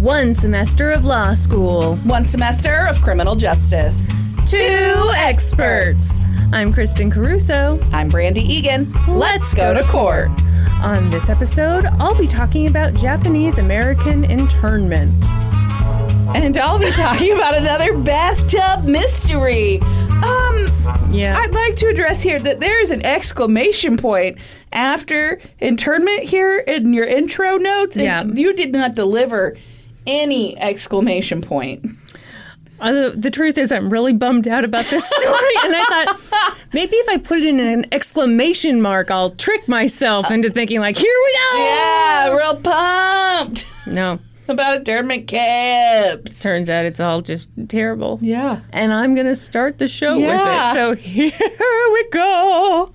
One semester of law school. One semester of criminal justice. Two experts. I'm Kristen Caruso. I'm Brandy Egan. Let's go to court. On this episode, I'll be talking about Japanese American internment. And I'll be talking about another bathtub mystery. Um, Yeah. I'd like to address here that there is an exclamation point after internment here in your intro notes. and Yeah. You did not deliver any exclamation point. Uh, the, the truth is, I'm really bummed out about this story, and I thought maybe if I put it in an exclamation mark, I'll trick myself into thinking like, "Here we go!" Yeah, real pumped No, about internment camps. turns out it's all just terrible. Yeah. And I'm gonna start the show Yeah. with it. So here we go.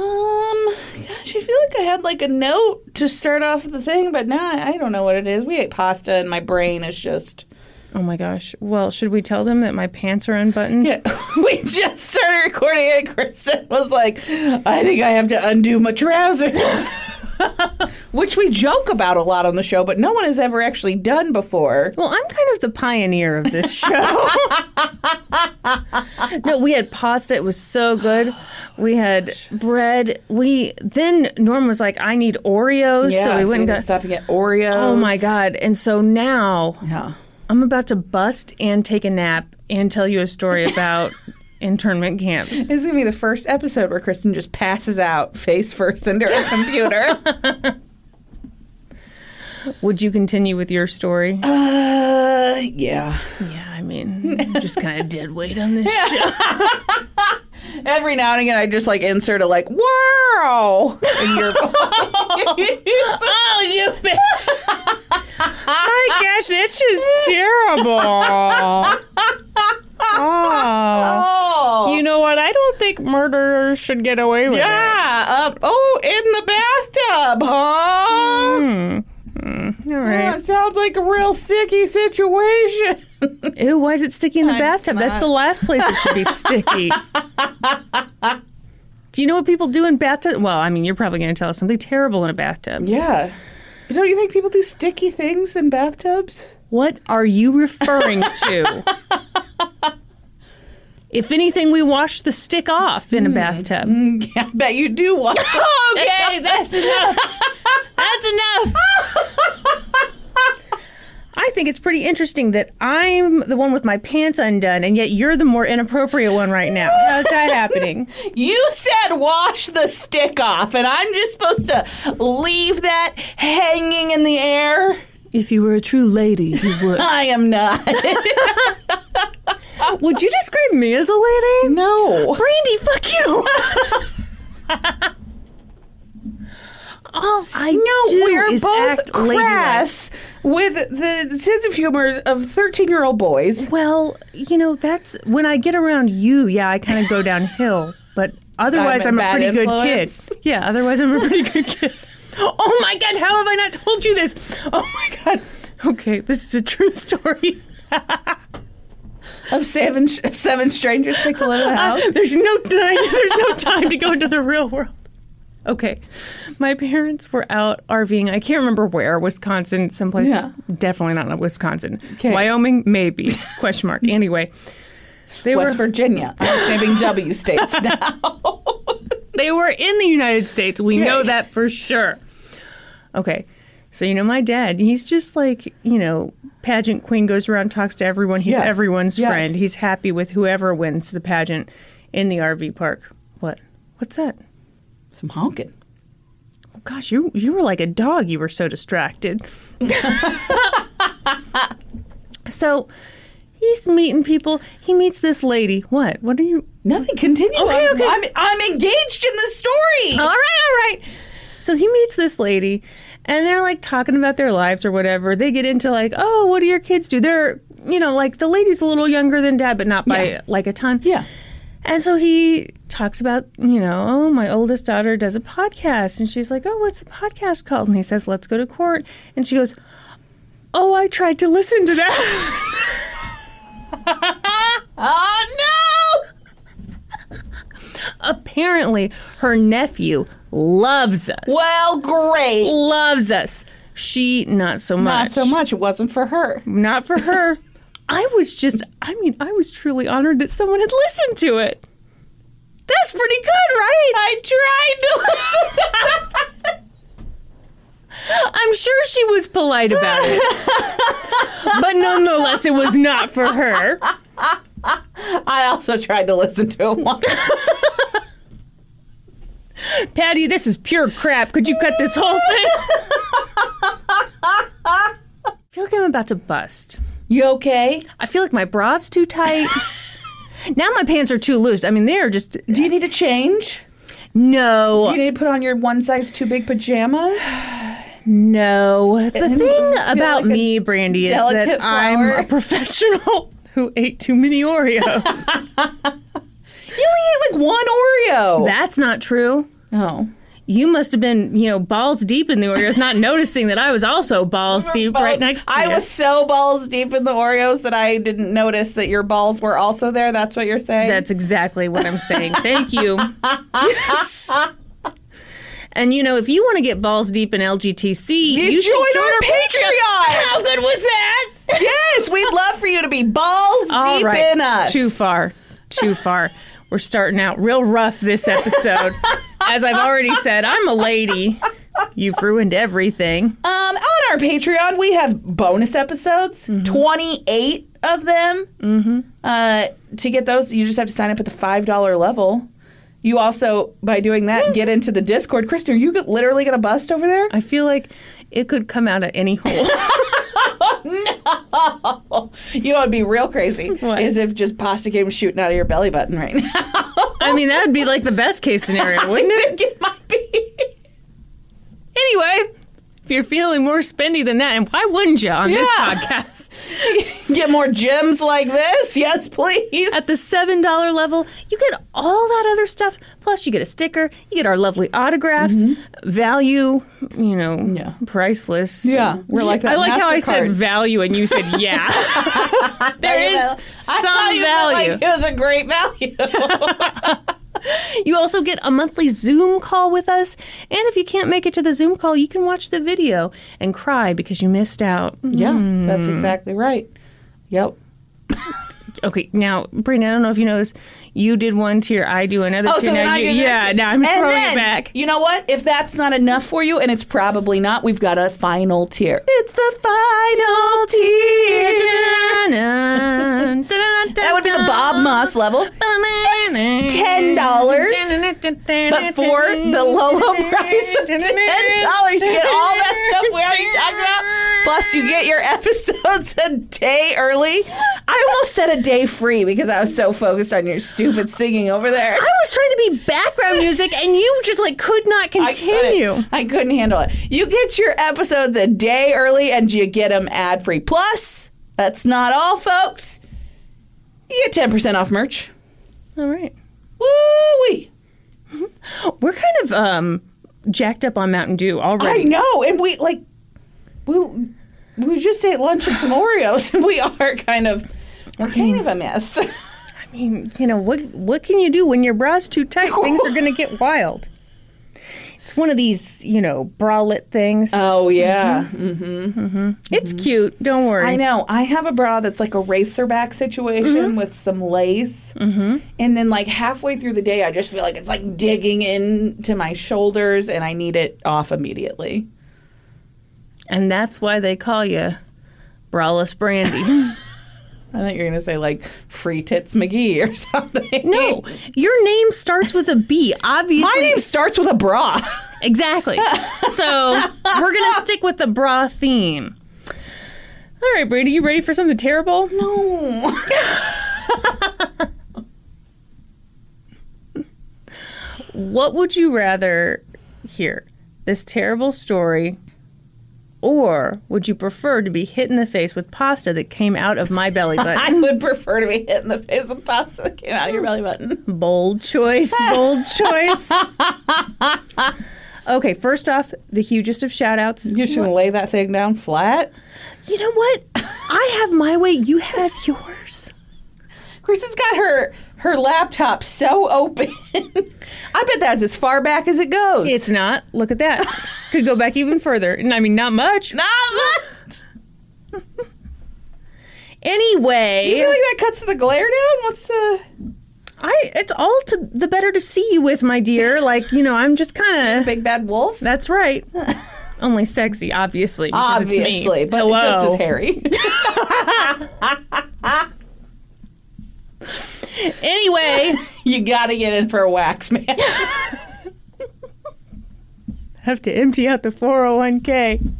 Um, gosh, I feel like I had like a note to start off the thing, but now I I don't know what it is. We ate pasta, and my brain is just. Oh my gosh. Well, should we tell them that my pants are unbuttoned? Yeah, we just started recording, and Kristen was like, "I think I have to undo my trousers," which we joke about a lot on the show, but no one has ever actually done before. Well, I'm kind of the pioneer of this show. no, we had pasta. It was so good. We had bread. We then Norm was like, "I need Oreos," Yeah, so we so went and got. stop and get Oreos. Oh my god! And so now Yeah. I'm about to bust and take a nap and tell you a story about internment camps. This is gonna be the first episode where Kristen just passes out face first into her computer. Would you continue with your story? uh, yeah. yeah, I mean, I'm just kind of dead weight on this show. Every now and again, I just like insert a like wow in your voice. oh, you bitch! My gosh, that's just terrible. Oh. oh, You know what? I don't think murderers should get away with yeah. Uh, oh, in the bathtub, huh? it. All right. That sounds like a real sticky situation. Ew, why is it sticky in the I'm bathtub? That's the last place it should be sticky. do you know what people do in bathtub? Well, I mean, you're probably going to tell us something terrible in a bathtub. yeah. But don't you think people do sticky things in bathtubs? What are you referring to? if anything, we wash the stick off in a hmm. bathtub. Yeah, I bet you do want. Okay, that's enough. That's enough. I think it's pretty interesting that I'm the one with my pants undone, and yet you're the more inappropriate one right now. How's that happening? You said wash the stick off, and I'm just supposed to leave that hanging in the air. If you were a true lady, you would. I am not. would you describe me as a lady? no. Brandy, fuck you. All I No, do we're is both act crass with the sense of humor of 13 year old boys. Well, you know, that's when I get around you, yeah, I kind of go downhill. But otherwise, I'm I'm, a a pretty influence. good kid. Yeah, otherwise, I'm a pretty good kid. Oh my God, how have I not told you this? Oh my God. Okay, this is a true story. Of seven, of seven strangers picked to live in a uh, house. There's no time. There's no time to go into the real world. Okay, my parents were out RVing. I can't remember where. Wisconsin, someplace. Yeah. Definitely not Wisconsin. Okay. Wyoming, maybe. Question mark. Anyway, they West were Virginia. I'm just naming W states now. They were in the United States. We know that for sure. Okay. So you know my dad, he's just like, you know, pageant queen goes around talks to everyone. He's Yeah. everyone's Yes. friend. He's happy with whoever wins the pageant in the RV park. What? What's that? Some honking. Gosh, you you were like a dog. You were so distracted. so he's meeting people. He meets this lady. What? What are you? Nothing. Continue. Okay, okay. I'm, I'm engaged in the story. All right, all right. So he meets this lady, and they're like talking about their lives or whatever. They get into like, oh, what do your kids do? They're, you know, like the lady's a little younger than dad, but not by Yeah. like a ton. Yeah. And so he talks about, you know, oh, my oldest daughter does a podcast. And she's like, oh, what's the podcast called? And he says, let's go to court. And she goes, oh, I tried to listen to that. Oh no! Apparently, her nephew loves us. Well, great. Loves us. She, not so much. Not so much. It wasn't for her. Not for her. I was just, I mean, I was truly honored that someone had listened to it. That's pretty good, right? I tried to listen. I'm sure she was polite about it. but nonetheless, it was not for her. I also tried to listen to it once. Patty, this is pure crap. Could you cut this whole thing? I feel like I'm about to bust. You okay? I feel like my bra's too tight. now my pants are too loose. I mean, they are just. Do you need to change? No. Do you need to put on your one size too big pajamas? No. The thing about like me, Brandy, is that I'm a professional who ate too many Oreos. You only ate like one Oreo. That's not true. oh. You must have been, you know, balls deep in the Oreos, not noticing that I was also balls deep right next to I you. was so balls deep in the Oreos that I didn't notice that your balls were also there. That's what you're saying? That's exactly what I'm saying. Thank you. Yes. And you know, if you want to get balls deep in LGTC, you, should join join our our Patreon. How good was that? yes, we'd love for you to be balls All deep right. in us. Too far. Too far. We're starting out real rough this episode. As I've already said, I'm a lady. You've ruined everything. Um, on our Patreon, we have bonus episodes, Mm-hmm. 28 of them. Mm-hmm. Uh, to get those, you just have to sign up at the $5 level. You also, by doing that, get into the Discord. Kristen, are you literally going to bust over there? I feel like it could come out of any hole. no, You know, it'd be real crazy. What? Is if just pasta came shooting out of your belly button right now. I mean, that would be like the best case scenario, wouldn't it? It might be. Anyway, you're feeling more spendy than that, and why wouldn't you on this podcast? Get more gems like this? Yes, please. At the $7 level, you get all that other stuff. Plus, you get a sticker, you get our lovely autographs, value, you know, Mm-hmm. Yeah. priceless. Yeah, we're like that I like how I said value and you said yeah. there is You is I some value. Like it was a great value. You also get a monthly Zoom call with us. And if you can't make it to the Zoom call, you can watch the video and cry because you missed out. yeah, mm-hmm. that's exactly right. Yep. Okay, now, Brina, I don't know if you know this. You did one tier, I do another Oh, tier. so now then I you, do this. Yeah, now I'm and throwing then, it back. You know what? If that's not enough for you, and it's probably not, we've got a final tier. It's the final tier. That would be the Bob Moss level. It's ten dollars. But for the low, low price of ten dollars, you get all that stuff we already talked about. Plus, you get your episodes a day early. I almost said a day free because I was so focused on your stupid singing over there. I was trying to be background music, and you just like could not I couldn't- continue. I couldn't handle it. You get your episodes a day early and you get them ad free. Plus, that's not all, folks. You get 10% off merch. All right, Woo wee. we're kind of um jacked up on Mountain Dew already. I know. And we, like, we, we just ate lunch and some Oreos and we are kind of, we're kind of a mess. I mean, you know what? What can you do when your bra's too tight? Things are going to get wild. It's one of these, you know, bralette things. oh, yeah. Mm-hmm. Mm-hmm. Mm-hmm. it's cute. Don't worry. I know. I have a bra that's like a racerback situation with some lace. Mm-hmm. And then, like, halfway through the day, I just feel like it's like digging into my shoulders and I need it off immediately. And that's why they call you Braless Brandy. I thought you were going to say, like, Free Tits McGee or something. no, your name starts with a B. Obviously. My name starts with a bra. Exactly. So we're going to stick with the bra theme. All right, Brady, you ready for something terrible? No. What would you rather hear? This terrible story, or would you prefer to be hit in the face with pasta that came out of my belly button? I would prefer to be hit in the face with pasta that came out of your belly button. bold choice, bold choice. Okay, first off, the hugest of shout outs. You should lay that thing down flat. You know what? I have my way, you have yours. Kristen's got her her laptop so open. I bet that's as far back as it goes. It's not. Look at that. Could go back even further. And I mean, not much. Not much. Anyway, You feel like that cuts the glare down? What's the I it's all to the better to see you with, my dear. Like you know, I'm just kind of. big bad wolf? That's right. Only sexy, obviously. Because it's me. Obviously, but Hello. just as hairy. Anyway, you gotta get in for a wax, man. Have to empty out the 401k.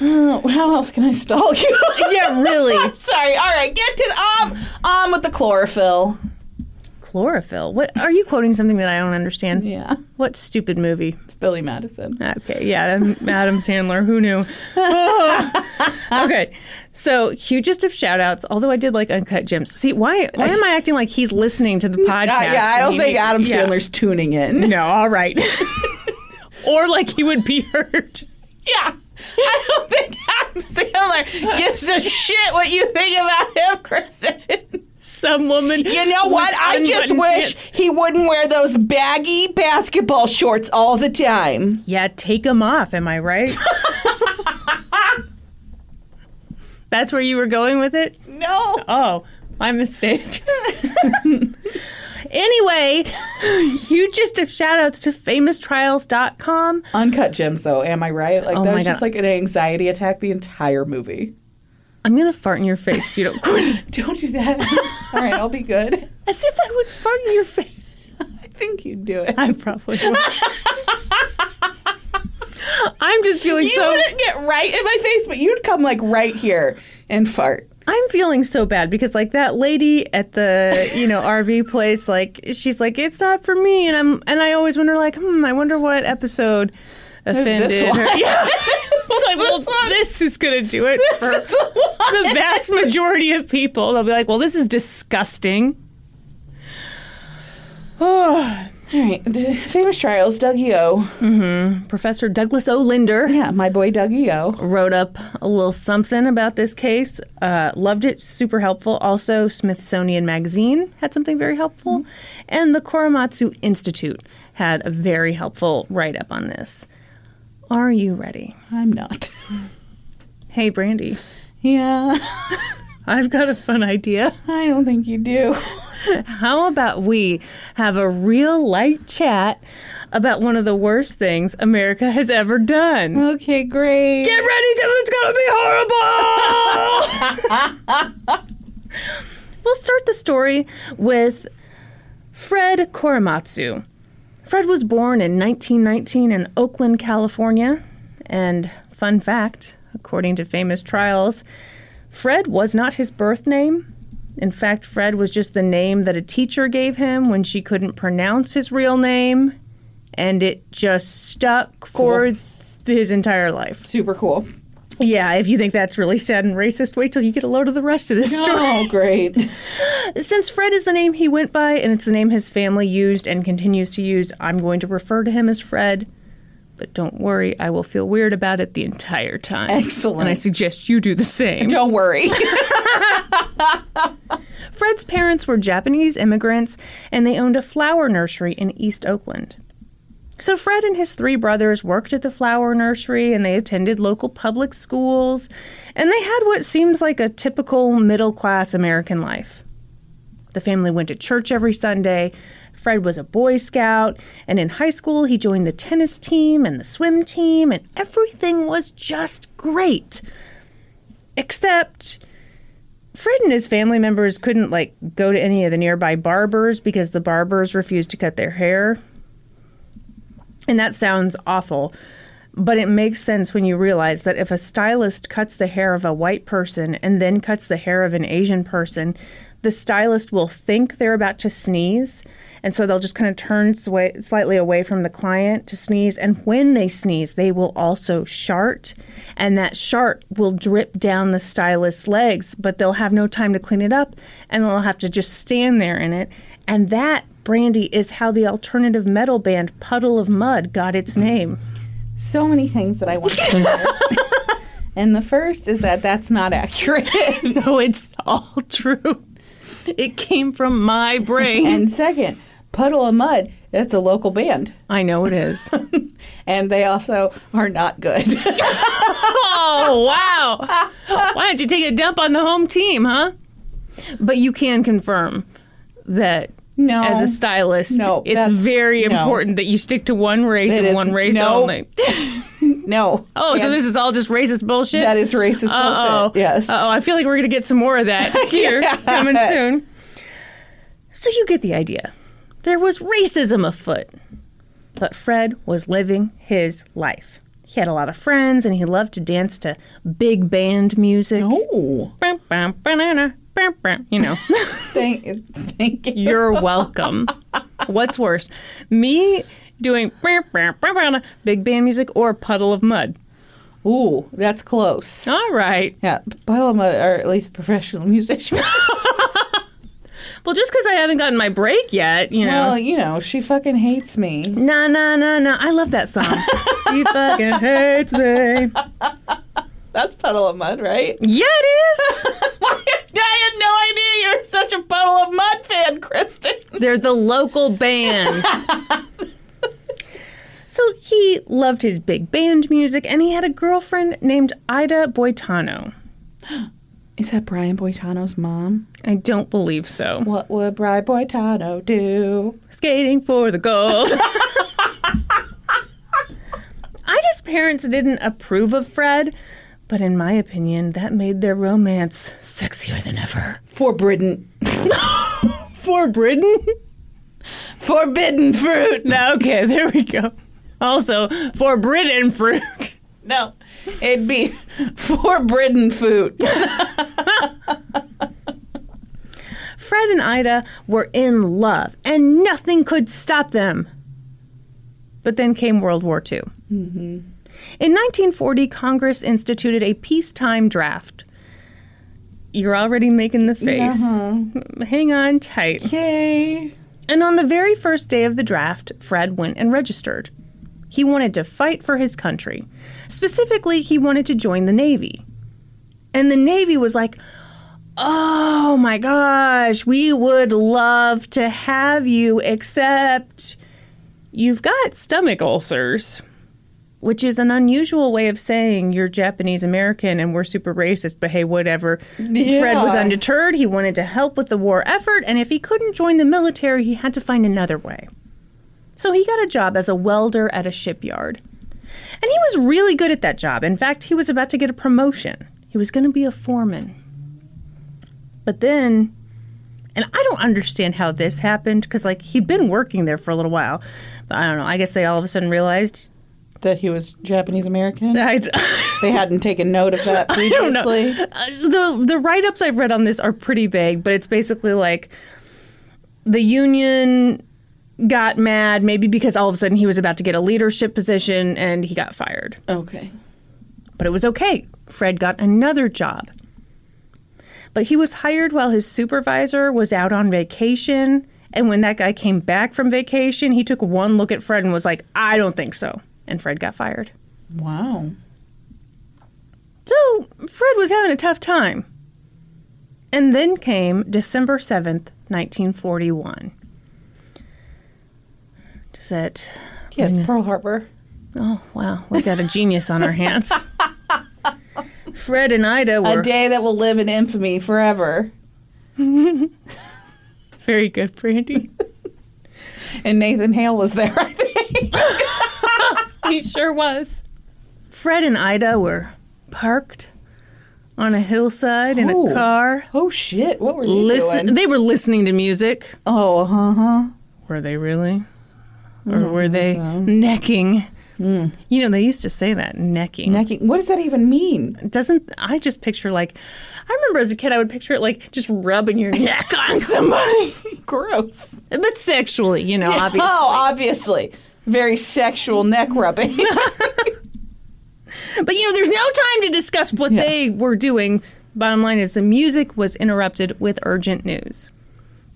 Oh, How else can I stall you? Yeah, really. Sorry. All right, get to the um um with the chlorophyll. Chlorophyll. What are you quoting something that I don't understand? Yeah, What stupid movie? It's Billy Madison. Okay, yeah, Adam Sandler. Who knew? Oh. Okay, so hugest of shout outs. Although I did like Uncut Gems. See, why why am I acting like he's listening to the podcast? Yeah, yeah. I don't think Adam yeah. Sandler's tuning in. No, all right. or like he would be hurt. Yeah. I don't think Adam Sandler gives a shit what you think about him, Kristen. Some woman. You know what? I just wish pants. he wouldn't wear those baggy basketball shorts all the time. Yeah, take them off. Am I right? That's where you were going with it? No. Oh, my mistake. anyway, hugest of shout outs to famoustrials.com. Uncut gems, though. Am I right? Like Oh that my was just God. like an anxiety attack the entire movie. I'm going to fart in your face if you don't quit. Don't do that. all right, I'll be good. As if I would fart in your face. I think you'd do it. I probably would. I'm just feeling you so. You wouldn't get right in my face, but you'd come like right here and fart. I'm feeling so bad because like that lady at the you know RV place, like she's like it's not for me, and I'm and I always wonder like, hmm, I wonder what episode offended This her. one. Yeah. like, well, This this is gonna do it for This is the vast majority of people. They'll be like, well, this is disgusting. Oh, All right, the famous trials, Dougie O. Professor Douglas O. Linder. Yeah, my boy Dougie O. wrote up a little something about this case. Uh, loved it, super helpful. Also, Smithsonian Magazine had something very helpful, and the Korematsu Institute had a very helpful write up on this. Are you ready? I'm not. Hey, Brandy, Yeah, I've got a fun idea. I don't think you do. How about we have a real light chat about one of the worst things America has ever done? Okay, great. Get ready because it's going to be horrible! we'll start the story with Fred Korematsu. Fred was born in 1919 in Oakland, California. And fun fact, according to famous trials, Fred was not his birth name. In fact, Fred was just the name that a teacher gave him when she couldn't pronounce his real name, and it just stuck for th- his entire life. Super cool. Yeah, if you think that's really sad and racist, wait till you get a load of the rest of this oh, story. Oh, great. Since Fred is the name he went by and it's the name his family used and continues to use, I'm going to refer to him as Fred. But don't worry, I will feel weird about it the entire time. Excellent. And I suggest you do the same. Don't worry. Fred's parents were Japanese immigrants and they owned a flower nursery in East Oakland. So Fred and his three brothers worked at the flower nursery and they attended local public schools and they had what seems like a typical middle class American life. The family went to church every Sunday. Fred was a Boy Scout, and in high school, he joined the tennis team and the swim team, and everything was just great. Except Fred and his family members couldn't like go to any of the nearby barbers because the barbers refused to cut their hair. And that sounds awful, but it makes sense when you realize that if a stylist cuts the hair of a white person and then cuts the hair of an Asian person, the stylist will think they're about to sneeze. And so they'll just kind of turn swa- slightly away from the client to sneeze. And when they sneeze, they will also shart. And that shart will drip down the stylist's legs, but they'll have no time to clean it up. And they'll have to just stand there in it. And that, Brandy, is how the alternative metal band Puddle of Mudd got its name. so many things that I want to say. and the first is that that's not accurate. No, it's all true. It came from my brain. and second, Puddle of Mudd It's a local band. I know it is. And they also are not good. oh, wow. Why don't you take a dump on the home team, huh? But you can confirm that No. as a stylist, No, it's very no. important that you stick to one race It and is- one race no. only. no. Oh, so this is all just racist bullshit? That is racist Uh-oh. bullshit. Yes. Oh, I feel like we're going to get some more of that here Yeah. coming soon. So you get the idea. There was racism afoot. But Fred was living his life. He had a lot of friends and he loved to dance to big band music. Oh. Bam, bam, banana, bam, bam. You know, Thank, thank you. you're welcome. What's worse, me doing big band music or Puddle of Mudd? Ooh, that's close. All right. Yeah, Bottom are at least professional musicians. Well, just because I haven't gotten my break yet, you know. well, you know, she fucking hates me. Na na na na. I love that song. she fucking hates me. That's Puddle of Mudd, right? Yeah, it is. I had no idea you were such a Puddle of Mudd fan, Kristen. They're the local band. so he loved his big band music, and he had a girlfriend named Ida Boitano. Is that Brian Boitano's mom? I don't believe so. What would Brian Boitano do? Skating for the gold. Ida's parents didn't approve of Fred, but in my opinion, that made their romance sexier than ever. Forbidden. For Britain? Forbidden fruit. Okay, there we go. Also, for Britain fruit. No, it'd be forbidden food. Fred and Ida were in love, and nothing could stop them. But then came World War II. In 1940, Congress instituted a peacetime draft. You're already making the face. Uh-huh. Hang on tight. Okay. And on the very first day of the draft, Fred went and registered. He wanted to fight for his country. Specifically, he wanted to join the Navy. And the Navy was like, oh my gosh, we would love to have you, except you've got stomach ulcers, which is an unusual way of saying you're Japanese American and we're super racist, but hey, whatever. Fred was undeterred. He wanted to help with the war effort, and if he couldn't join the military, he had to find another way. So he got a job as a welder at a shipyard. And he was really good at that job. In fact, he was about to get a promotion. He was going to be a foreman. But then, and I don't understand how this happened because, like, he'd been working there for a little while. But I don't know. I guess they all of a sudden realized. That he was Japanese American. I, They hadn't taken note of that I don't know. previously. Uh, the the write ups I've read on this are pretty vague, but it's basically like the union got mad, maybe because all of a sudden he was about to get a leadership position and he got fired. Okay. But it was okay. Fred got another job. But he was hired while his supervisor was out on vacation. And when that guy came back from vacation, he took one look at Fred and was like, I don't think so. And Fred got fired. Wow. So Fred was having a tough time. And then came December 7th, 1941. Does that. Yeah, it's Pearl Harbor. Oh, wow. We got a genius on our hands. Fred and Ida were. A day that will live in infamy forever. Very good, Brandy. And Nathan Hale was there. He sure was. Fred and Ida were parked on a hillside in Oh. a car. oh shit! What were they Listen, doing? they were listening to music. Oh, uh huh. Were they really? Or were they necking? You know, they used to say that necking. Necking. What does that even mean? Doesn't I just picture like I remember as a kid I would picture it like just rubbing your neck on somebody, Gross. but sexually, you know, obviously. Oh, obviously. Very sexual neck rubbing. But you know, there's no time to discuss what Yeah. they were doing. Bottom line is the music was interrupted with urgent news.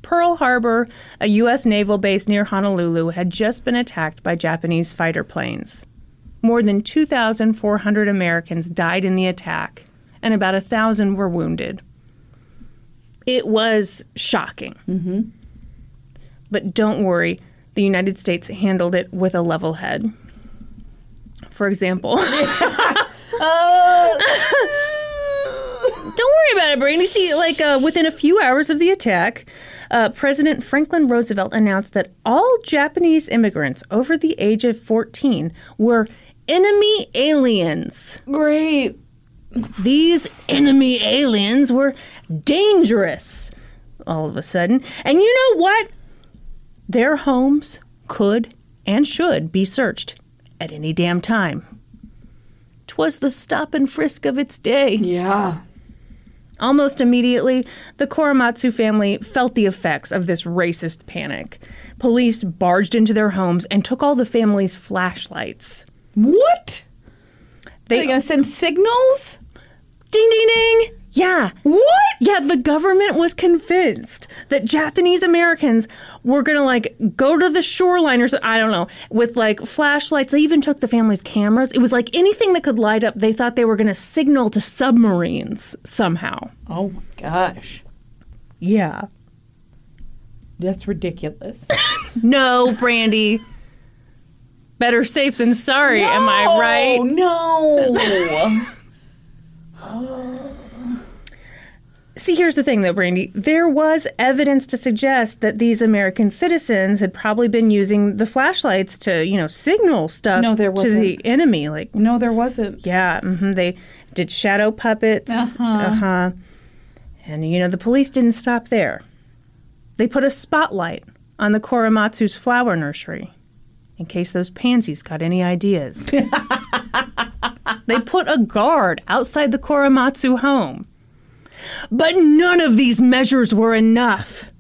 Pearl Harbor, a U.S. naval base near Honolulu, had just been attacked by Japanese fighter planes. More than 2,400 Americans died in the attack, and about a thousand were wounded. It was shocking. Mm-hmm. But don't worry, the United States handled it with a level head. For example, don't worry about it, Brandy. See, like uh, within a few hours of the attack, uh, President Franklin Roosevelt announced that all Japanese immigrants over the age of 14 were enemy aliens. Great. These enemy aliens were dangerous all of a sudden. And you know what? Their homes could and should be searched at any damn time. 'Twas the stop and frisk of its day. Yeah. Almost immediately, the Korematsu family felt the effects of this racist panic. Police barged into their homes and took all the family's flashlights. What? Are They they gonna send signals? ding ding ding. Yeah. What? Yeah, the government was convinced that Japanese Americans were gonna like go to the shoreline or I don't know with like flashlights. They even took the family's cameras. It was like anything that could light up. They thought they were gonna signal to submarines somehow. Oh my gosh. Yeah. That's ridiculous. No, Brandy. Better safe than sorry. Am I Oh right? no. See, here's the thing, though, Brandy. There was evidence to suggest that these American citizens had probably been using the flashlights to, you know, signal stuff No, there to the enemy. Like, no, there wasn't. yeah, hmm they did shadow puppets. Uh-huh. Uh-huh. And, you know, the police didn't stop there. They put a spotlight on the Korematsu's flower nursery in case those pansies got any ideas. they put a guard outside the Korematsu home. But none of these measures were enough.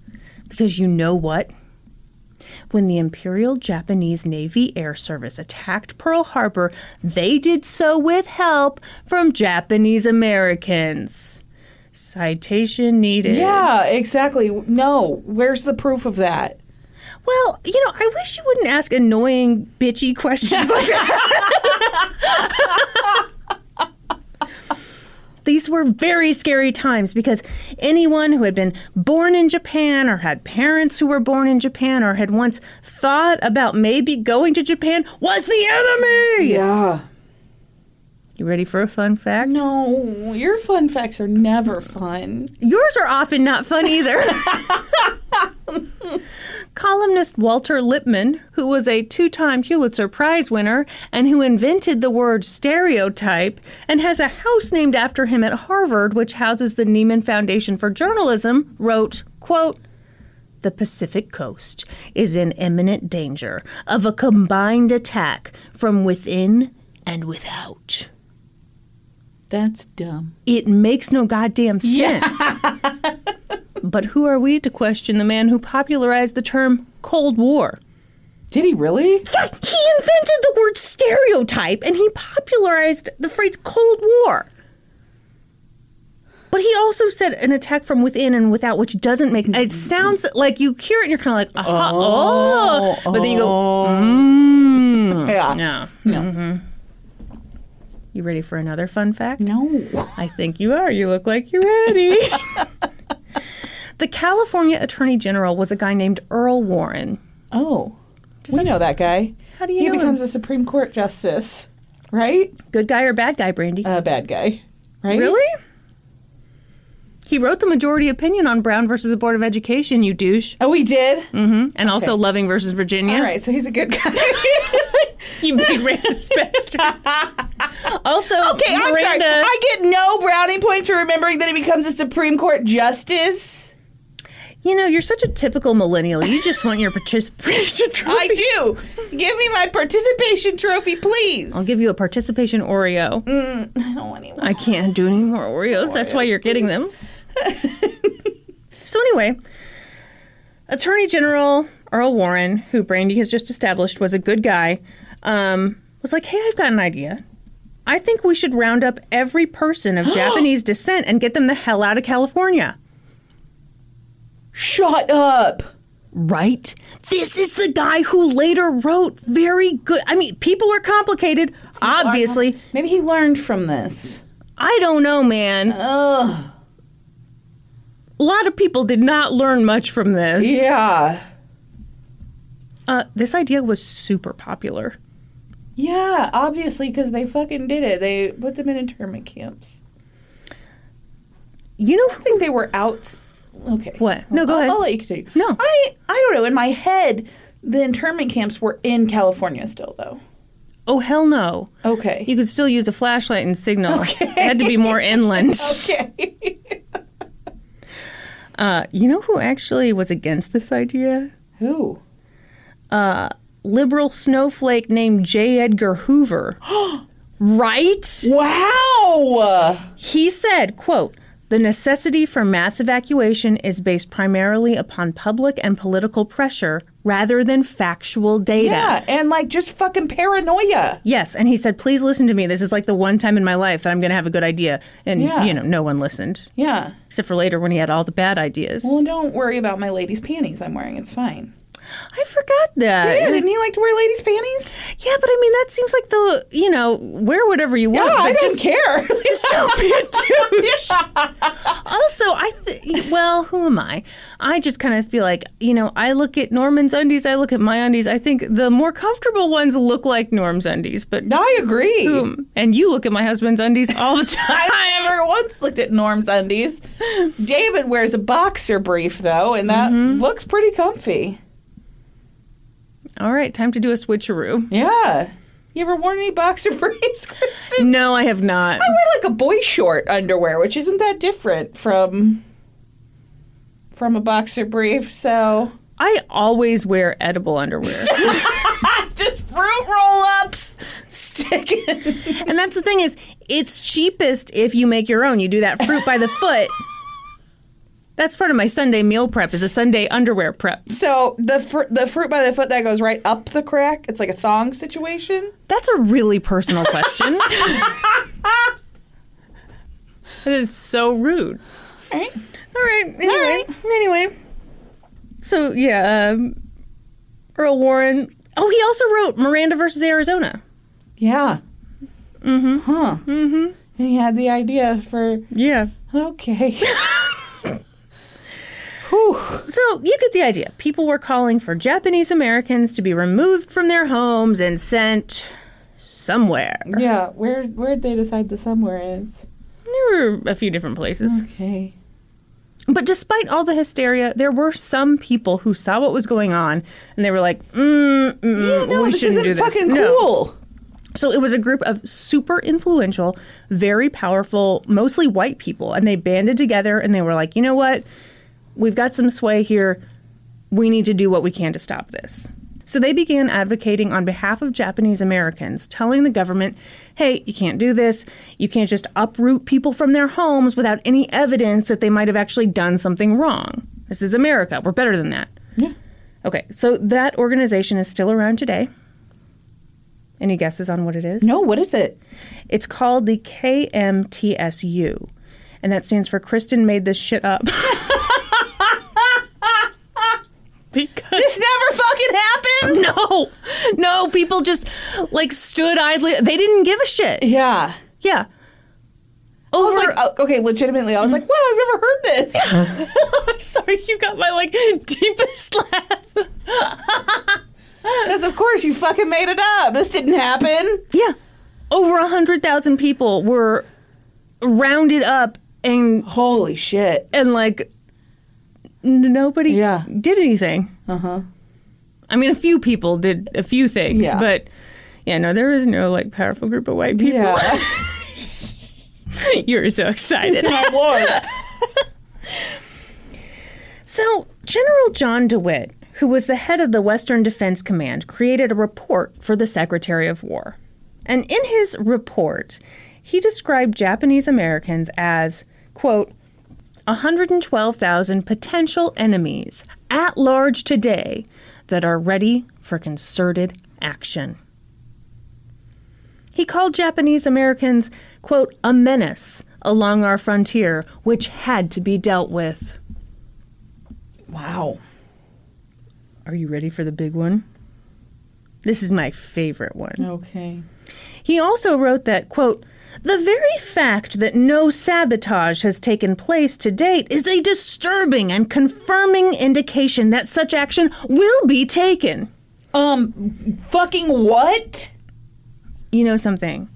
Because you know what? When the Imperial Japanese Navy Air Service attacked Pearl Harbor, they did so with help from Japanese Americans. Citation needed. Yeah, exactly. No, where's the proof of that? Well, you know, I wish you wouldn't ask annoying, bitchy questions like that. These were very scary times because anyone who had been born in Japan or had parents who were born in Japan or had once thought about maybe going to Japan was the enemy. Yeah. You ready for a fun fact? No, your fun facts are never fun. Yours are often not fun either. Columnist Walter Lippmann, who was a two time Pulitzer Prize winner and who invented the word stereotype and has a house named after him at Harvard, which houses the Nieman Foundation for Journalism, wrote, quote, the Pacific coast is in imminent danger of a combined attack from within and without. That's dumb. It makes no goddamn sense. but who are we to question the man who popularized the term Cold War? Did he really? Yeah, he invented the word stereotype and he popularized the phrase Cold War. But he also said an attack from within and without, which doesn't make it sounds like you hear it and you're kind of like, uh-huh, oh, but then you go, mm. Yeah. no. No. You ready for another fun fact? No. I think you are. You look like you're ready. the California Attorney General was a guy named Earl Warren. Oh. we know that guy. How do you He know him? becomes a Supreme Court justice, right? Good guy or bad guy, Brandy? A bad guy, right? really? He wrote the majority opinion on Brown versus the Board of Education, you douche. Oh, we did. hmm And also Loving versus Virginia. All right, so he's a good guy. You made racist bastard. also, okay, I'm sorry. I get no brownie points for remembering that he becomes a Supreme Court justice. You know, you're such a typical millennial. You just want your participation trophy. I do. Give me my participation trophy, please. I'll give you a participation Oreo. Mm, I don't want any more. I can't do any more Oreos. That's why you're getting them. so anyway, Attorney General Earl Warren, who Brandy has just established was a good guy, um, was like, "Hey, I've got an idea. I think we should round up every person of Japanese descent and get them the hell out of California." Shut up. Right? This is the guy who later wrote very good. I mean, people are complicated, obviously. Maybe he learned from this. I don't know, man. Ugh. A lot of people did not learn much from this. Yeah. Uh, this idea was super popular. Yeah, obviously, because they fucking did it. They put them in internment camps. You know I think they were out. Okay. What? No, go I'll, ahead. I'll let you continue. No. I I don't know. In my head, the internment camps were in California still, though. Oh hell no! Okay. You could still use a flashlight and signal. It had to be more inland. okay. Uh, you know who actually was against this idea? Who? Liberal snowflake named J. Edgar Hoover. right? Wow. He said, quote, the necessity for mass evacuation is based primarily upon public and political pressure rather than factual data. Yeah, and like just fucking paranoia. Yes, and he said, "Please listen to me. This is like the one time in my life that I'm going to have a good idea." And Yeah. you know, no one listened Yeah. except for later when he had all the bad ideas. Well, don't worry about my lady's panties I'm wearing. It's fine. I forgot that. Yeah, didn't he like to wear ladies' panties? Yeah, but I mean, that seems like the you know, wear whatever you want. Yeah. I don't just, care. Just don't be a douche. Also, I th- well, who am I? I just kind of feel like you know, I look at Norman's undies, I look at my undies. I think the more comfortable ones look like Norm's undies, but I agree. um, and you look at my husband's undies all the time. I never once looked at Norm's undies. David wears a boxer brief though, and that looks pretty comfy. All right, time to do a switcheroo. Yeah. You ever worn any boxer briefs, Kristen? No, I have not. I wear like a boy short underwear, which isn't that different from from a boxer brief. So I always wear edible underwear. just fruit roll ups, stick it. and that's the thing is, it's cheapest if you make your own. You do that fruit by the foot. That's part of my Sunday meal prep is a Sunday underwear prep. So the fr- the fruit by the foot that goes right up the crack. It's like a thong situation. That's a really personal question. that is so rude. All right. All right. Anyway. Anyway. So yeah, um, Earl Warren. Oh, he also wrote Miranda versus Arizona. Yeah. Mm-hmm. Huh. Mm-hmm. And he had the idea for Yeah. okay. Whew. So you get the idea. People were calling for Japanese Americans to be removed from their homes and sent somewhere. Yeah. Where where'd they decide the somewhere is? There were a few different places. Okay. But despite all the hysteria, there were some people who saw what was going on and they were like, mm, mm, Yeah, no, we this shouldn't isn't do this. fucking No. cool. So it was a group of super influential, very powerful, mostly white people, and they banded together and they were like, you know what? We've got some sway here. We need to do what we can to stop this. So they began advocating on behalf of Japanese Americans, telling the government, hey, you can't do this. You can't just uproot people from their homes without any evidence that they might have actually done something wrong. This is America. We're better than that. Yeah. Okay, so that organization is still around today. Any guesses on what it is? No, what is it? It's called the KMTSU, and that stands for Kristen made this shit up. because This never fucking happened. no, no, people just like stood idly. They didn't give a shit. Yeah. Yeah. I Over. was like, oh, okay, legitimately, I was like, wow, I've never heard this. I'm sorry, you got my like deepest laugh. Because of course you fucking made it up. This didn't happen. Yeah, over a hundred thousand people were rounded up and Holy shit. and like nobody Yeah. did anything. Uh huh. I mean, a few people did a few things, Yeah. but yeah, no, there was no like powerful group of white people. Yeah. you were so excited. My lord. so, General John DeWitt, who was the head of the Western Defense Command, created a report for the Secretary of War. And in his report, he described Japanese Americans as, quote, 112,000 potential enemies at large today that are ready for concerted action. He called Japanese Americans, quote, a menace along our frontier, which had to be dealt with. Wow. Are you ready for the big one? This is my favorite one. Okay. He also wrote that, quote, the very fact that no sabotage has taken place to date is a disturbing and confirming indication that such action will be taken. Um, fucking what? You know something?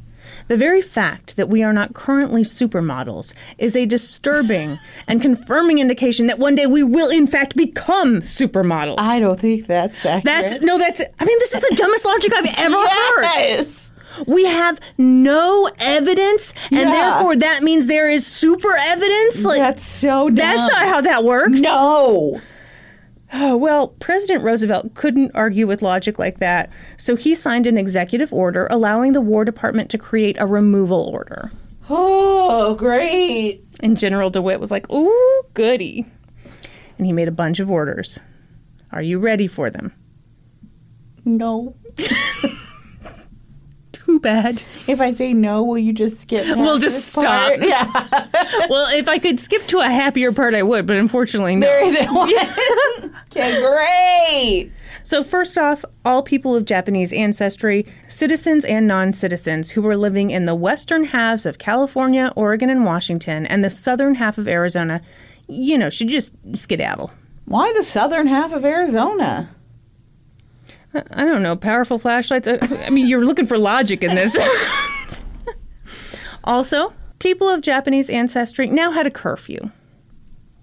The very fact that we are not currently supermodels is a disturbing and confirming indication that one day we will, in fact, become supermodels. I don't think that's accurate. that's no, that's. I mean, this is the dumbest logic I've ever heard. yes. We have no evidence, and Yeah. therefore that means there is super evidence. Like That's so dumb. that's not how that works. No. Oh, well, President Roosevelt couldn't argue with logic like that, so he signed an executive order allowing the War Department to create a removal order. Oh, great. And General DeWitt was like, "Ooh, goody," and he made a bunch of orders. Are you ready for them? No. Too bad. If I say no, will you just skip? We'll just stop. part? Yeah. well, if I could skip to a happier part, I would, but unfortunately, no. There isn't one. okay, great. So, first off, all people of Japanese ancestry, citizens and non citizens who were living in the western halves of California, Oregon, and Washington, and the southern half of Arizona, you know, should just skedaddle. Why the southern half of Arizona? I- don't know, powerful flashlights. I I mean, you're looking for logic in this. also, people of Japanese ancestry now had a curfew.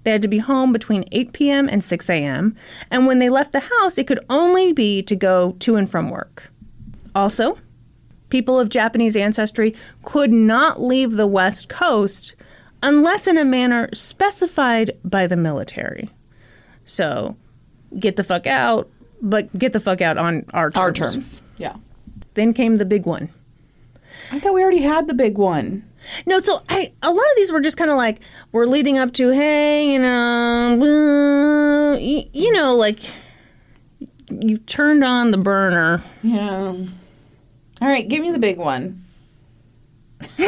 They had to be home between 8 p.m. and 6 a.m., and when they left the house, it could only be to go to and from work. Also, people of Japanese ancestry could not leave the West Coast unless in a manner specified by the military. So, get the fuck out, but get the fuck out on our terms. Our terms. Yeah. Then came the big one. I thought we already had the big one. No, so I a lot of these were just kind of like we're leading up to hey, you know, you, you know, like you turned on the burner. Yeah. All right, give me the big one.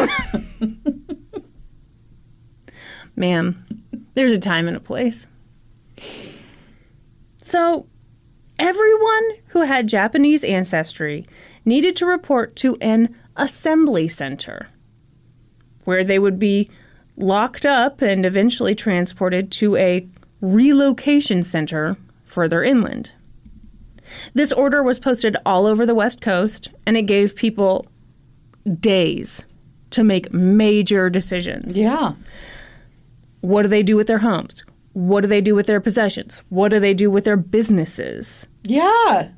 Ma'am, there's a time and a place. So, everyone who had Japanese ancestry needed to report to an assembly center where they would be locked up and eventually transported to a relocation center further inland. This order was posted all over the West Coast and it gave people days to make major decisions. Yeah. What do they do with their homes? What do they do with their possessions? What do they do with their businesses? Yeah.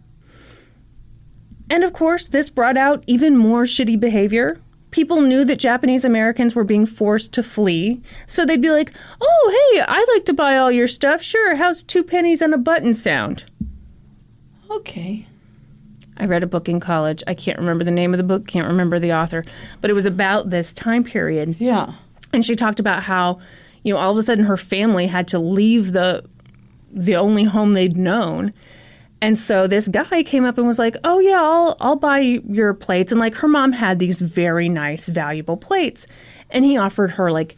And of course, this brought out even more shitty behavior. People knew that Japanese Americans were being forced to flee, so they'd be like, "Oh, hey, I'd like to buy all your stuff. Sure, how's two pennies and a button sound?" Okay. I read a book in college. I can't remember the name of the book, can't remember the author, but it was about this time period. Yeah. and she talked about how you know all of a sudden her family had to leave the the only home they'd known and so this guy came up and was like oh yeah i'll i'll buy your plates and like her mom had these very nice valuable plates and he offered her like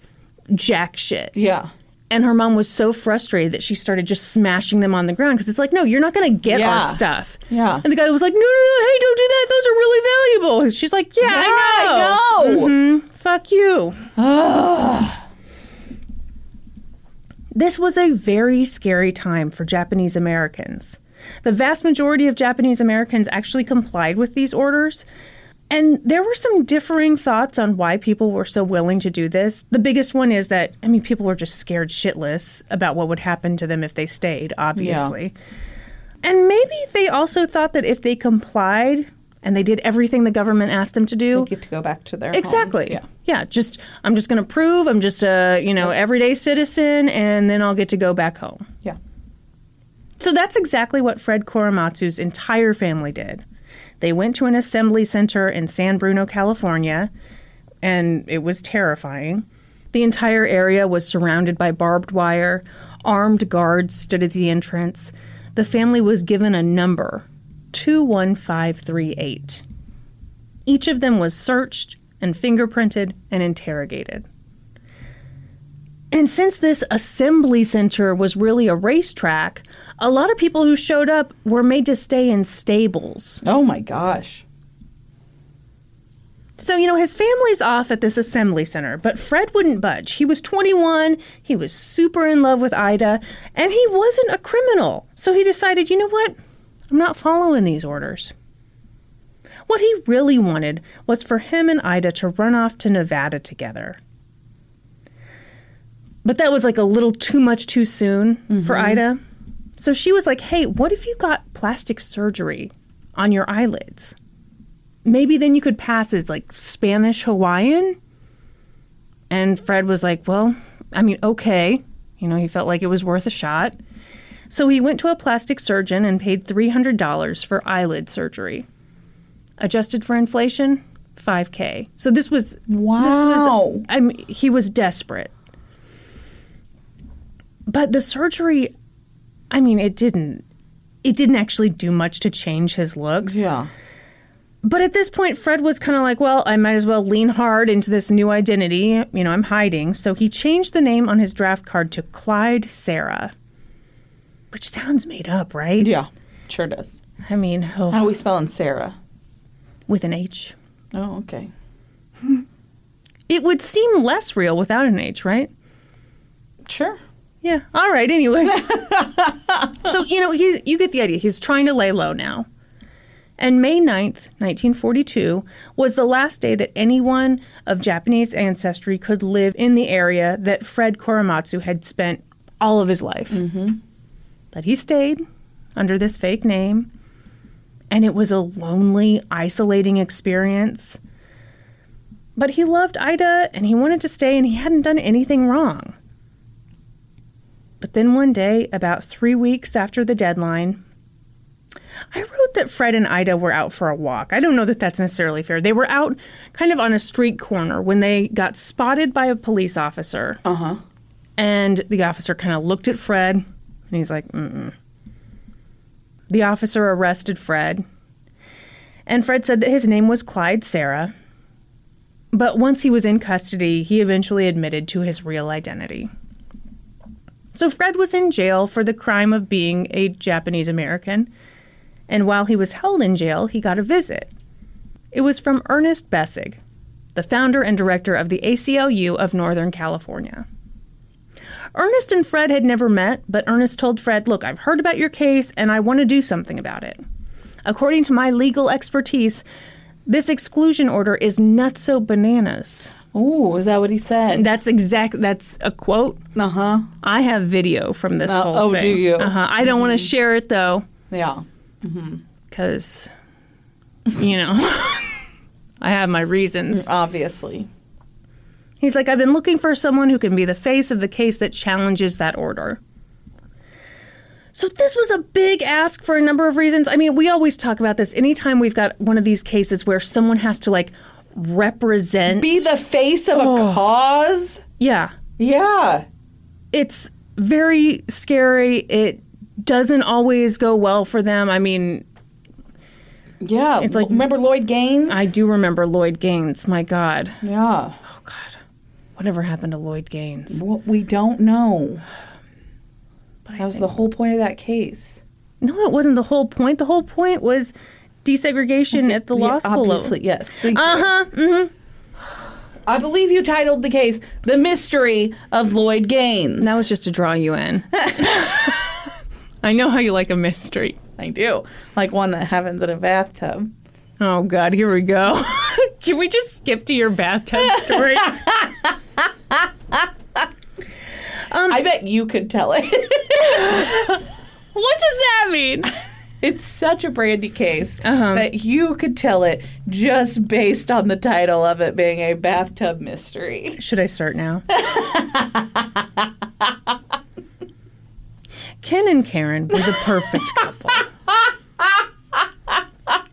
jack shit Yeah. and her mom was so frustrated that she started just smashing them on the ground because it's like no you're not going to get Yeah. our stuff Yeah. and the guy was like no, no, no hey don't do that those are really valuable she's like yeah, i know I know. Mhm. fuck you This was a very scary time for Japanese Americans. The vast majority of Japanese Americans actually complied with these orders. And there were some differing thoughts on why people were so willing to do this. The biggest one is that, I mean, people were just scared shitless about what would happen to them if they stayed, obviously. And maybe they also thought that if they complied and they did everything the government asked them to do, They get to go back to their Exactly. homes. Yeah. Yeah. Just I'm just going to prove I'm just a you know everyday citizen, and then I'll get to go back home. Yeah. So that's exactly what Fred Korematsu's entire family did. They went to an assembly center in San Bruno, California, and it was terrifying. The entire area was surrounded by barbed wire. Armed guards stood at the entrance. The family was given a number 21538. Each of them was searched and fingerprinted and interrogated. And since this assembly center was really a racetrack, a lot of people who showed up were made to stay in stables. Oh my gosh. So, you know, his family's off at this assembly center, but Fred wouldn't budge. He was 21, he was super in love with Ida, and he wasn't a criminal. So he decided, you know what? I'm not following these orders. What he really wanted was for him and Ida to run off to Nevada together. But that was like a little too much too soon for mm-hmm. Ida. So she was like, hey, what if you got plastic surgery on your eyelids? Maybe then you could pass as like Spanish Hawaiian? And Fred was like, well, I mean, okay. You know, he felt like it was worth a shot. So he went to a plastic surgeon and paid $300 for eyelid surgery. Adjusted for inflation, 5K. So this was This Wow. was I mean, he was desperate. But the surgery, I mean, it didn't it didn't actually do much to change his looks. Yeah. But at this point, Fred was kind of like, well, I might as well lean hard into this new identity. You know, I'm hiding. So he changed the name on his draft card to Clyde Sarah, which sounds made up, right? Yeah. Sure does. I mean, oh, How are we spelling Sarah? with an H. Oh, okay. It would seem less real without an H, right? Sure. Yeah. All right. Anyway. so, you know, you get the idea. He's trying to lay low now. And May 9th, 1942, was the last day that anyone of Japanese ancestry could live in the area that Fred Korematsu had spent all of his life. Mm-hmm. But he stayed under this fake name, and it was a lonely, isolating experience. But he loved Ida, and he wanted to stay, and he hadn't done anything wrong. But then one day, about three weeks after the deadline, I wrote that Fred and Ida were out for a walk. I don't know that that's necessarily fair. They were out kind of on a street corner when they got spotted by a police officer. Uh huh. And the officer kind of looked at Fred and he's like, mm The officer arrested Fred. And Fred said that his name was Clyde Sarah. But once he was in custody, he eventually admitted to his real identity. So Fred was in jail for the crime of being a Japanese American. And while he was held in jail, he got a visit. It was from Ernest Besig, the founder and director of the ACLU of Northern California. Ernest and Fred had never met, but Ernest told Fred, Look, I've heard about your case and I want to do something about it. According to my legal expertise, this exclusion order is nutso bananas. Oh, is that what he said? That's exact. That's a quote. Uh huh. I have video from this Uh, whole oh, thing. do you? Uh-huh. I don't want to share it though, Yeah. because you know I have my reasons. Obviously. He's like, I've been looking for someone who can be the face of the case that challenges that order. So this was a big ask for a number of reasons. I mean, we always talk about this anytime we've got one of these cases where someone has to like represent Be the face of Oh. a cause? Yeah. Yeah. It's very scary. It doesn't always go well for them. I mean, Yeah. It's like- remember Lloyd Gaines? I do remember Lloyd Gaines. My God. yeah. Oh God. Whatever happened to Lloyd Gaines? Well, we don't know. But I That was the whole point of that case. No, that wasn't the whole point. The whole point was desegregation at the law Yeah, school. Obviously, yes. Uh huh. Mm-hmm. I believe you titled the case "The Mystery of Lloyd Gaines." That was just to draw you in. I know how you like a mystery. I do like one that happens in a bathtub. Oh God, here we go. Can we just skip to your bathtub story? I bet you could tell it. what does that mean? it's such a brandy case Uh-huh. that you could tell it just based on the title of it being a bathtub mystery. Should I start now? Ken and Karen were the perfect couple.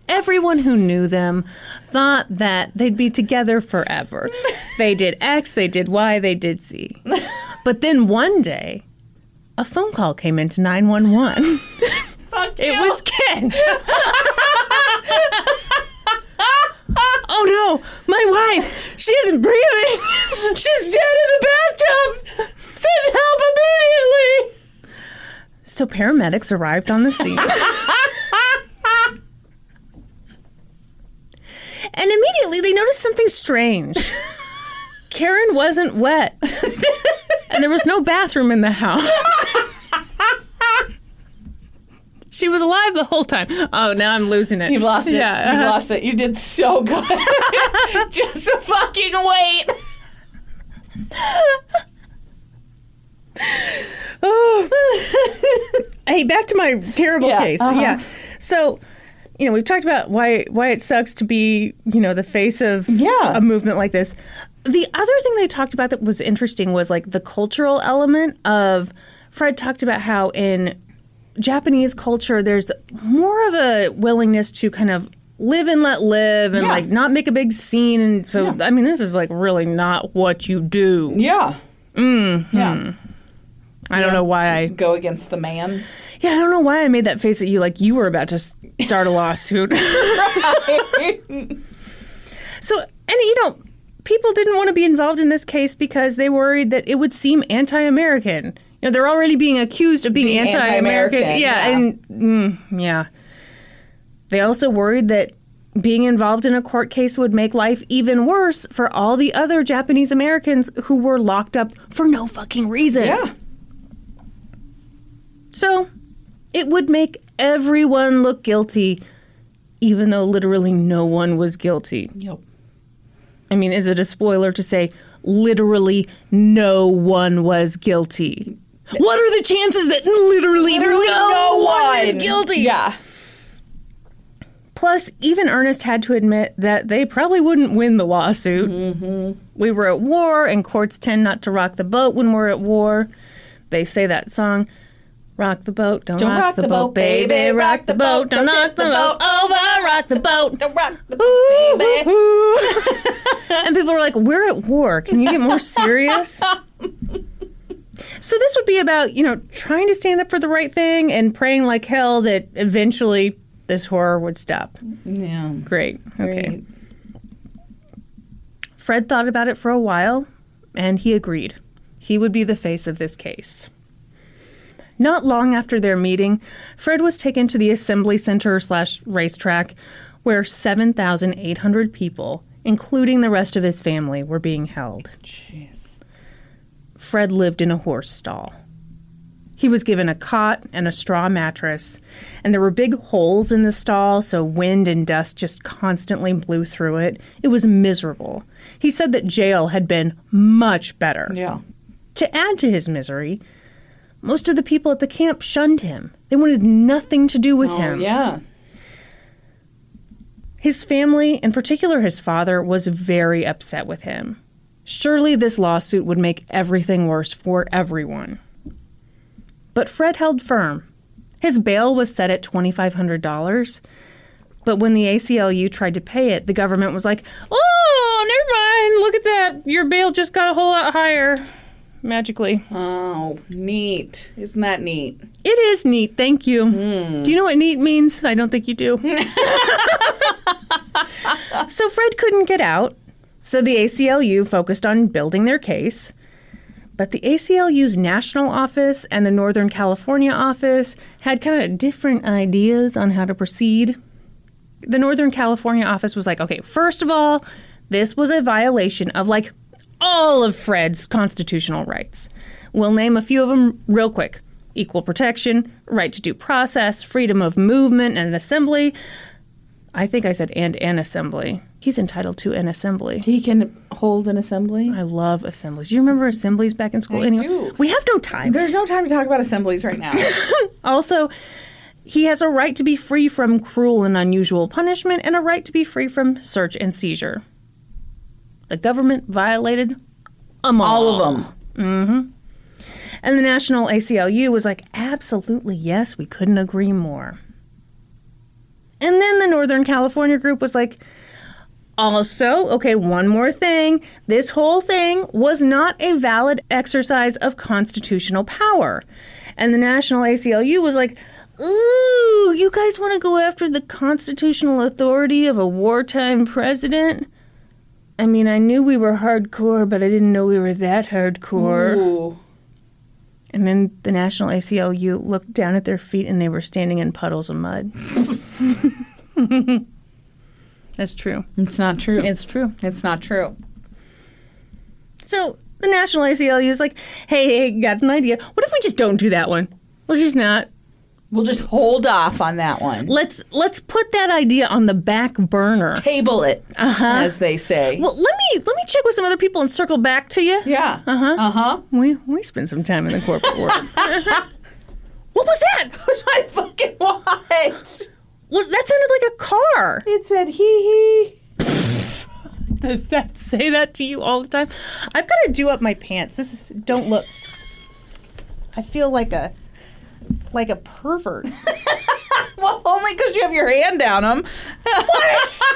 Everyone who knew them thought that they'd be together forever. They did X, they did Y, they did Z. But then one day, a phone call came into 911. Fuck It was Ken. oh no, my wife! She isn't breathing! She's dead in the bathtub. Send help immediately. So paramedics arrived on the scene. And immediately they noticed something strange. Karen wasn't wet. and there was no bathroom in the house. she was alive the whole time. Oh, now I'm losing it. You lost it. Yeah. You uh-huh. lost it. You did so good. Just fucking wait. hey, back to my terrible Yeah, case. uh-huh. Yeah. So, you know, we've talked about why why it sucks to be, you know, the face of Yeah. a movement like this. The other thing they talked about that was interesting was like the cultural element of Fred talked about how in Japanese culture there's more of a willingness to kind of live and let live and Yeah. like not make a big scene and so I mean this is like really not what you do. Yeah. Mm. Yeah. I don't know why I Go against the man. Yeah, I don't know why I made that face at you like you were about to start a lawsuit. so, and you know, people didn't want to be involved in this case because they worried that it would seem anti-American. You know, they're already being accused of being, Being anti-American. anti-American, Yeah, yeah. and mm, yeah. They also worried that being involved in a court case would make life even worse for all the other Japanese Americans who were locked up for no fucking reason. Yeah. So it would make everyone look guilty, even though literally no one was guilty. Yep. I mean, is it a spoiler to say literally no one was guilty? What are the chances that literally, Literally no, one is guilty? Yeah. Plus, even Ernest had to admit that they probably wouldn't win the lawsuit. Mm-hmm. We were at war, and courts tend not to rock the boat when we're at war. They say that song, Rock the boat, don't, rock, the, boat, baby. Rock the boat, don't knock the boat over. Rock the boat. Don't rock the Ooh, baby. ooh. and people are like, "We're at war. Can you get more serious?" so this would be about you know trying to stand up for the right thing and praying like hell that eventually this horror would stop. Yeah. Great. Okay. Great. Fred thought about it for a while, and he agreed. He would be the face of this case. Not long after their meeting, Fred was taken to the assembly center slash racetrack, where 7,800 people, including the rest of his family, were being held. Jeez. Fred lived in a horse stall. He was given a cot and a straw mattress, and there were big holes in the stall, so wind and dust just constantly blew through it. It was miserable. He said that jail had been much better. Yeah. To add to his misery, most of the people at the camp shunned him. They wanted nothing to do with Oh, him. yeah. His family, in particular his father, was very upset with him. Surely this lawsuit would make everything worse for everyone. But Fred held firm. His bail was set at $2,500. But when the ACLU tried to pay it, the government was like, oh, never mind. Look at that. Your bail just got a whole lot higher. Magically. Oh, neat. Isn't that neat? It is neat. Thank you. Hmm. Do you know what neat means? I don't think you do. so Fred couldn't get out. So the ACLU focused on building their case. But the ACLU's national office and the Northern California office had kind of different ideas on how to proceed. The Northern California office was like, okay, first of all, this was a violation of like all of Fred's constitutional rights. We'll name a few of them real quick equal protection, right to due process, freedom of movement and an assembly. I think I said and an assembly. He's entitled to an assembly. He can hold an assembly. I love assemblies. Do you remember assemblies back in school? I anyway, do. we have no time. There's no time to talk about assemblies right now. Also, he has a right to be free from cruel and unusual punishment and a right to be free from search and seizure. The government violated them all. All of them. Mm-hmm. And the National ACLU was like, absolutely, yes, we couldn't agree more. And then the Northern California group was like, also, okay, one more thing. This whole thing was not a valid exercise of constitutional power. And the National ACLU was like, ooh, you guys want to go after the constitutional authority of a wartime president? I mean, I knew we were hardcore, but I didn't know we were that hardcore. Ooh. And then the National ACLU looked down at their feet and they were standing in puddles of mud. That's true. It's not true. It's true. It's not true. So the National ACLU is like, hey, hey, got an idea. What if we just don't do that one? Let's just not. We'll just hold off on that one. Let's let's put that idea on the back burner. Table it, as they say. Well, let me let me check with some other people and circle back to you. yeah. Uh huh. Uh huh. We we spend some time in the corporate world. what was that? was my fucking watch. Well, that sounded like a car? It said hee hee. Does that say that to you all the time? I've got to do up my pants. This is don't look. I feel like a like a pervert. Well, only because you have your hand down them. What?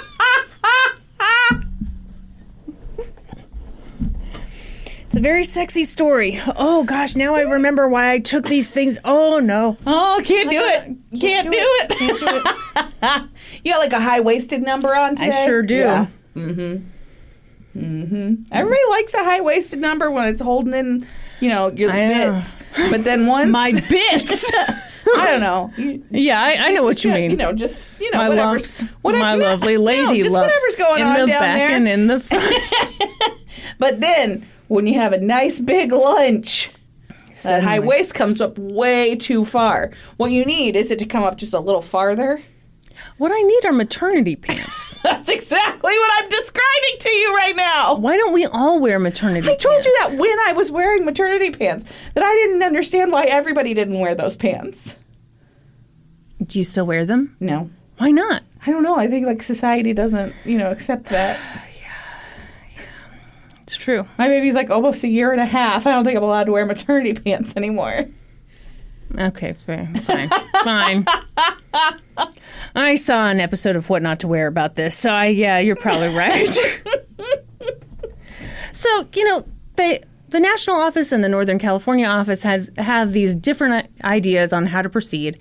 It's a very sexy story. Oh gosh, now I remember why I took these things. Oh no. oh, can't do it. Can't, do, it. Can't do it. You got like a high waisted number on today? I sure do. Yeah. Mm-hmm. Mm-hmm. Everybody likes a high waisted number when it's holding in, you know, your I know. bits. But then once My bits. I don't know. You, yeah, I, I know what you mean. You know, just you know, my whatever's lumps, whatever, my no, lovely no, lady just lumps whatever's going in on the down back there. and in the front. But then when you have a nice big lunch, that high waist comes up way too far. What you need is it to come up just a little farther. What I need are maternity pants. That's exactly what I'm describing to you right now. Why don't we all wear maternity? Pants? I told you that when I was wearing maternity pants, that I didn't understand why everybody didn't wear those pants. Do you still wear them? No. Why not? I don't know. I think like society doesn't, you know, accept that. Yeah. It's true. My baby's like almost a year and a half. I don't think I'm allowed to wear maternity pants anymore. Okay, fair. Fine. Fine. I saw an episode of What Not to Wear about this, so I yeah, you're probably right. so, you know, they the national office and the Northern California office has have these different ideas on how to proceed.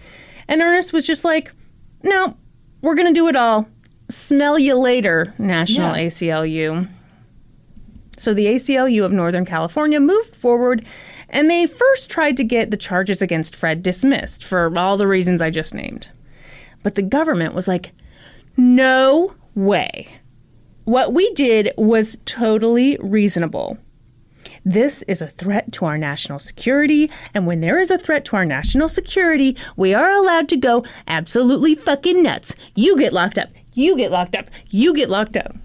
And Ernest was just like, "No, we're going to do it all. Smell you later, National Yeah. ACLU." So the ACLU of Northern California moved forward and they first tried to get the charges against Fred dismissed for all the reasons I just named. But the government was like, no way. What we did was totally reasonable. This is a threat to our national security, and when there is a threat to our national security, we are allowed to go absolutely fucking nuts. You get locked up. You get locked up. You get locked up.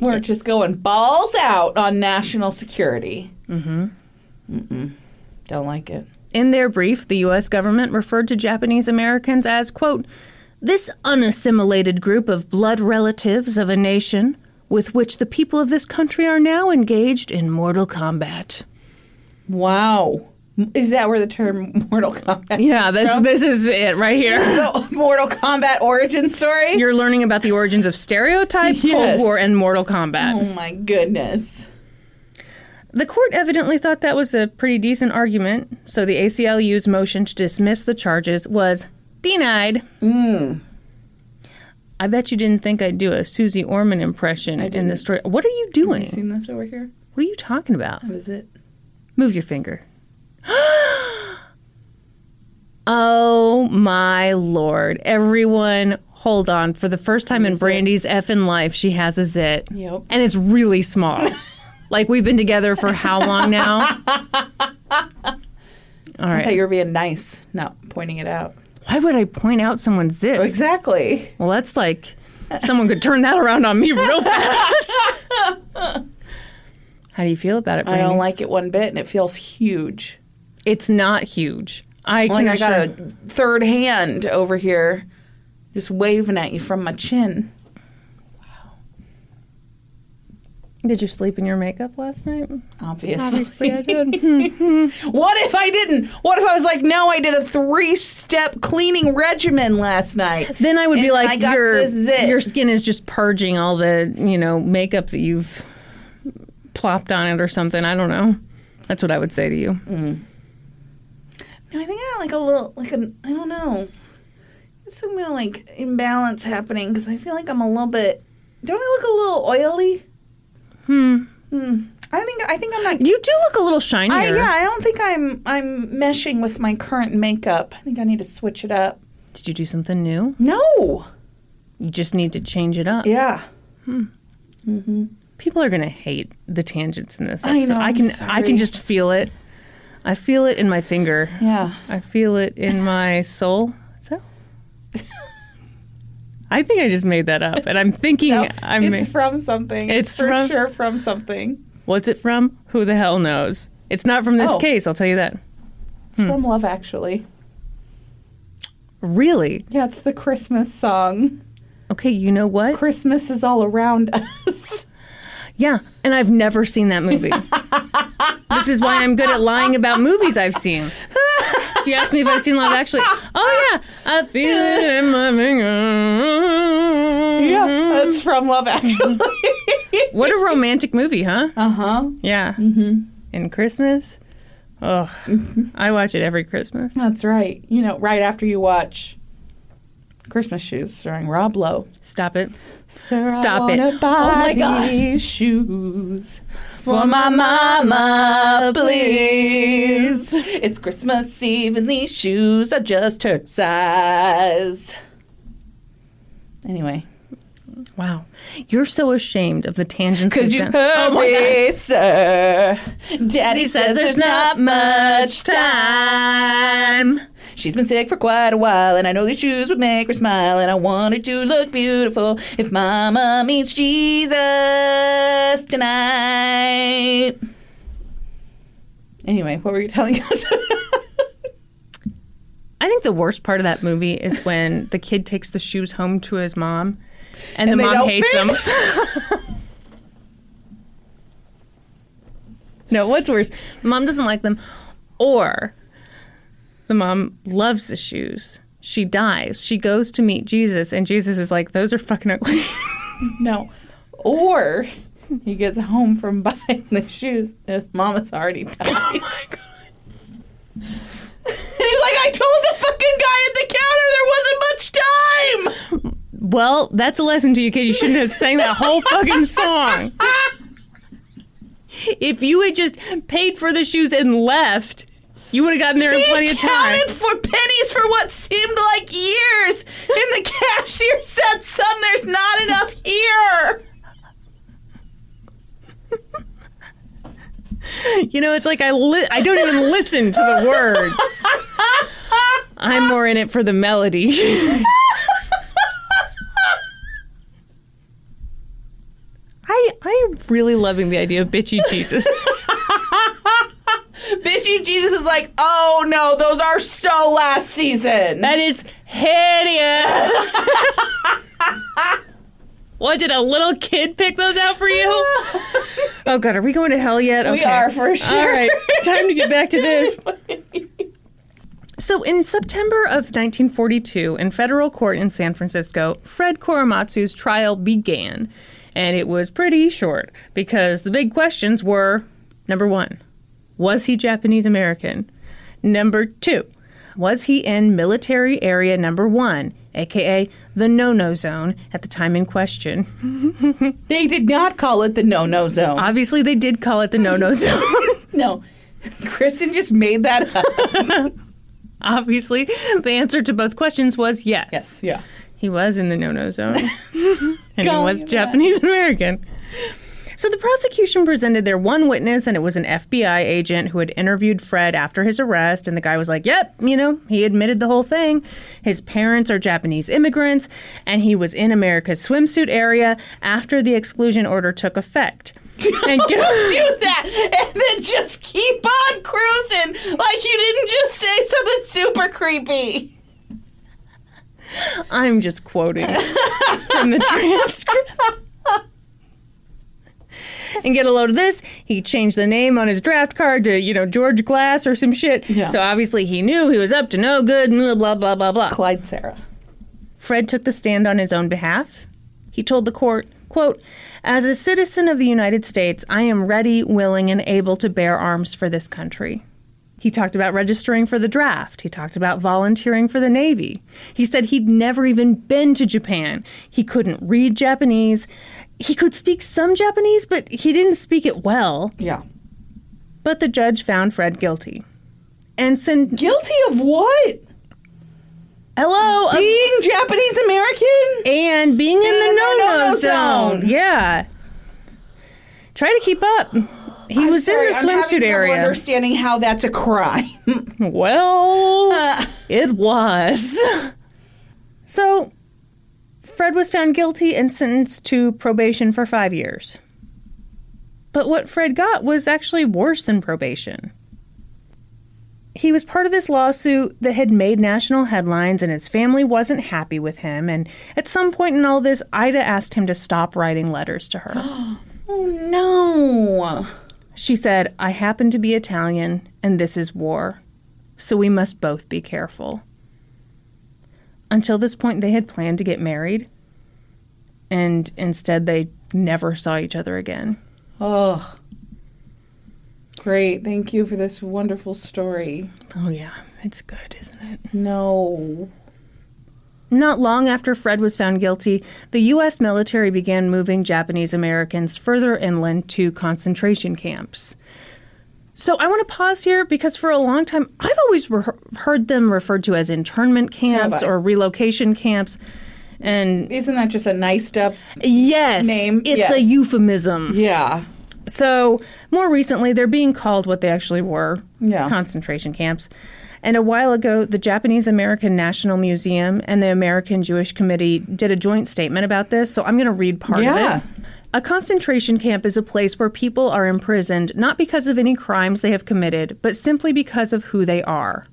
We're just going balls out on national security. Mm-hmm. Mm-mm. Don't like it. In their brief, the U.S. government referred to Japanese Americans as, quote, this unassimilated group of blood relatives of a nation with which the people of this country are now engaged in mortal combat. Wow. Is that where the term Mortal Kombat? Yeah, this, this is it right here. The Mortal Kombat origin story? You're learning about the origins of stereotype, Cold War, and Mortal Kombat. oh my goodness. The court evidently thought that was a pretty decent argument, so the ACLU's motion to dismiss the charges was denied. Hmm. I bet you didn't think I'd do a Suze Orman impression in the story. What are you doing? You seen this over here? What are you talking about? That was it. Move your finger. oh my lord. Everyone, hold on. For the first time in. Brandy's effing life, she has a zit. Yep. And it's really small. like we've been together for how long now? All I thought you were being nice, not pointing it out. Why would I point out someone's zits? Exactly. Well, that's like someone could turn that around on me real fast. How do you feel about it, I don't like it one bit, and it feels huge. It's not huge. I Like can I got assure- a third hand over here, just waving at you from my chin. Did you sleep in your makeup last night? Obviously. Obviously, I did. What if I didn't? What if I was like, no, I did a three-step cleaning regimen last night? then I would be like, your your skin is just purging all the you know makeup that you've plopped on it or something. I don't know. That's what I would say to you. Mm. No, I think I got like a little, like a, I don't know. There's some kind of like imbalance happening because I feel like I'm a little bit. Don't I look a little oily? Hmm. Hmm. I think I think I'm not. You do look a little shinier. I, yeah, I don't think I'm I'm meshing with my current makeup. I think I need to switch it up. Did you do something new? No. You just need to change it up. Yeah. Hmm. hmm People are gonna hate the tangents in this I know, I can I can just feel it. I feel it in my finger. Yeah. I feel it in my soul. I think I just made that up, and I'm thinking No, I'm. it's from something. It's, It's for from- sure from something. What's it from? Who the hell knows? It's not from this Oh. case. I'll tell you that. It's from hmm. Love Actually. Really? Yeah, it's the Christmas song. Okay. You know what? Christmas is all around us. Yeah, and I've never seen that movie. this is why I'm good at lying about movies I've seen. You asked me if I've seen Love Actually. Oh yeah, I feel it in my finger. yeah, that's from Love Actually. What a romantic movie, huh? uh huh. Yeah. Mm-hmm. And Christmas. Oh, Mhm. I watch it every Christmas. That's right. You know, right after you watch Christmas Shoes starring Rob Lowe. Stop it. Sir, Stop I it. Oh my God. shoes for my mama, please. It's Christmas Eve and these shoes are just her size. Anyway, Wow, you're so ashamed of the tangents. could you done. Oh hurry, sir? Daddy says there's not much time. She's been sick for quite a while, and I know these shoes would make her smile, and I want her to look beautiful if Mama meets Jesus tonight. Anyway, what were you telling us? I think the worst part of that movie is when the kid takes the shoes home to his mom, and, And the mom hates fit. them. no, what's worse? Mom doesn't like them, or the mom loves the shoes. She dies. She goes to meet Jesus, and Jesus is like, "Those are fucking ugly." no. Or he gets home from buying the shoes, and his mama's already died. oh my god. And he's like, I told the fucking guy at the counter there wasn't much time. Well, that's a lesson to you, kid. You shouldn't have sang that whole fucking song. If you had just paid for the shoes and left, you would have gotten there in He plenty of time. counted for pennies for what seemed like years, and the cashier said, "Son, there's not enough here." You know, it's like I li- I don't even listen to the words. I'm more in it for the melody. I I am really loving the idea of bitchy Jesus. Bitchy Jesus is like, "Oh no, those are so last season." That is hideous. what did a little kid pick those out for you? Oh god, are we going to hell yet? We Okay. are for sure. All right, time to get back to this. So, in September of 1942, in federal court in San Francisco, Fred Korematsu's trial began. And it was pretty short because the big questions were number one, was he Japanese American? Number two, was he in military area number one, aka the no no zone, at the time in question? They did not call it the no-no zone. Obviously, they did call it the no no zone. no, Kristen just made that up. Obviously, the answer to both questions was yes. yes, yeah. He was in the no no zone. and he was. Japanese American. So the prosecution presented their one witness, and it was an FBI agent who had interviewed Fred after his arrest. And the guy was like, Yep, you know, he admitted the whole thing. His parents are Japanese immigrants, and he was in America's swimsuit area after the exclusion order took effect. And get- do that and then just keep on cruising like you didn't just say something super creepy. I'm just quoting from the transcript. and get a load of this. He changed the name on his draft card to, you know, George Glass or some shit. Yeah. So obviously he knew he was up to no good, and blah, blah, blah, blah, blah. Clyde Sarah. Fred took the stand on his own behalf. He told the court, quote, As a citizen of the United States, I am ready, willing, and able to bear arms for this country. He talked about registering for the draft. He talked about volunteering for the Navy. He said he'd never even been to Japan. He couldn't read Japanese. He could speak some Japanese, but he didn't speak it well. Yeah. But the judge found Fred guilty. And sent Guilty of what? hello of- Being Japanese American? and being in the in the no-no no-no zone. zone. Yeah. Try to keep up. He I'm was sorry, in I'm the having swimsuit area. Understanding how that's a crime. Well, uh. it was. So, Fred was found guilty and sentenced to probation for five years. But what Fred got was actually worse than probation. He was part of this lawsuit that had made national headlines, and his family wasn't happy with him. And at some point in all this, Ida asked him to stop writing letters to her. oh no. She said, I happen to be Italian, and this is war, so we must both be careful. Until this point, they had planned to get married, and instead, they never saw each other again. Oh. Great. Thank you for this wonderful story. Oh, yeah, it's good, isn't it? No. Not long after Fred was found guilty, the U.S. military began moving Japanese Americans further inland to concentration camps. So I want to pause here because for a long time, I've always re- heard them referred to as internment camps or relocation camps. And Isn't that just a nice up? yes, Name, it's yes. a euphemism. Yeah. So more recently, they're being called what they actually were Yeah. concentration camps. And a while ago, the Japanese American National Museum and the American Jewish Committee did a joint statement about this. So I'm going to read part Yeah. of it. A concentration camp is a place where people are imprisoned not because of any crimes they have committed, but simply because of who they are.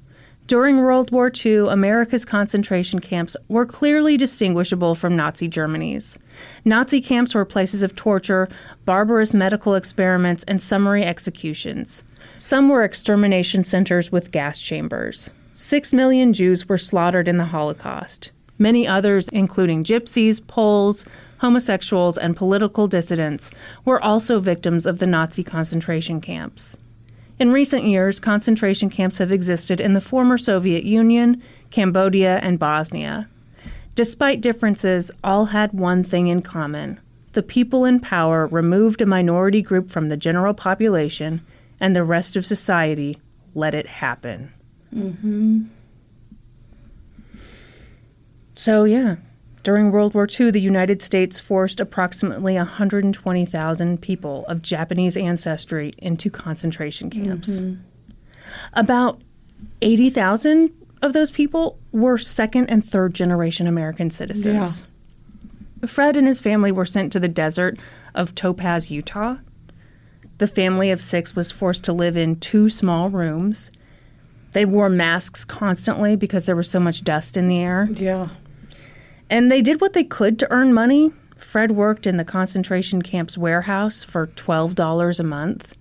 During World War II, America's concentration camps were clearly distinguishable from Nazi Germany's. Nazi camps were places of torture, barbarous medical experiments, and summary executions. Some were extermination centers with gas chambers. Six million Jews were slaughtered in the Holocaust. Many others, including gypsies, Poles, homosexuals, and political dissidents, were also victims of the Nazi concentration camps. In recent years, concentration camps have existed in the former Soviet Union, Cambodia, and Bosnia. Despite differences, all had one thing in common. The people in power removed a minority group from the general population, and the rest of society let it happen. Mm-hmm. So, yeah, during World War II, the United States forced approximately 120,000 people of Japanese ancestry into concentration camps. About 80,000 of those people were second and third generation American citizens. Fred and his family were sent to the desert of Topaz, Utah. The family of six was forced to live in two small rooms. They wore masks constantly because there was so much dust in the air. Yeah. And they did what they could to earn money. Fred worked in the concentration camp's warehouse for $12 a month.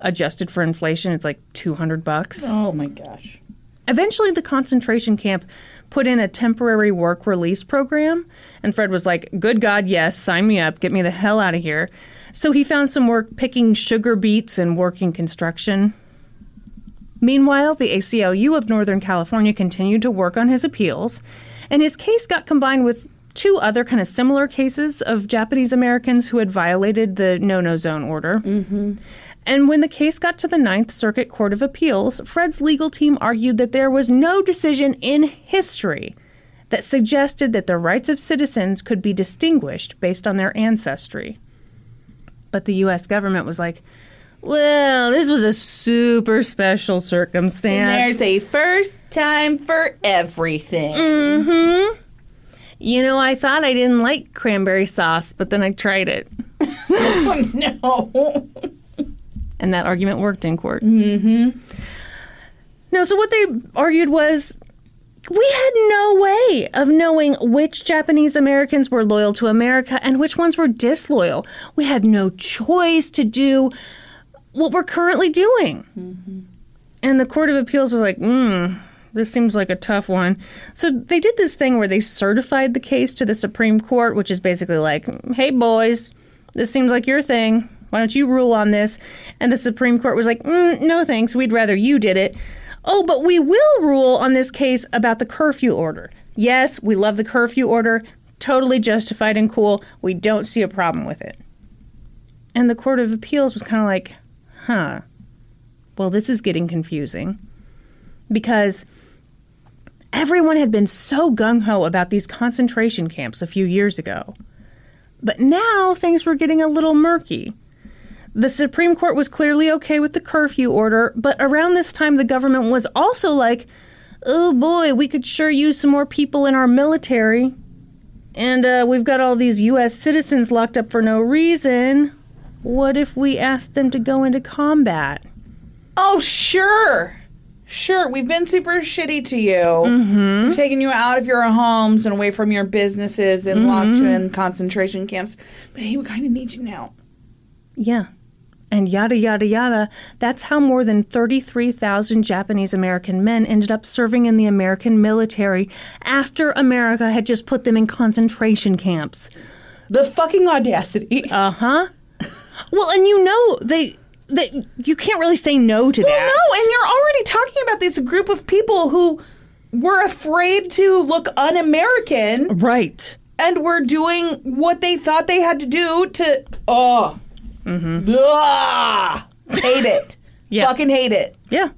Adjusted for inflation, it's like 200 bucks. Oh my gosh. Eventually, the concentration camp put in a temporary work release program, and Fred was like, Good God, yes, sign me up, get me the hell out of here. So he found some work picking sugar beets and working construction. Meanwhile, the ACLU of Northern California continued to work on his appeals, and his case got combined with two other kind of similar cases of Japanese Americans who had violated the no no zone order. Mm-hmm. And when the case got to the Ninth Circuit Court of Appeals, Fred's legal team argued that there was no decision in history that suggested that the rights of citizens could be distinguished based on their ancestry. But the U.S. government was like, well, this was a super special circumstance. There's a first time for everything. Mm. you know, I thought I didn't like cranberry sauce, but then I tried it. no. And that argument worked in court. Mm-hmm. No, so what they argued was we had no way of knowing which Japanese Americans were loyal to America and which ones were disloyal. We had no choice to do what we're currently doing. And the Court of Appeals was like, hmm, this seems like a tough one. So they did this thing where they certified the case to the Supreme Court, which is basically like, hey, boys, this seems like your thing. Why don't you rule on this? And the Supreme Court was like, mm, no thanks, we'd rather you did it. Oh, but we will rule on this case about the curfew order. Yes, we love the curfew order. Totally justified and cool. We don't see a problem with it. And the Court of Appeals was kind of like, huh, well, this is getting confusing. Because everyone had been so gung ho about these concentration camps a few years ago. But now things were getting a little murky. The Supreme Court was clearly okay with the curfew order, but around this time, the government was also like, oh boy, we could sure use some more people in our military. And uh, we've got all these U.S. citizens locked up for no reason. What if we asked them to go into combat? Oh, sure. Sure, we've been super shitty to you. Mm-hmm. We've taken you out of your homes and away from your businesses and locked you in concentration camps. But hey, we kind of need you now. Yeah. And yada, yada, yada. That's how more than 33,000 Japanese American men ended up serving in the American military after America had just put them in concentration camps. The fucking audacity. Uh huh. well, and you know, they. That you can't really say no to Well, that. no, and you're already talking about this group of people who were afraid to look un-American right. and were doing what they thought they had to do to. Oh, Ah! hate it. Yeah. fucking hate it. Yeah.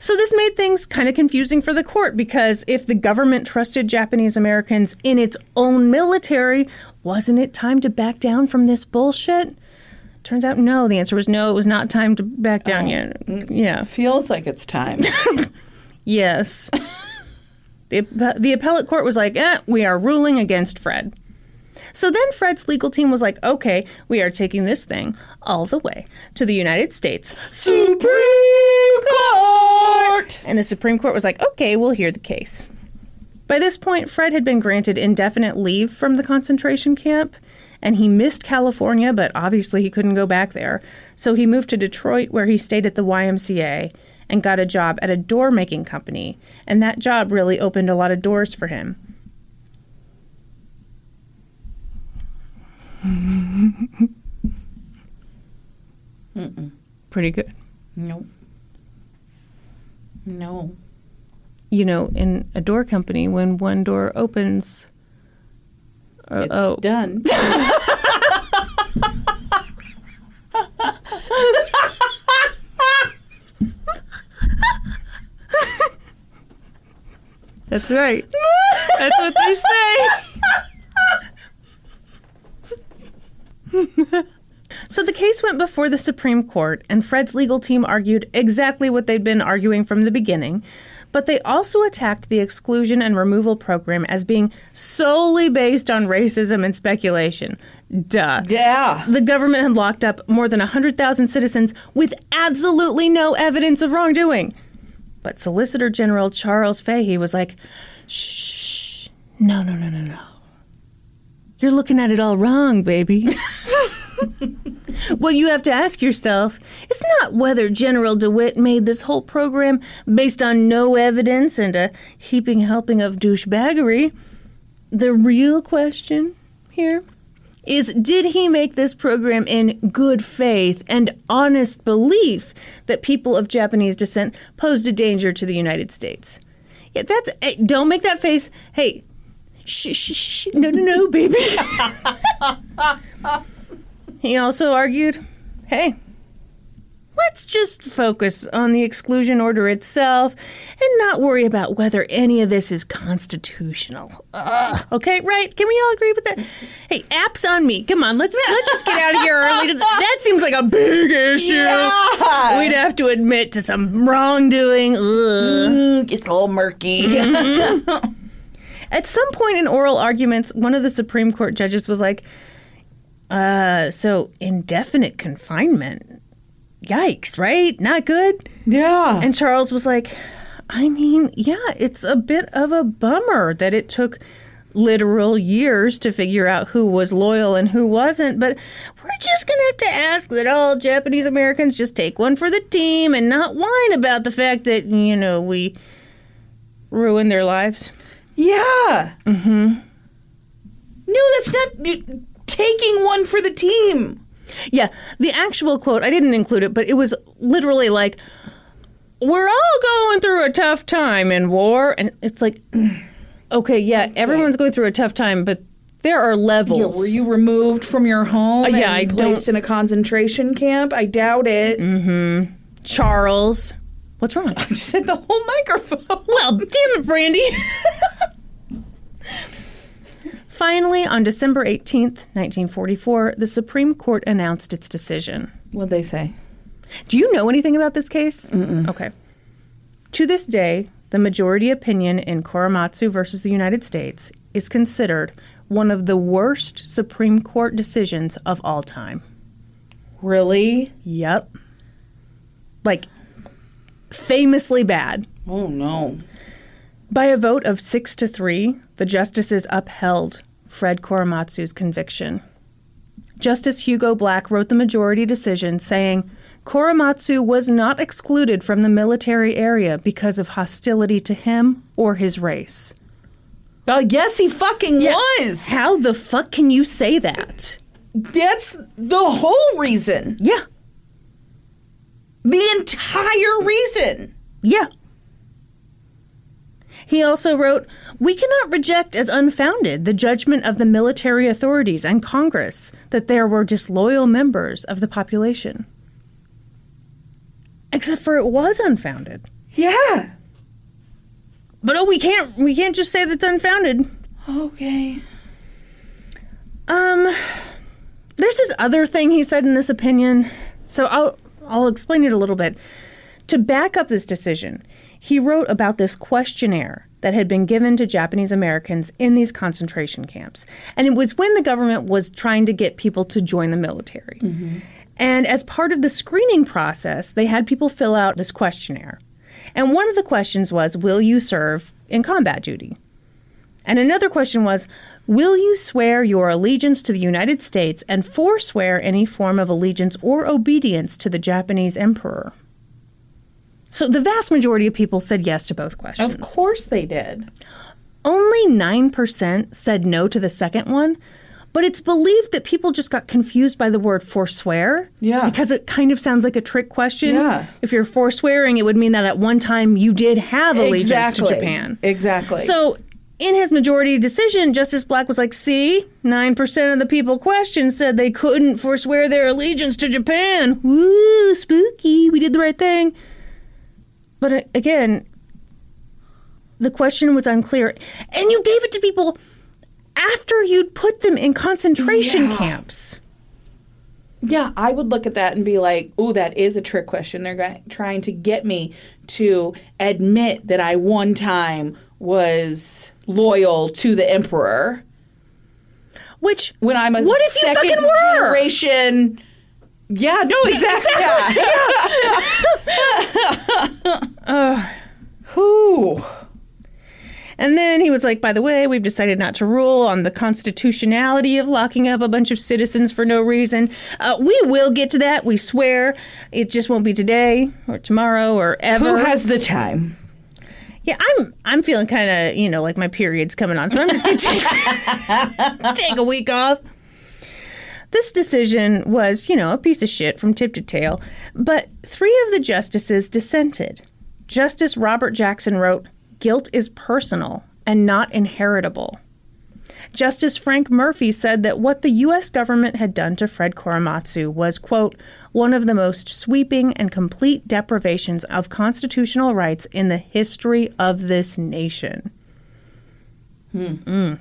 So this made things kind of confusing for the court because if the government trusted Japanese Americans in its own military, wasn't it time to back down from this bullshit? Turns out no. The answer was no. It was not time to back down yet. Yeah. Feels like it's time. Yes. the, the appellate court was like, eh, we are ruling against Fred. So then Fred's legal team was like, okay, we are taking this thing all the way to the United States Supreme Court. And the Supreme Court was like, okay, we'll hear the case. By this point, Fred had been granted indefinite leave from the concentration camp, and he missed California, but obviously he couldn't go back there. So he moved to Detroit, where he stayed at the YMCA and got a job at a door making company. And that job really opened a lot of doors for him. Pretty good. No. No. You know, in a door company, when one door opens, uh, It's oh, done. That's right. That's what they say. so the case went before the Supreme Court, and Fred's legal team argued exactly what they'd been arguing from the beginning. But they also attacked the exclusion and removal program as being solely based on racism and speculation. Duh. yeah. The government had locked up more than 100,000 citizens with absolutely no evidence of wrongdoing. But Solicitor General Charles Fahy was like, shh, no, no, no, no, no. You're looking at it all wrong, baby. what you have to ask yourself is not whether General DeWitt made this whole program based on no evidence and a heaping helping of douchebaggery. The real question here is did he make this program in good faith and honest belief that people of Japanese descent posed a danger to the United States? Yeah, that's hey, don't make that face. Hey, shh, shh, shh, no, no, no, baby. he also argued, hey, let's just focus on the exclusion order itself and not worry about whether any of this is constitutional. Ugh. Okay, right? Can we all agree with that? Hey, apps on me. Come on, let's let's just get out of here early. That seems like a big issue. Yeah. We'd have to admit to some wrongdoing. Ugh. It's a little murky. Mm-hmm. At some point in oral arguments, one of the Supreme Court judges was like, uh, so indefinite confinement. Yikes, right? Not good. yeah. And Charles was like, I mean, yeah, it's a bit of a bummer that it took literal years to figure out who was loyal and who wasn't, but we're just going to have to ask that all Japanese Americans just take one for the team and not whine about the fact that, you know, we ruined their lives. Yeah. Mm-hmm. No, that's not taking one for the team. Yeah, the actual quote, I didn't include it, but it was literally like, We're all going through a tough time in war. And it's like, okay, yeah, everyone's going through a tough time, but there are levels. Yeah, were you removed from your home Uh, yeah, and I placed in a concentration camp? I doubt it. Mm-hmm. Charles. What's wrong? I just hit the whole microphone. Well, damn it, Brandy. Finally, on December 18th, 1944, the Supreme Court announced its decision. What'd they say? Do you know anything about this case? Mm-mm. Okay. To this day, the majority opinion in Korematsu versus the United States is considered one of the worst Supreme Court decisions of all time. Really? Yep. Like, famously bad. Oh, no. By a vote of six to three, the justices upheld Fred Korematsu's conviction. Justice Hugo Black wrote the majority decision saying Korematsu was not excluded from the military area because of hostility to him or his race. Well, yes, he fucking was. How the fuck can you say that? That's the whole reason. Yeah. The entire reason. Yeah. He also wrote, We cannot reject as unfounded the judgment of the military authorities and Congress that there were disloyal members of the population. Except for it was unfounded. Yeah. But oh, we can't we can't just say that's unfounded. Okay. Um there's this other thing he said in this opinion. So I'll I'll explain it a little bit. To back up this decision, he wrote about this questionnaire that had been given to Japanese Americans in these concentration camps. And it was when the government was trying to get people to join the military. Mm-hmm. And as part of the screening process, they had people fill out this questionnaire. And one of the questions was, Will you serve in combat duty? And another question was, Will you swear your allegiance to the United States and forswear any form of allegiance or obedience to the Japanese emperor? So the vast majority of people said yes to both questions. Of course they did. Only 9% said no to the second one, but it's believed that people just got confused by the word forswear. Yeah. Because it kind of sounds like a trick question. Yeah. If you're forswearing, it would mean that at one time you did have allegiance exactly. to Japan. Exactly. So in his majority decision, Justice Black was like, see, 9% of the people questioned said they couldn't forswear their allegiance to Japan. Woo, spooky. We did the right thing. But uh, again, the question was unclear. And you gave it to people after you'd put them in concentration Yeah. camps. Yeah, I would look at that and be like, "Oh, that is a trick question. They're trying to get me to admit that I one time was loyal to the emperor Which, when I'm a What if you second fucking were? generation." Yeah, no, exactly. Yeah. Whew. And then he was like, by the way, we've decided not to rule on the constitutionality of locking up a bunch of citizens for no reason. Uh, we will get to that, we swear. It just won't be today or tomorrow or ever. Who has the time? Yeah, I'm I'm feeling kind of, you know, like my period's coming on, so I'm just going to take, take a week off. This decision was, you know, a piece of shit from tip to tail, but three of the justices dissented. Justice Robert Jackson wrote, Guilt is personal and not inheritable. Justice Frank Murphy said that what the U.S. government had done to Fred Korematsu was, quote, one of the most sweeping and complete deprivations of constitutional rights in the history of this nation. Mm.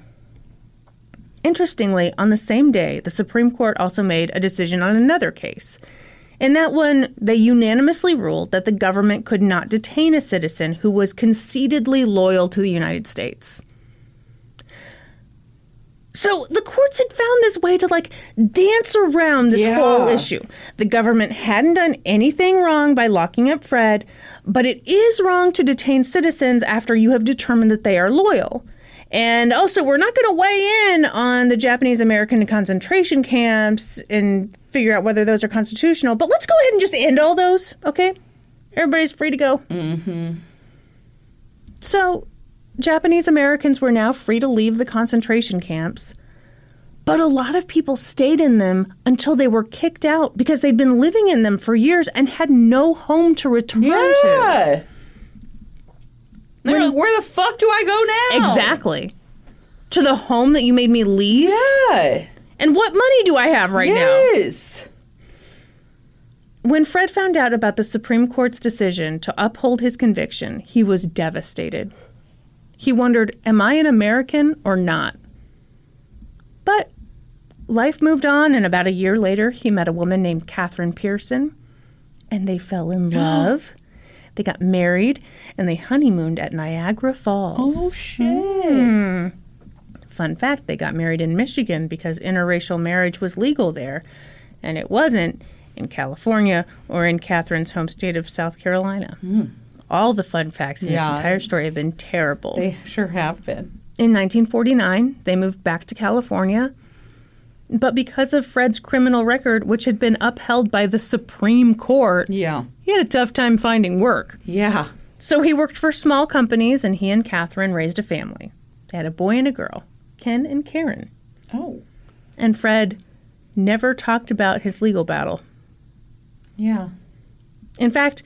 Interestingly, on the same day, the Supreme Court also made a decision on another case. In that one, they unanimously ruled that the government could not detain a citizen who was conceitedly loyal to the United States. So the courts had found this way to like dance around this Yeah. whole issue. The government hadn't done anything wrong by locking up Fred, but it is wrong to detain citizens after you have determined that they are loyal. And also, we're not going to weigh in on the Japanese American concentration camps and figure out whether those are constitutional, but let's go ahead and just end all those, okay? Everybody's free to go. Mm-hmm. So, Japanese Americans were now free to leave the concentration camps, but a lot of people stayed in them until they were kicked out because they'd been living in them for years and had no home to return to. Yeah. They're like, where the fuck do I go now? Exactly. To the home that you made me leave? Yeah. And what money do I have right now? yes. When Fred found out about the Supreme Court's decision to uphold his conviction, he was devastated. He wondered, am I an American or not? But life moved on, and about a year later, he met a woman named Kathryn Pearson, and they fell in love. they got married, and they honeymooned at Niagara Falls. Oh shit. Hmm. Fun fact they got married in Michigan because interracial marriage was legal there, and it wasn't in California or in Kathryn's home state of South Carolina. Hmm. All the fun facts in Yeah, this entire story have been terrible. They sure have been. In 1949, they moved back to California. But because of Fred's criminal record, which had been upheld by the Supreme Court, Yeah. he had a tough time finding work. Yeah. So he worked for small companies, and he and Kathryn raised a family. They had a boy and a girl, Ken and Karen. Oh. And Fred never talked about his legal battle. Yeah. In fact,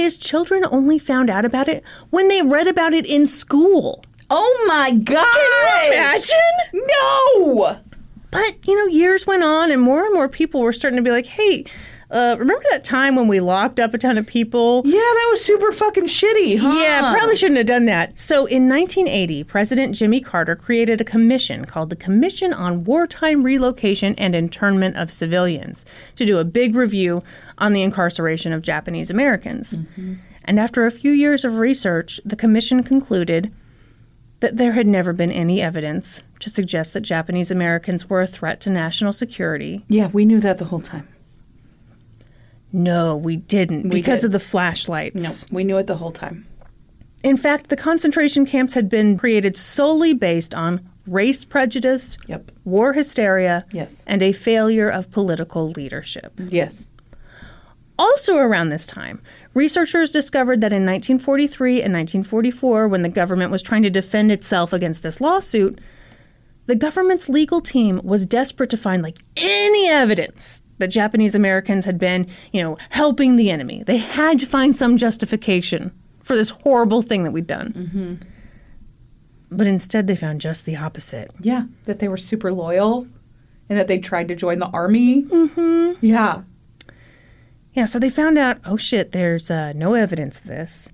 his children only found out about it when they read about it in school. Oh my god! Can you Imagine? No! But, you know, years went on and more and more people were starting to be like, hey, uh, remember that time when we locked up a ton of people? Yeah, that was super fucking shitty, huh? Yeah, probably shouldn't have done that. So in 1980, President Jimmy Carter created a commission called the Commission on Wartime Relocation and Internment of Civilians to do a big review on the incarceration of Japanese Americans. And after a few years of research, the commission concluded that there had never been any evidence to suggest that Japanese Americans were a threat to national security. Yeah, we knew that the whole time. No, we didn't We because did. of the flashlights. No, we knew it the whole time. In fact, the concentration camps had been created solely based on race prejudice, Yep. war hysteria, Yes. and a failure of political leadership. Yes. Also, around this time, researchers discovered that in 1943 and 1944, when the government was trying to defend itself against this lawsuit, the government's legal team was desperate to find like any evidence that Japanese Americans had been, you know, helping the enemy. They had to find some justification for this horrible thing that we'd done. But instead, they found just the opposite. Yeah, that they were super loyal and that they tried to join the army. Mm-hmm. Yeah. Yeah, so they found out, oh shit, there's uh, no evidence of this.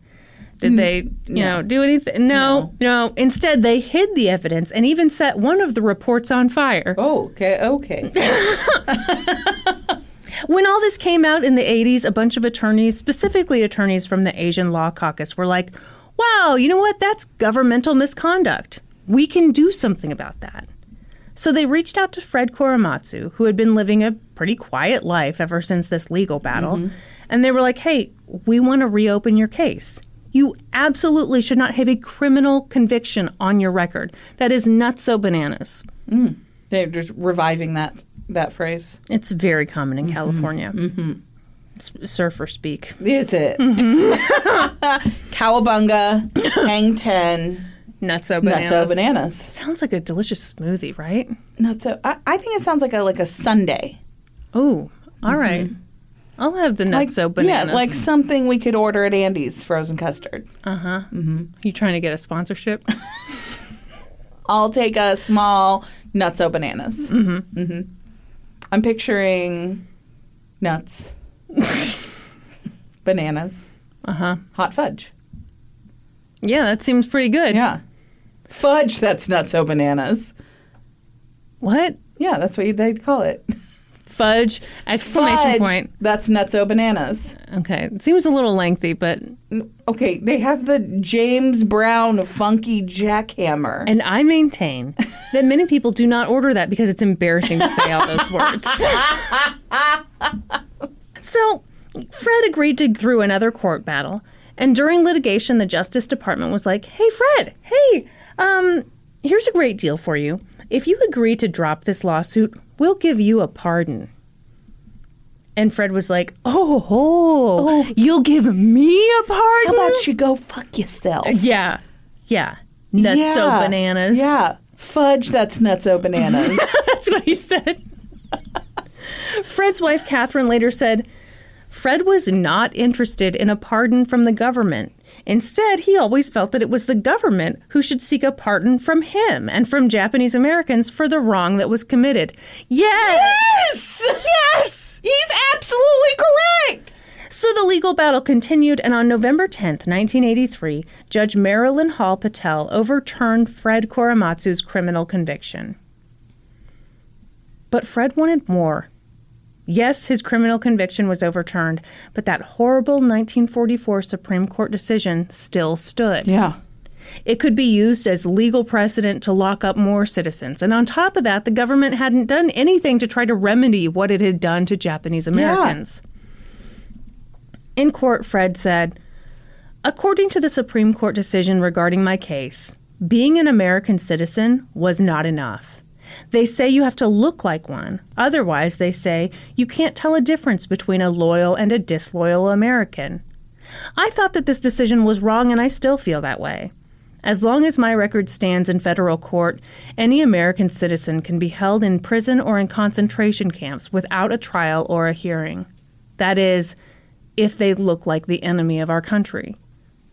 Did mm. they, you no. know, do anything? No, no, Instead, they hid the evidence and even set one of the reports on fire. Oh, okay, okay. When all this came out in the 80s, a bunch of attorneys, specifically attorneys from the Asian Law Caucus, were like, wow, you know what? That's governmental misconduct. We can do something about that. So they reached out to Fred Korematsu, who had been living a pretty quiet life ever since this legal battle. Mm-hmm. And they were like, hey, we want to reopen your case. You absolutely should not have a criminal conviction on your record. That is nutso bananas. Mm. They're just reviving that that phrase. It's very common in mm-hmm. California. Mm-hmm. surfer speak. Is it? Mm-hmm. Cowabunga, hang ten, Nutso bananas. nutso bananas. Sounds like a delicious smoothie, right? Nutso. I, I think it sounds like a like a sundae. Oh, all right. Mm-hmm. I'll have the Like, nutso bananas. Yeah, like something we could order at Andy's frozen custard. Uh huh. Mm-hmm. You trying to get a sponsorship? I'll take a small nuts nutso bananas. Mm-hmm. Mm-hmm. I'm picturing nuts, bananas, uh huh. hot fudge. Yeah, that seems pretty good. Yeah, fudge. That's nuts nutso bananas. What? Yeah, that's what they'd call it. Fudge! Exclamation Fudge, point. That's nutso bananas. Okay, it seems a little lengthy, but Okay, they have the James Brown funky jackhammer. and I maintain that many people do not order that because it's embarrassing to say all those words. so, Fred agreed to through another court battle, and during litigation, the Justice Department was like, "Hey, Fred, hey, um, here's a great deal for you. If you agree to drop this lawsuit, we'll give you a pardon." And Fred was like, "Oh, oh, you'll give me a pardon?" How about you go fuck yourself? Yeah, yeah, nutso Yeah. bananas. Yeah, fudge. That's nutso bananas. That's what he said. Fred's wife, Kathryn, later said Fred was not interested in a pardon from the government. Instead, he always felt that it was the government who should seek a pardon from him and from Japanese Americans for the wrong that was committed. Yes! yes, yes, he's absolutely correct. So the legal battle continued, and on November 10th, 1983, Judge Marilyn Hall Patel overturned Fred Korematsu's criminal conviction. But Fred wanted more. Yes, his criminal conviction was overturned, but that horrible 1944 Supreme Court decision still stood. Yeah. It could be used as legal precedent to lock up more citizens. And on top of that, the government hadn't done anything to try to remedy what it had done to Japanese Americans. In court, Fred said, According to the Supreme Court decision regarding my case, being an American citizen was not enough. They say you have to look like one. Otherwise, they say you can't tell a difference between a loyal and a disloyal American. I thought that this decision was wrong, and I still feel that way. As long as my record stands in federal court, any American citizen can be held in prison or in concentration camps without a trial or a hearing. That is, if they look like the enemy of our country.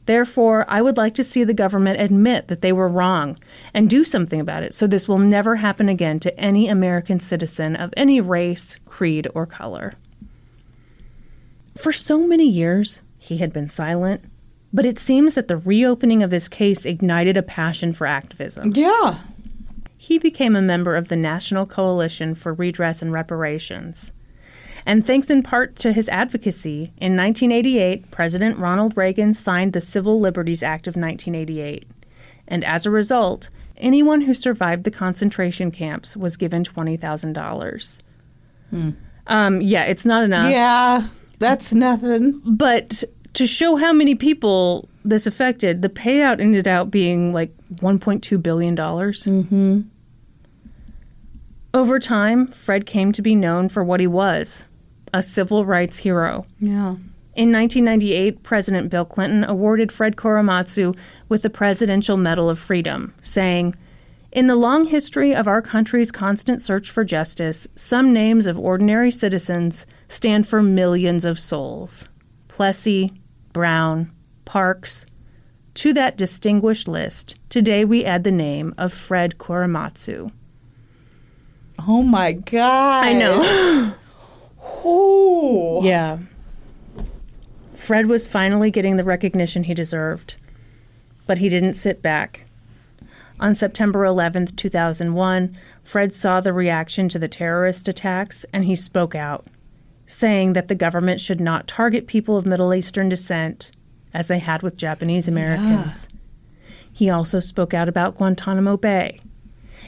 Therefore, I would like to see the government admit that they were wrong and do something about it so this will never happen again to any American citizen of any race, creed, or color. For so many years, he had been silent, but it seems that the reopening of this case ignited a passion for activism. Yeah. He became a member of the National Coalition for Redress and Reparations. And thanks in part to his advocacy, in 1988, President Ronald Reagan signed the Civil Liberties Act of 1988. And as a result, anyone who survived the concentration camps was given $20,000. Um, yeah, it's not enough. Yeah. That's nothing. But to show how many people this affected, the payout ended up being like $1.2 billion. Mm-hmm. Over time, Fred came to be known for what he was a civil rights hero. Yeah. In 1998, President Bill Clinton awarded Fred Korematsu with the Presidential Medal of Freedom, saying, In the long history of our country's constant search for justice, some names of ordinary citizens stand for millions of souls. Plessy, Brown, Parks. To that distinguished list, today we add the name of Fred Korematsu. Oh my God. I know. Ooh. Yeah. Fred was finally getting the recognition he deserved, but he didn't sit back. On September 11th, 2001, Fred saw the reaction to the terrorist attacks and he spoke out, saying that the government should not target people of Middle Eastern descent as they had with Japanese Americans. He also spoke out about Guantanamo Bay.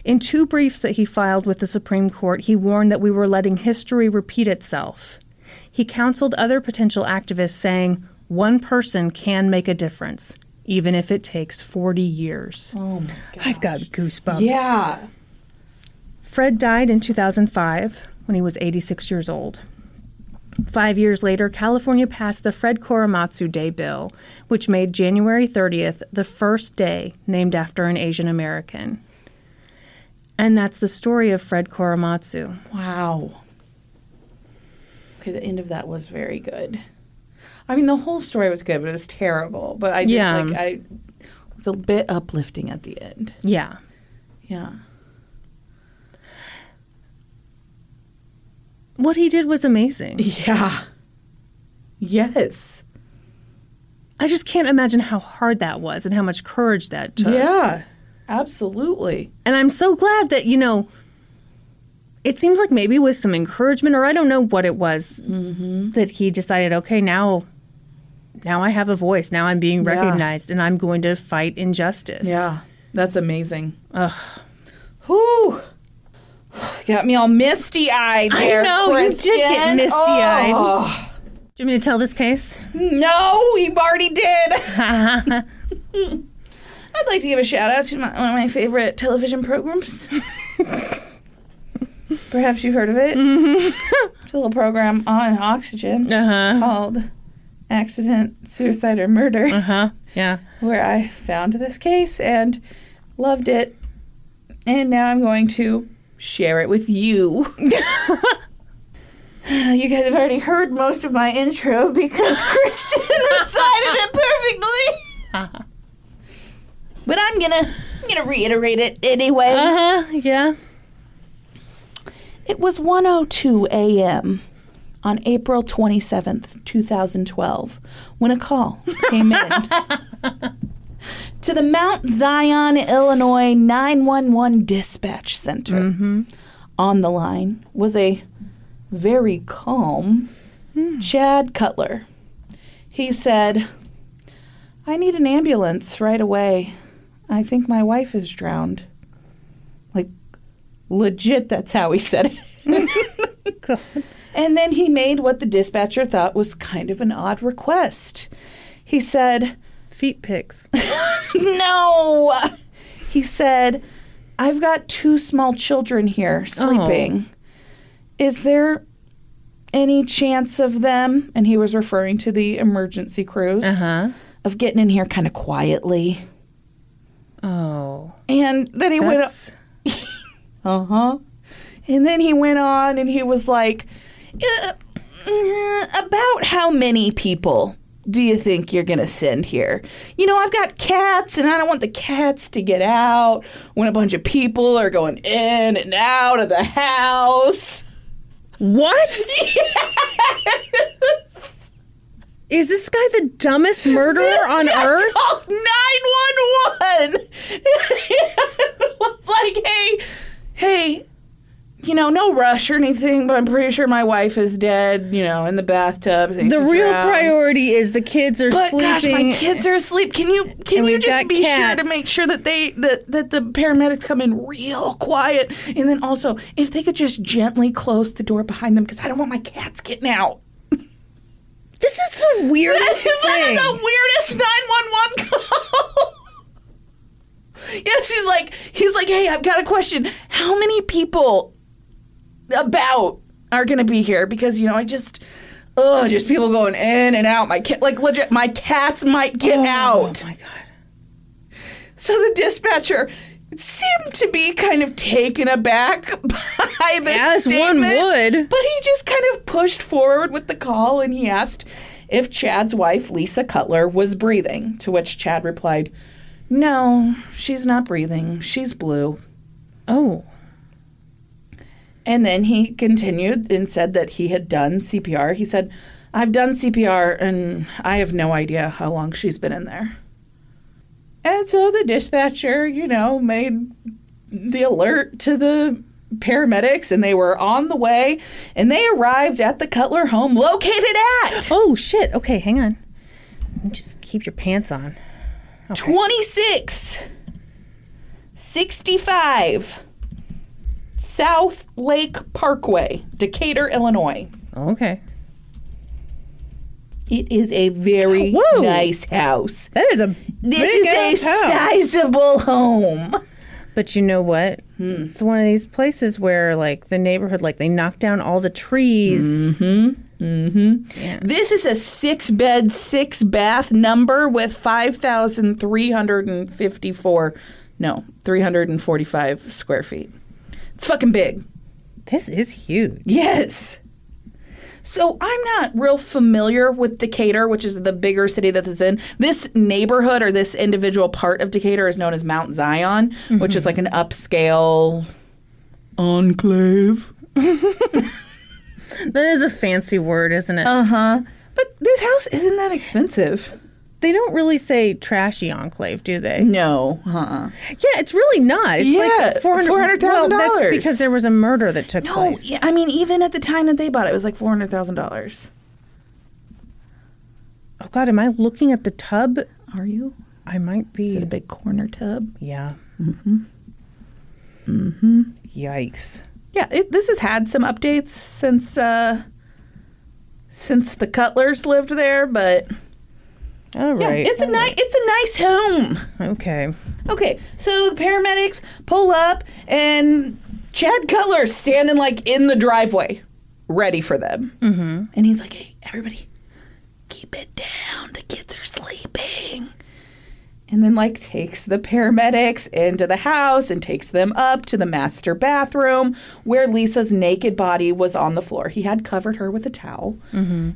In two briefs that he filed with the Supreme Court, he warned that we were letting history repeat itself. He counseled other potential activists, saying, One person can make a difference, even if it takes 40 years. Oh my God. I've got goosebumps. Yeah. Fred died in 2005 when he was 86 years old. Five years later, California passed the Fred Korematsu Day Bill, which made January 30th the first day named after an Asian American. And that's the story of Fred Korematsu. Wow. Okay, the end of that was very good. I mean, the whole story was good, but it was terrible. But I did Yeah. like I it was a bit uplifting at the end. Yeah. Yeah. What he did was amazing. Yeah. Yes. I just can't imagine how hard that was and how much courage that took. Yeah. Absolutely. And I'm so glad that, you know, it seems like maybe with some encouragement, or I don't know what it was, mm-hmm. that he decided, okay, now, now I have a voice. Now I'm being Yeah. recognized, and I'm going to fight injustice. Yeah. That's amazing. Ugh. Whew. Got me all misty eyed I there. know, you did get misty-eyed. Oh. Do you want me to tell this case? No, you already did. I'd like to give a shout out to my, one of my favorite television programs. Perhaps you've heard of it. It's a little program on Oxygen Uh huh. called Accident, Suicide, or Murder, Uh huh. Yeah. where I found this case and loved it. And now I'm going to share it with you. You guys have already heard most of my intro because Kristen recited it perfectly. But I'm gonna I'm gonna reiterate it anyway. Uh huh. Yeah. It was 1:02 a.m. on April 27th, 2012, when a call came in to the Mount Zion, Illinois 911 dispatch center. on the line was a very calm Chad Cutler. He said, I need an ambulance right away. I think my wife is drowned. Like, legit, that's how he said it. God. And then he made what the dispatcher thought was kind of an odd request. He said, Feet pics. No! He said, I've got two small children here sleeping. Is there any chance of them, and he was referring to the emergency crews, Uh huh. of getting in here kind of quietly? Oh. And then he went, uh huh. And then he went on and he was like, uh, uh, about how many people do you think you're going to send here? You know, I've got cats and I don't want the cats to get out when a bunch of people are going in and out of the house. What? Is this guy the dumbest murderer on earth? Called 911. it was like, hey, hey, you know, no rush or anything, but I'm pretty sure my wife is dead, you know, in the bathtub. The real priority is the kids are But sleeping. gosh, my kids are asleep. Can you can And you we've just got be sure cats. to make sure that they that, that the paramedics come in real quiet, and then also if they could just gently close the door behind them because I don't want my cats getting out. This is the weirdest This is thing. the weirdest 911 call. yes, he's like, he's like, hey, I've got a question. How many people about are going to be here? Because, you know, I just, oh, just people going in and out. My cat, like, legit, my cats might get oh out. Oh my god. So the dispatcher seemed to be kind of taken aback by this As one would. But he just kind of pushed forward with the call and he asked if Chad's wife, Lisa Cutler, was breathing. To which Chad replied, No, she's not breathing. She's blue. Oh. And then he continued and said that he had done CPR. He said, I've done CPR and I have no idea how long she's been in there. And so the dispatcher, you know, made the alert to the paramedics and they were on the way and they arrived at the Cutler home located at Oh shit. Okay, hang on. Just keep your pants on. 26 65 South Lake Parkway, Decatur, Illinois. Okay. It is a very Whoa. nice house. That is a This big is a house. sizable home. But you know what? Hmm. It's one of these places where like the neighborhood like they knock down all the trees. Mm-hmm. Mm-hmm. This is a six bed, six bath number with 5,354, no, 345 square feet. It's fucking big. This is huge. Yes. So I'm not real familiar with Decatur, which is the bigger city that this is in. This neighborhood or this individual part of Decatur is known as Mount Zion, which is like an upscale enclave. That is a fancy word, isn't it? Uh huh. But this house isn't that expensive. They don't really say trashy enclave, do they? No. Uh-uh. Yeah, it's really not. It's Yeah, like 400 Well, that's because there was a murder that took No, place. yeah, I mean, even at the time that they bought it, it was like $400,000. Oh god, am I looking at the tub? Are you? I might be. Is it a big corner tub? Yeah. Mm-hmm. Mm-hmm. Yikes. Yeah, it, this has had some updates since uh, since the Cutlers lived there, but All yeah, right. it's a nice it's a nice home. Okay. Okay, so the paramedics pull up and Chad Cutler standing like in the driveway, ready for them, mm-hmm. and he's like, "Hey, everybody, keep it down. The kids are sleeping." And then, like, takes the paramedics into the house and takes them up to the master bathroom where Lisa's naked body was on the floor. He had covered her with a towel.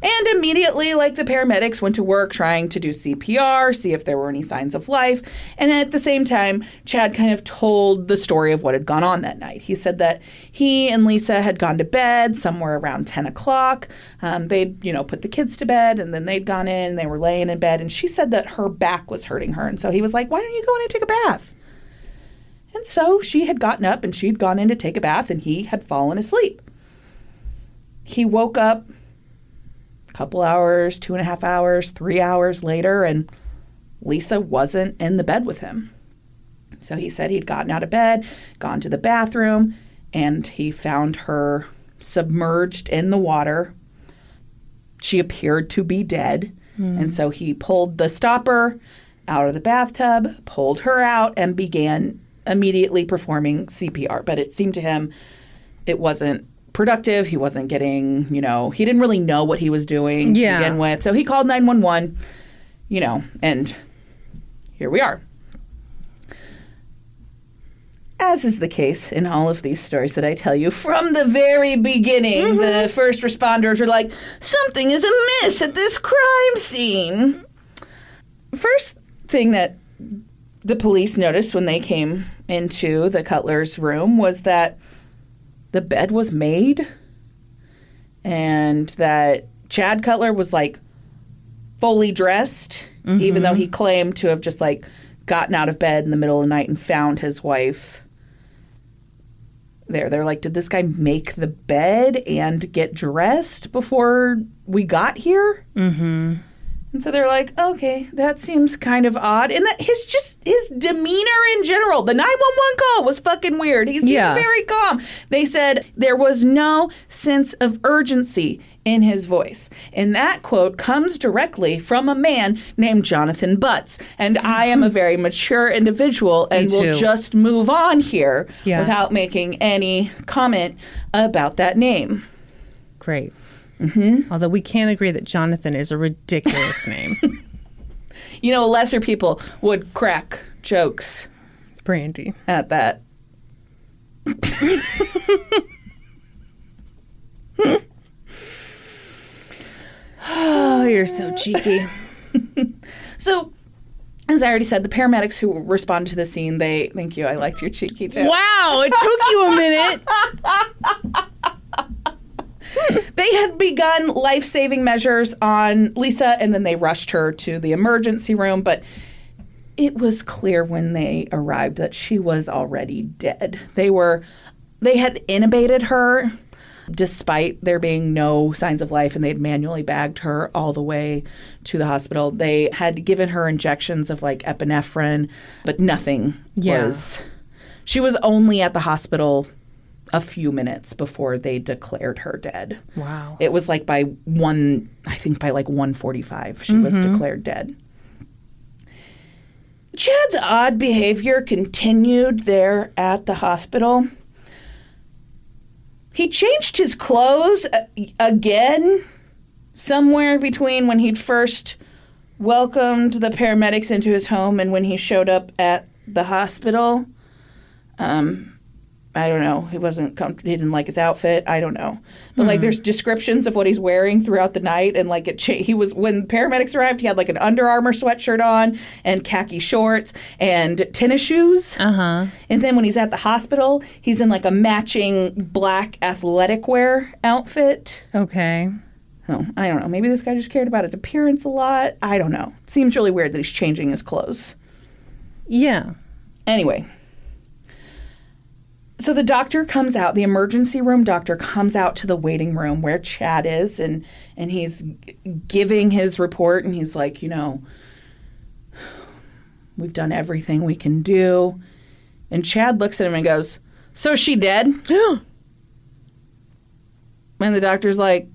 And immediately, like, the paramedics went to work trying to do CPR, see if there were any signs of life. And at the same time, Chad kind of told the story of what had gone on that night. He said that he and Lisa had gone to bed somewhere around 10 o'clock. Um, they'd, you know, put the kids to bed and then they'd gone in, they were laying in bed. And she said that her back was hurting her. And so he was like, Why don't you go in and take a bath? And so she had gotten up and she'd gone in to take a bath and he had fallen asleep. He woke up a couple hours, two and a half hours, three hours later, and Lisa wasn't in the bed with him. So he said he'd gotten out of bed, gone to the bathroom, and he found her submerged in the water. She appeared to be dead. Hmm. And so he pulled the stopper out of the bathtub, pulled her out, and began immediately performing CPR. But it seemed to him it wasn't productive. He wasn't getting, you know, he didn't really know what he was doing Yeah. to begin with. So he called 911, you know, and here we are. As is the case in all of these stories that I tell you, from the very beginning, mm-hmm. the first responders are like, something is amiss at this crime scene. First thing that the police noticed when they came into the Cutler's room was that the bed was made and that Chad Cutler was like fully dressed, even though he claimed to have just like gotten out of bed in the middle of the night and found his wife there. They're like, did this guy make the bed and get dressed before we got here? Mm-hmm. And so they're like, okay, that seems kind of odd. And that his just his demeanor in general, the 911 call was fucking weird. He seemed Yeah. very calm. They said there was no sense of urgency in his voice. And that quote comes directly from a man named Jonathan Butts. And I am a very mature individual and will just move on here Yeah. without making any comment about that name. Great. Mm-hmm. Although we can't agree that Jonathan is a ridiculous name. You know, lesser people would crack jokes Brandy. at that. Oh, you're so cheeky. So, as I already said, the paramedics who responded to the scene, they thank you. I liked your cheeky joke. wow, it took you a minute. They had begun life saving measures on Lisa, and then they rushed her to the emergency room. But it was clear when they arrived that she was already dead. They were, they had intubated her despite there being no signs of life, and they'd manually bagged her all the way to the hospital. They had given her injections of like epinephrine, but nothing Yeah. was. She was only at the hospital a few minutes before they declared her dead. Wow. It was like by one, I think by like 145, she was declared dead. Chad's odd behavior continued there at the hospital. He changed his clothes again somewhere between when he'd first welcomed the paramedics into his home and when he showed up at the hospital. Um, I don't know. He wasn't comfortable. He didn't like his outfit. I don't know. But like, there's descriptions of what he's wearing throughout the night, and like it. Cha- he was when paramedics arrived. He had like an Under Armour sweatshirt on and khaki shorts and tennis shoes. Uh huh. And then when he's at the hospital, he's in like a matching black athletic wear outfit. Okay. So I don't know. Maybe this guy just cared about his appearance a lot. I don't know. It seems really weird that he's changing his clothes. Yeah. Anyway. So the doctor comes out, the emergency room doctor comes out to the waiting room where Chad is and and he's giving his report and he's like, you know, we've done everything we can do. And Chad looks at him and goes, "So is she dead?" And the doctor's like,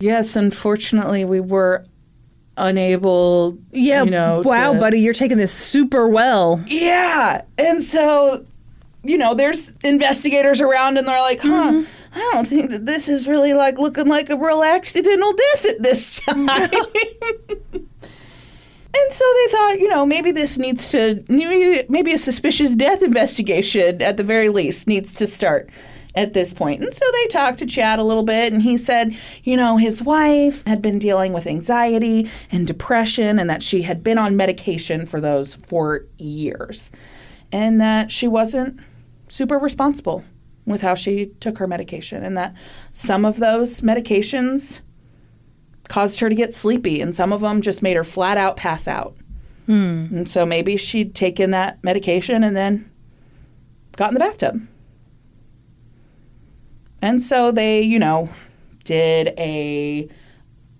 "Yes, unfortunately, we were unable, Yeah. you know, wow, to- buddy, you're taking this super well. yeah. And so, you know, there's investigators around and they're like, huh, Mm-hmm. I don't think that this is really like looking like a real accidental death at this time. and so they thought, you know, maybe this needs to, maybe, maybe a suspicious death investigation at the very least needs to start at this point. And so they talked to Chad a little bit, and he said, you know, his wife had been dealing with anxiety and depression, and that she had been on medication for those for years, and that she wasn't super responsible with how she took her medication, and that some of those medications caused her to get sleepy, and some of them just made her flat out pass out. Hmm. And so maybe she'd taken that medication and then got in the bathtub. And so they, you know, did a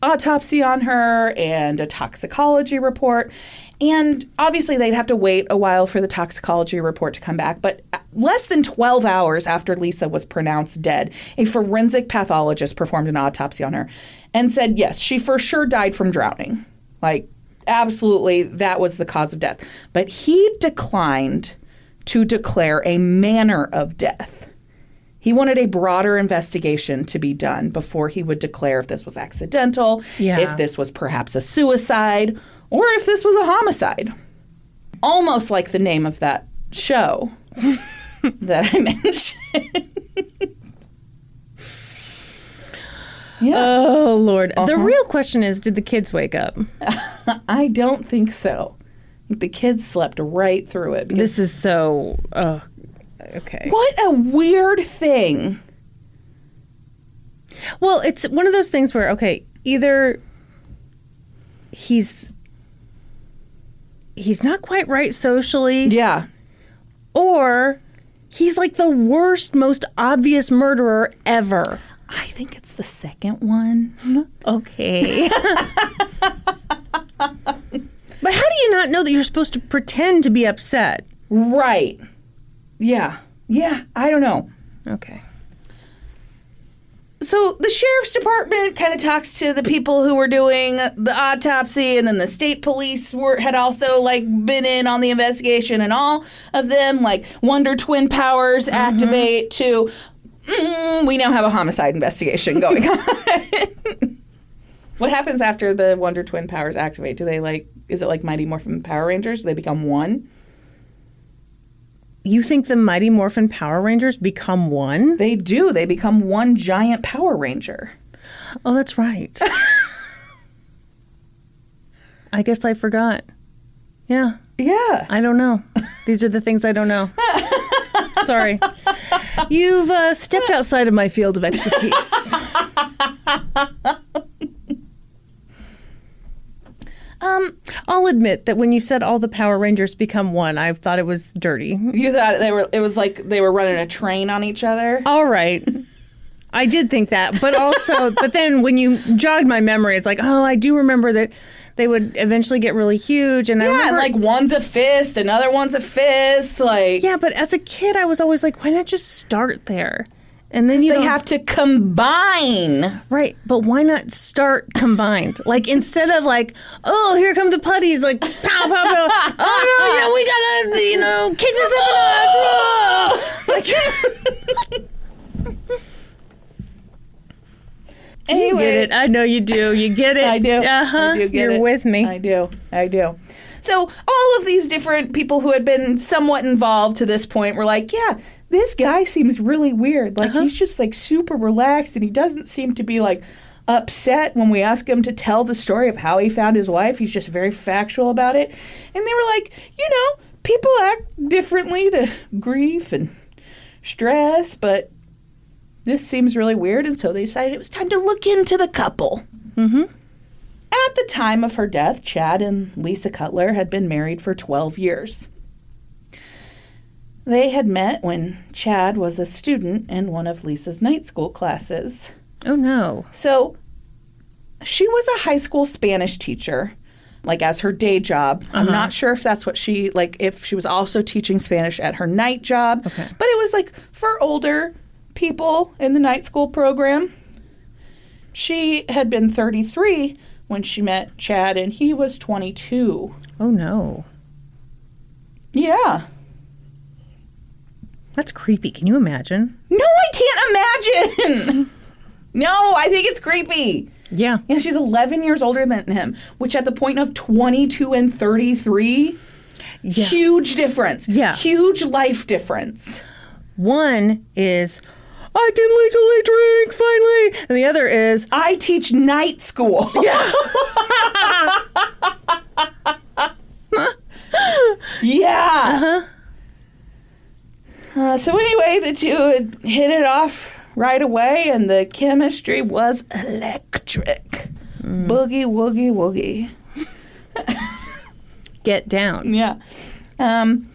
autopsy on her and a toxicology report. And obviously, they'd have to wait a while for the toxicology report to come back. But less than 12 hours after Lisa was pronounced dead, a forensic pathologist performed an autopsy on her and said, yes, she for sure died from drowning. Like, absolutely, that was the cause of death. But he declined to declare a manner of death. He wanted a broader investigation to be done before he would declare if this was accidental, Yeah. if this was perhaps a suicide, or if this was a homicide. Almost like the name of that show that I mentioned. yeah, Oh Lord. The Uh-huh. real question is did the kids wake up? I don't think so. The kids slept right through it. This is so uh, okay. what a weird thing. Well, it's one of those things where okay, either he's he's not quite right socially Yeah. or he's like the worst most obvious murderer ever. I think it's the second one. Okay. but how do you not know that you're supposed to pretend to be upset? Right. Yeah. Yeah. I don't know. Okay. So the sheriff's department kind of talks to the people who were doing the autopsy, and then the state police were had also like been in on the investigation, and all of them like Wonder Twin powers activate to. Mm, we now have a homicide investigation going on. what happens after the Wonder Twin powers activate? Do they like? Is it like Mighty Morphin Power Rangers? Do they become one? You think the Mighty Morphin Power Rangers become one? They do. They become one giant Power Ranger. Oh, that's right. I guess I forgot. Yeah, Yeah. I don't know. These are the things I don't know. Sorry. You've uh, stepped outside of my field of expertise. Um, I'll admit that when you said all the Power Rangers become one, I thought it was dirty. You thought they were? It was like they were running a train on each other. All right. I did think that, but also, but then when you jogged my memory, it's like, oh, I do remember that they would eventually get really huge, and I Yeah, and remember, like one's a fist, another one's a fist. Like yeah. But as a kid, I was always like, why not just start there, and then you they have to combine. right. But why not start combined? like instead of like, oh, here come the putties, like pow pow pow. oh no, know, we gotta, you know, kick this up a notch. Like, you get it. I know you do. You get it. I do. Uh huh. I do get You're it. with me. I do. I do. So all of these different people who had been somewhat involved to this point were like, yeah, this guy seems really weird. Like Uh-huh. he's just like super relaxed and he doesn't seem to be like upset when we ask him to tell the story of how he found his wife. He's just very factual about it. And they were like, you know, people act differently to grief and stress, but this seems really weird, and so they decided it was time to look into the couple. Mm-hmm. At the time of her death, Chad and Lisa Cutler had been married for 12 years. They had met when Chad was a student in one of Lisa's night school classes. Oh no. So she was a high school Spanish teacher, like as her day job. I'm uh-huh. not sure if that's what she like if she was also teaching Spanish at her night job. Okay. But it was like for older people in the night school program. She had been 33 when she met Chad and he was 22. Oh no. Yeah. That's creepy. Can you imagine? No, I can't imagine. no, I think it's creepy. Yeah. Yeah, she's 11 years older than him, which at the point of 22 and 33, Yeah. huge difference. Yeah. Huge life difference. One is I can legally drink finally, and the other is I teach night school. Yeah. yeah. Uh-huh. Uh, so anyway, the two had hit it off right away, and the chemistry was electric. Boogie woogie woogie. get down. Yeah. Um,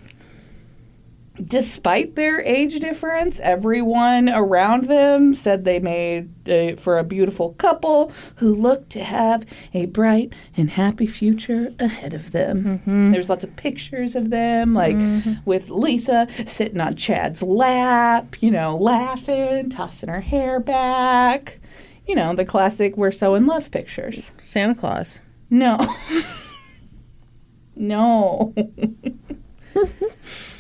despite their age difference, everyone around them said they made uh, for a beautiful couple who looked to have a bright and happy future ahead of them. There's lots of pictures of them, like with Lisa sitting on Chad's lap, you know, laughing, tossing her hair back. You know, the classic we're so in love pictures. Santa Claus. No. no.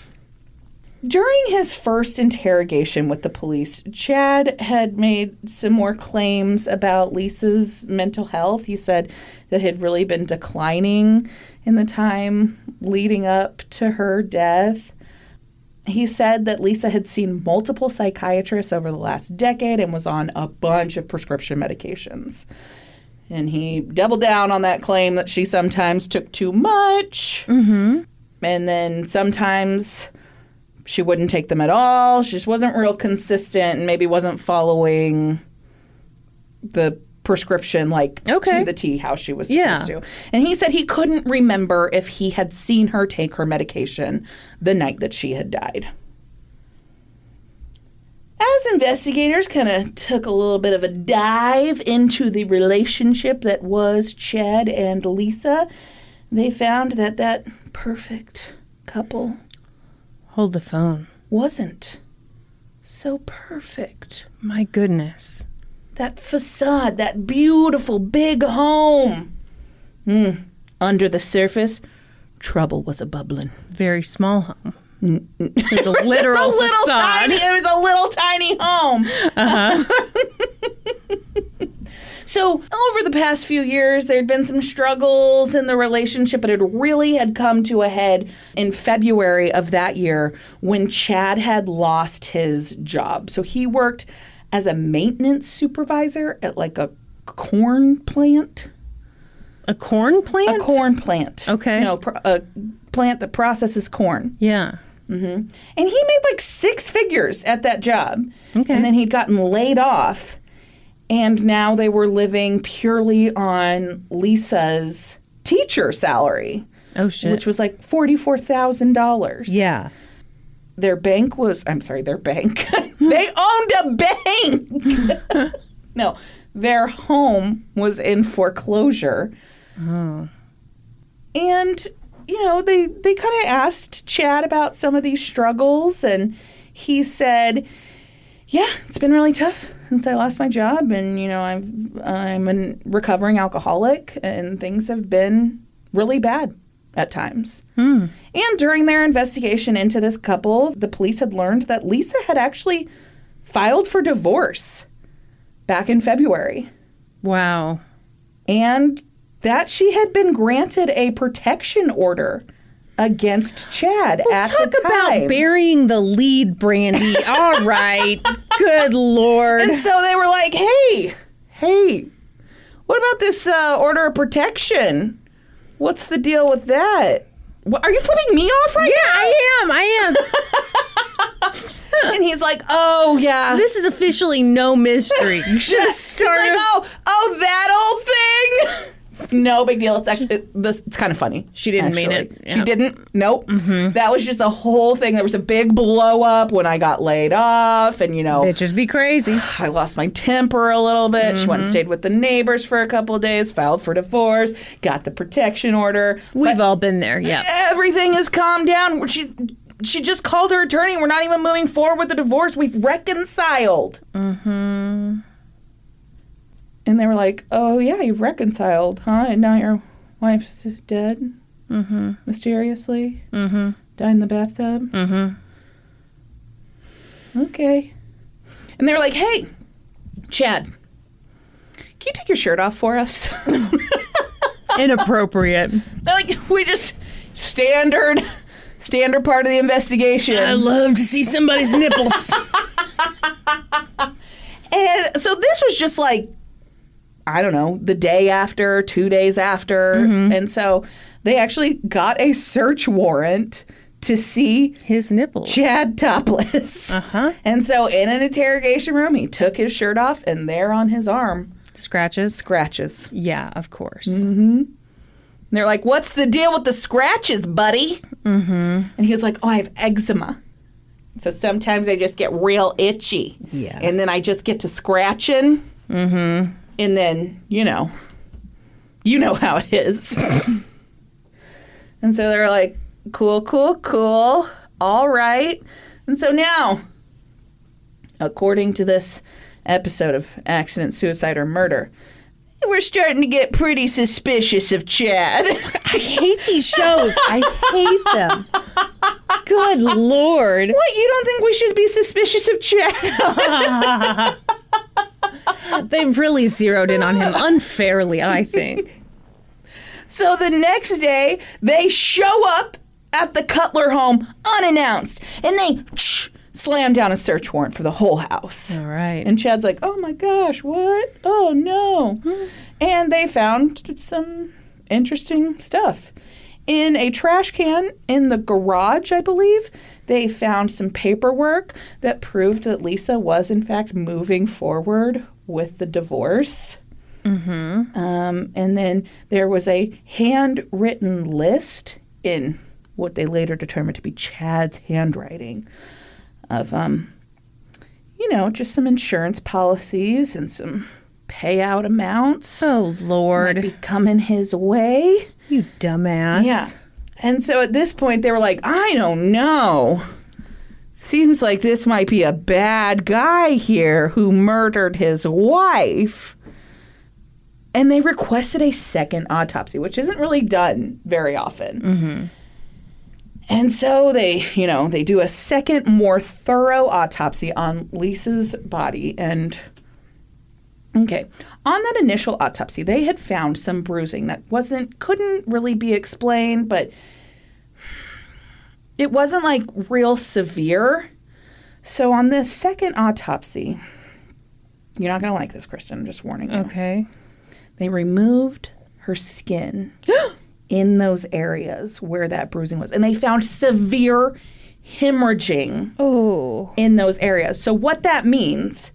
During his first interrogation with the police, Chad had made some more claims about Lisa's mental health. He said that had really been declining in the time leading up to her death. He said that Lisa had seen multiple psychiatrists over the last decade and was on a bunch of prescription medications. And he doubled down on that claim that she sometimes took too much. Mm-hmm. And then sometimes she wouldn't take them at all. She just wasn't real consistent and maybe wasn't following the prescription like Okay. to the T how she was Yeah. supposed to. And he said he couldn't remember if he had seen her take her medication the night that she had died. As investigators kind of took a little bit of a dive into the relationship that was Chad and Lisa, they found that that perfect couple Hold the phone. wasn't so perfect. My goodness. That facade, that beautiful big home. Mm. Under the surface, trouble was a bubbling. Very small home. There's a literal a little facade. tiny. It was a little tiny home. so over the past few years, there had been some struggles in the relationship, but it really had come to a head in February of that year when Chad had lost his job. So he worked as a maintenance supervisor at like a corn plant. A corn plant? A corn plant. Okay. No, pr- a plant that processes corn. Yeah. Mm-hmm. And he made like six figures at that job. Okay. And then he'd gotten laid off. And now they were living purely on Lisa's teacher salary, Oh shit. which was like $44,000. yeah. Their bank was, I'm sorry, their bank. they owned a bank. no, their home was in foreclosure. Oh. And you know, they they kind of asked Chad about some of these struggles and he said, "Yeah, it's been really tough since I lost my job and you know, I've I'm a recovering alcoholic and things have been really bad at times." Hmm. And during their investigation into this couple, the police had learned that Lisa had actually filed for divorce back in February Wow. and that she had been granted a protection order against Chad at Talk about burying the lead, Brandy. All right. Good lord. and so they were like, "Hey, hey, what about this uh, order of protection? What's the deal with that? What, are you flipping me off right yeah, I am. I am. And he's like, "Oh yeah." This is officially no mystery. Have started. like, "Oh, oh, that old thing." It's no big deal. It's actually it, this. It's kind of funny. She didn't mean actually. it. She didn't. Nope. That was just a whole thing. There was a big blow up when I got laid off, and you know, Bitches be crazy. I lost my temper a little bit. She went Mm-hmm. and stayed with the neighbors for a couple of days, filed for divorce, got the protection order. We've all been there. Yeah. Everything has calmed down. She's she just called her attorney. We're not even moving forward with the divorce. We've reconciled. Mm-hmm. And they were like, "Oh yeah, you've reconciled, huh? And now your wife's dead, mm-hmm. mysteriously, mm-hmm. died in the bathtub, mm-hmm. Okay." And they were like, "Hey, Chad, can you take your shirt off for us?" Inappropriate. They're like, "We just standard." Standard part of the investigation. I love to see somebody's nipples. And so this was just like, I don't know, the day after, two days after. Mm-hmm. And so they actually got a search warrant to see His nipples. Chad topless. Uh-huh. And so in an interrogation room, he took his shirt off, and there on his arm, Scratches. scratches. Yeah, of course. And they're like, What's the deal with the scratches, buddy? Mm-hmm. And he was like, Oh, I have eczema. So sometimes I just get real itchy. Yeah. And then I just get to scratching. Mm-hmm. And then, you know, you know how it is. and so they're like, cool, cool, cool. All right. And so now, according to this episode of Accident, Suicide, or Murder, we're starting to get pretty suspicious of Chad. I hate these shows. I hate them. Good lord. what? You don't think we should be suspicious of Chad? They've really zeroed in on him unfairly, I think. So the next day, they show up at the Cutler home unannounced and they slam down a search warrant for the whole house. All right. And Chad's like, oh my gosh, what? Oh no. Hmm. And they found some interesting stuff. In a trash can in the garage, I believe, they found some paperwork that proved that Lisa was, in fact, moving forward with the divorce. Um, and then there was a handwritten list in what they later determined to be Chad's handwriting of, um, you know, just some insurance policies and some payout amounts oh lord. might be coming his way. you dumbass. Yeah. And so at this point, they were like, I don't know. Seems like this might be a bad guy here who murdered his wife. And they requested a second autopsy, which isn't really done very often. Mm-hmm. And so they, you know, they do a second, more thorough autopsy on Lisa's body. And okay, on that initial autopsy, they had found some bruising that wasn't, couldn't really be explained, but it wasn't like real severe. So on this second autopsy, you're not going to like this, Kristen. I'm just warning you. Okay. They removed her skin in those areas where that bruising was. And they found severe hemorrhaging Oh. in those areas. So what that means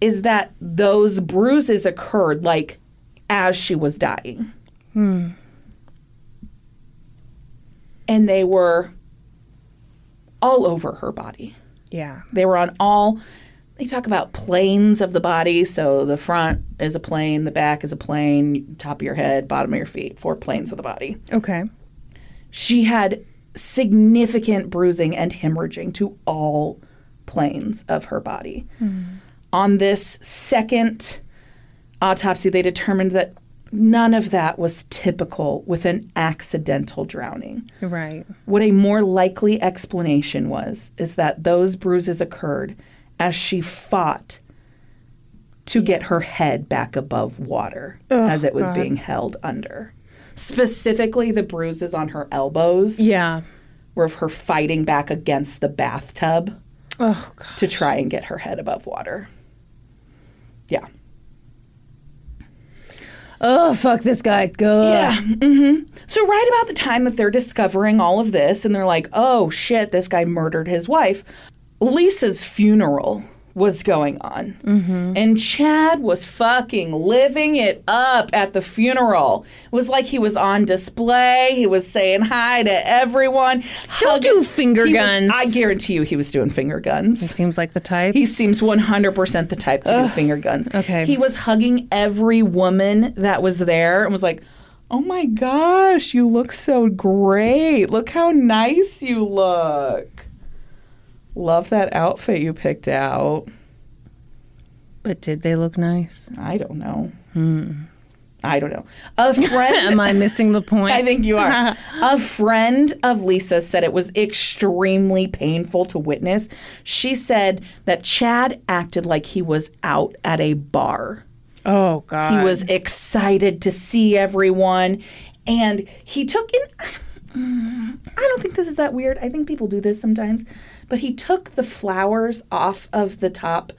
is that those bruises occurred like as she was dying. Hmm. And they were all over her body. Yeah. They were on all they talk about planes of the body. So the front is a plane, the back is a plane, top of your head, bottom of your feet, four planes of the body. Okay. She had significant bruising and hemorrhaging to all planes of her body. Hmm. On this second autopsy, they determined that none of that was typical with an accidental drowning. Right. What a more likely explanation was is that those bruises occurred as she fought to get her head back above water as it was being held under. Specifically, the bruises on her elbows Yeah. were of her fighting back against the bathtub Oh to try and get her head above water. Yeah. Oh fuck this guy. Go. Yeah. mm-hmm. So, right about the time that they're discovering all of this and they're like, oh shit, this guy murdered his wife, Lisa's funeral was going on. And Chad was fucking living it up at the funeral. It was like he was on display. He was saying hi to everyone. Don't do finger he was- guns. I guarantee you he was doing finger guns. He seems like the type. He seems 100% the type to do finger guns. okay. He was hugging every woman that was there and was like, oh my gosh, you look so great. Look how nice you look. Love that outfit you picked out. but did they look nice? I don't know. Hmm. I don't know. A friend. Am I missing the point? I think you are. a friend of Lisa said it was extremely painful to witness. She said that Chad acted like he was out at a bar. Oh god. He was excited to see everyone. And he took in. I don't think this is that weird. I think people do this sometimes. But he took the flowers off of the top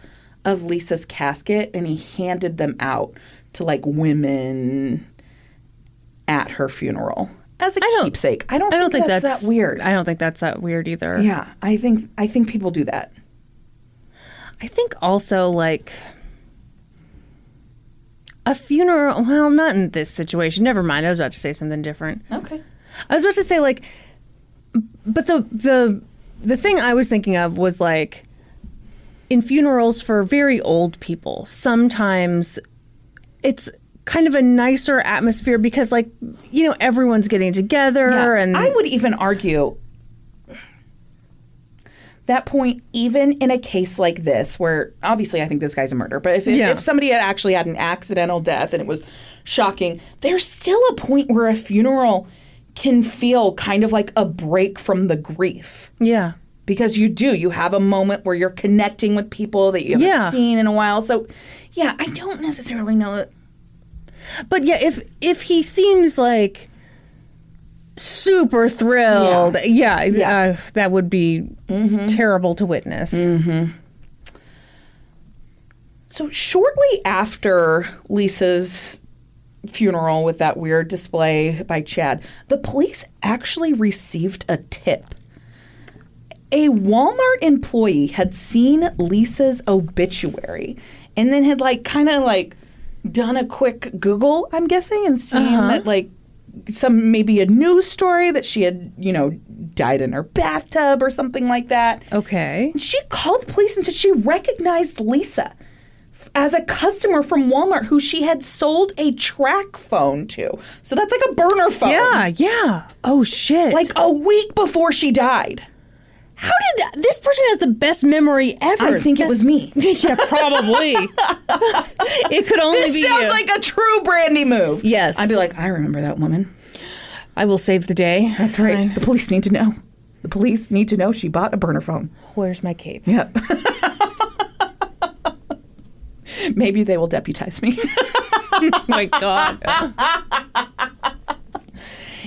of Lisa's casket and he handed them out to like women at her funeral as a keepsake. I don't, I don't think that's, that's, that weird. I don't think that's that weird either. yeah, I think I think people do that. I think also like a funeral. Well, not in this situation. Never mind. I was about to say something different. Okay. I was about to say like, but the the the thing I was thinking of was like in funerals for very old people, sometimes it's kind of a nicer atmosphere because like you know everyone's getting together Yeah. and I would even argue that point, even in a case like this, where obviously I think this guy's a murderer, but if, Yeah. if somebody had actually had an accidental death and it was shocking, there's still a point where a funeral can feel kind of like a break from the grief. yeah. Because you do, you have a moment where you're connecting with people that you haven't Yeah. seen in a while. So, yeah, I don't necessarily know that But yeah, if if he seems like super thrilled, yeah, Yeah. Uh, that would be terrible to witness. So shortly after Lisa's funeral with that weird display by Chad, the police actually received a tip. A Walmart employee had seen Lisa's obituary and then had like kind of like done a quick Google, I'm guessing, and seen uh-huh. that like some maybe a news story that she had, you know, died in her bathtub or something like that. Okay. She called the police and said she recognized Lisa as a customer from Walmart who she had sold a TracFone to. So that's like a burner phone. Yeah, yeah. Oh shit. Like a week before she died. how did that, this person has the best memory ever? I think it was me. yeah, probably. it could only This be sounds you. like a true Brandy move. Yes. I'd be like, I remember that woman. I will save the day. That's right. The police need to know. The police need to know she bought a burner phone. Where's my cape? Yep. Maybe they will deputize me. Oh my god.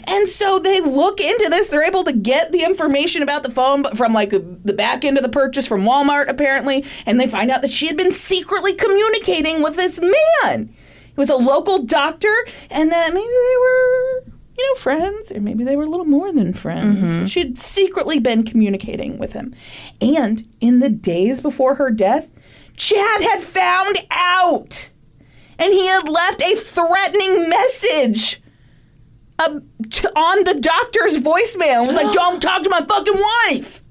And so they look into this. They're able to get the information about the phone from like the back end of the purchase from Walmart, apparently. And they find out that she had been secretly communicating with this man. He was a local doctor, and that maybe they were, you know, friends, or maybe they were a little more than friends. Mm-hmm. She had secretly been communicating with him. And in the days before her death, Chad had found out. And he had left a threatening message uh, t- on the doctor's voicemail and was like, "Don't talk to my fucking wife."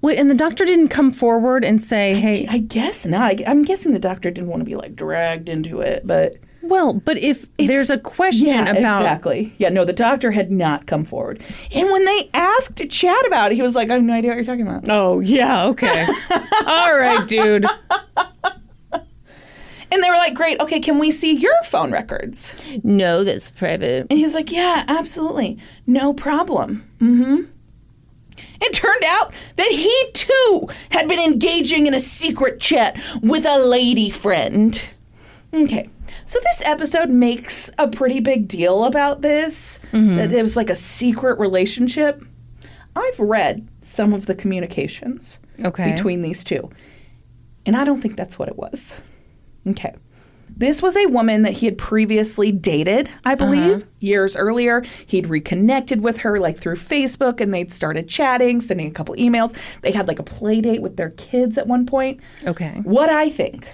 Wait, and the doctor didn't come forward and say, "Hey, I guess not. I, I'm guessing the doctor didn't want to be like dragged into it, but well, but if there's a question yeah, about exactly. Yeah, no, the doctor had not come forward. And when they asked Chad about it, he was like, "I have no idea what you're talking about." Oh, yeah, okay. All right, dude. And they were like, "Great, okay, can we see your phone records?" No, that's private. And he's like, "Yeah, absolutely, no problem." Mm-hmm. It turned out that he too had been engaging in a secret chat with a lady friend. Okay. So this episode makes a pretty big deal about this mm-hmm. that it was like a secret relationship. I've read some of the communications Okay. between these two. And I don't think that's what it was. Okay. This was a woman that he had previously dated, I uh-huh. believe, years earlier. He'd reconnected with her like through Facebook and they'd started chatting, sending a couple emails. They had like a play date with their kids at one point. Okay. What I think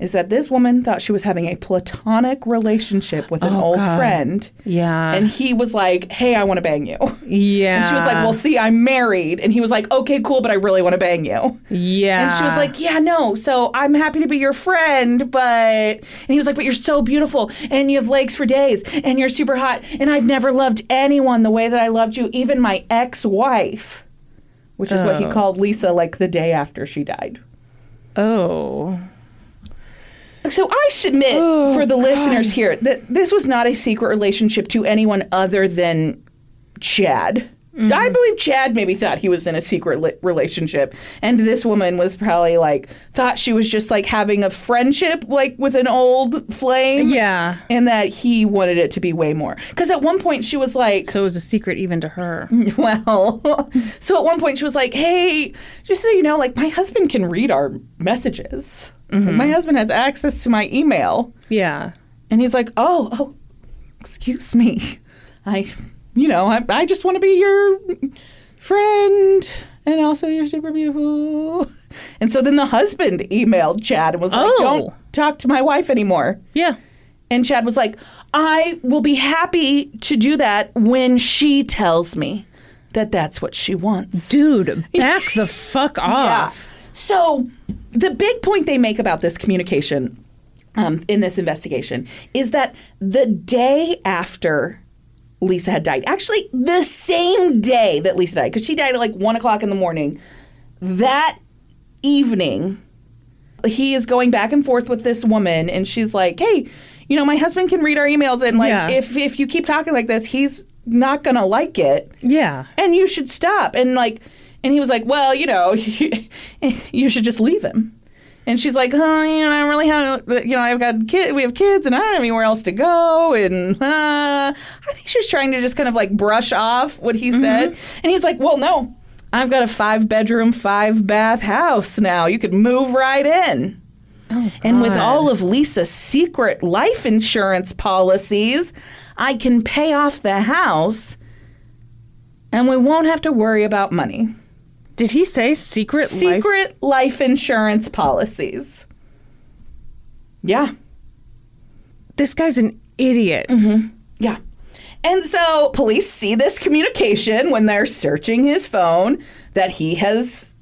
is that this woman thought she was having a platonic relationship with an Oh, old God. friend. Yeah. And he was like, hey, I want to bang you. yeah. And she was like, well, see, I'm married. And he was like, okay, cool, but I really want to bang you. yeah. And she was like, Yeah, no. So I'm happy to be your friend, but. And he was like, But you're so beautiful and you have legs for days and you're super hot. And I've never loved anyone the way that I loved you, even my ex wife, which is what he Oh. called Lisa like the day after she died. oh. So I submit oh, for the listeners here that this was not a secret relationship to anyone other than Chad. I mm-hmm. believe Chad maybe thought he was in a secret li- relationship, and this woman was probably like thought she was just like having a friendship like with an old flame. Yeah. and that he wanted it to be way more. Because at one point she was like, So it was a secret even to her. well, so at one point she was like, "Hey, just so you know, like my husband can read our messages. Like, my husband has access to my email." Yeah. And he's like, "Oh, oh, excuse me, I, you know, I, I just want to be your friend, and also you're super beautiful." And so then the husband emailed Chad and was like, Oh. "Don't talk to my wife anymore." Yeah. And Chad was like, I will be happy to do that when she tells me that that's what she wants. Dude, back the fuck off. So, the big point they make about this communication um, in this investigation is that the day after Lisa had died, actually, the same day that Lisa died, because she died at like one o'clock in the morning, that evening, he is going back and forth with this woman, and she's like, hey, you know, my husband can read our emails, and like, Yeah. if, if you keep talking like this, he's not gonna like it Yeah. and you should stop. And like, and he was like, well, you know, you should just leave him. And she's like, oh, you know, I really have, you know, I've got kid, we have kids, and I don't have anywhere else to go. And uh, I think she was trying to just kind of like brush off what he said. And he's like, well, no, I've got a five bedroom, five bath house now. You could move right in. And with all of Lisa's secret life insurance policies, I can pay off the house and we won't have to worry about money. Did he say secret, life? Secret life insurance policies. Yeah. This guy's an idiot. Mm-hmm. Yeah. And so police see this communication when they're searching his phone that he has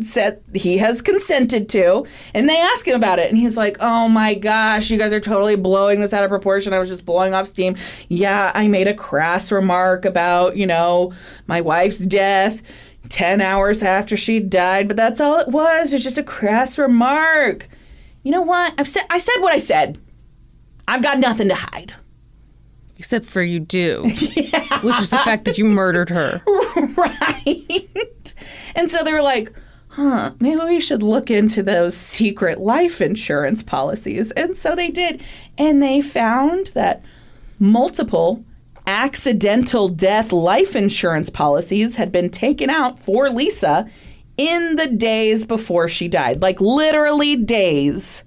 said he has consented to and they ask him about it and he's like oh my gosh you guys are totally blowing this out of proportion i was just blowing off steam yeah i made a crass remark about you know my wife's death 10 hours after she died but that's all it was it was just a crass remark you know what i've said i said what i said i've got nothing to hide Except for you do. Which is the fact that you murdered her. right. And so they were like, huh, maybe we should look into those secret life insurance policies. And so they did. And they found that multiple accidental death life insurance policies had been taken out for Lisa in the days before she died, like literally days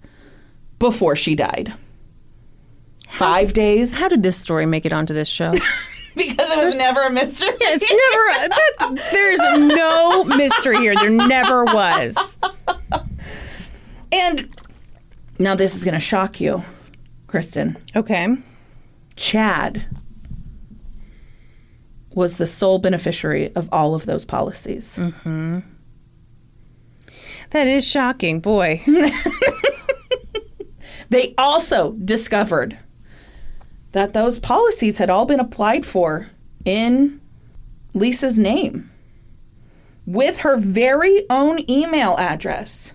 before she died. Five days How did this story make it onto this show? because it was never a mystery. It's never. That, there's no mystery here. There never was. And now this is going to shock you, Kristen. Okay. Chad was the sole beneficiary of all of those policies. Mm-hmm. That is shocking, boy. They also discovered that those policies had all been applied for in Lisa's name with her very own email address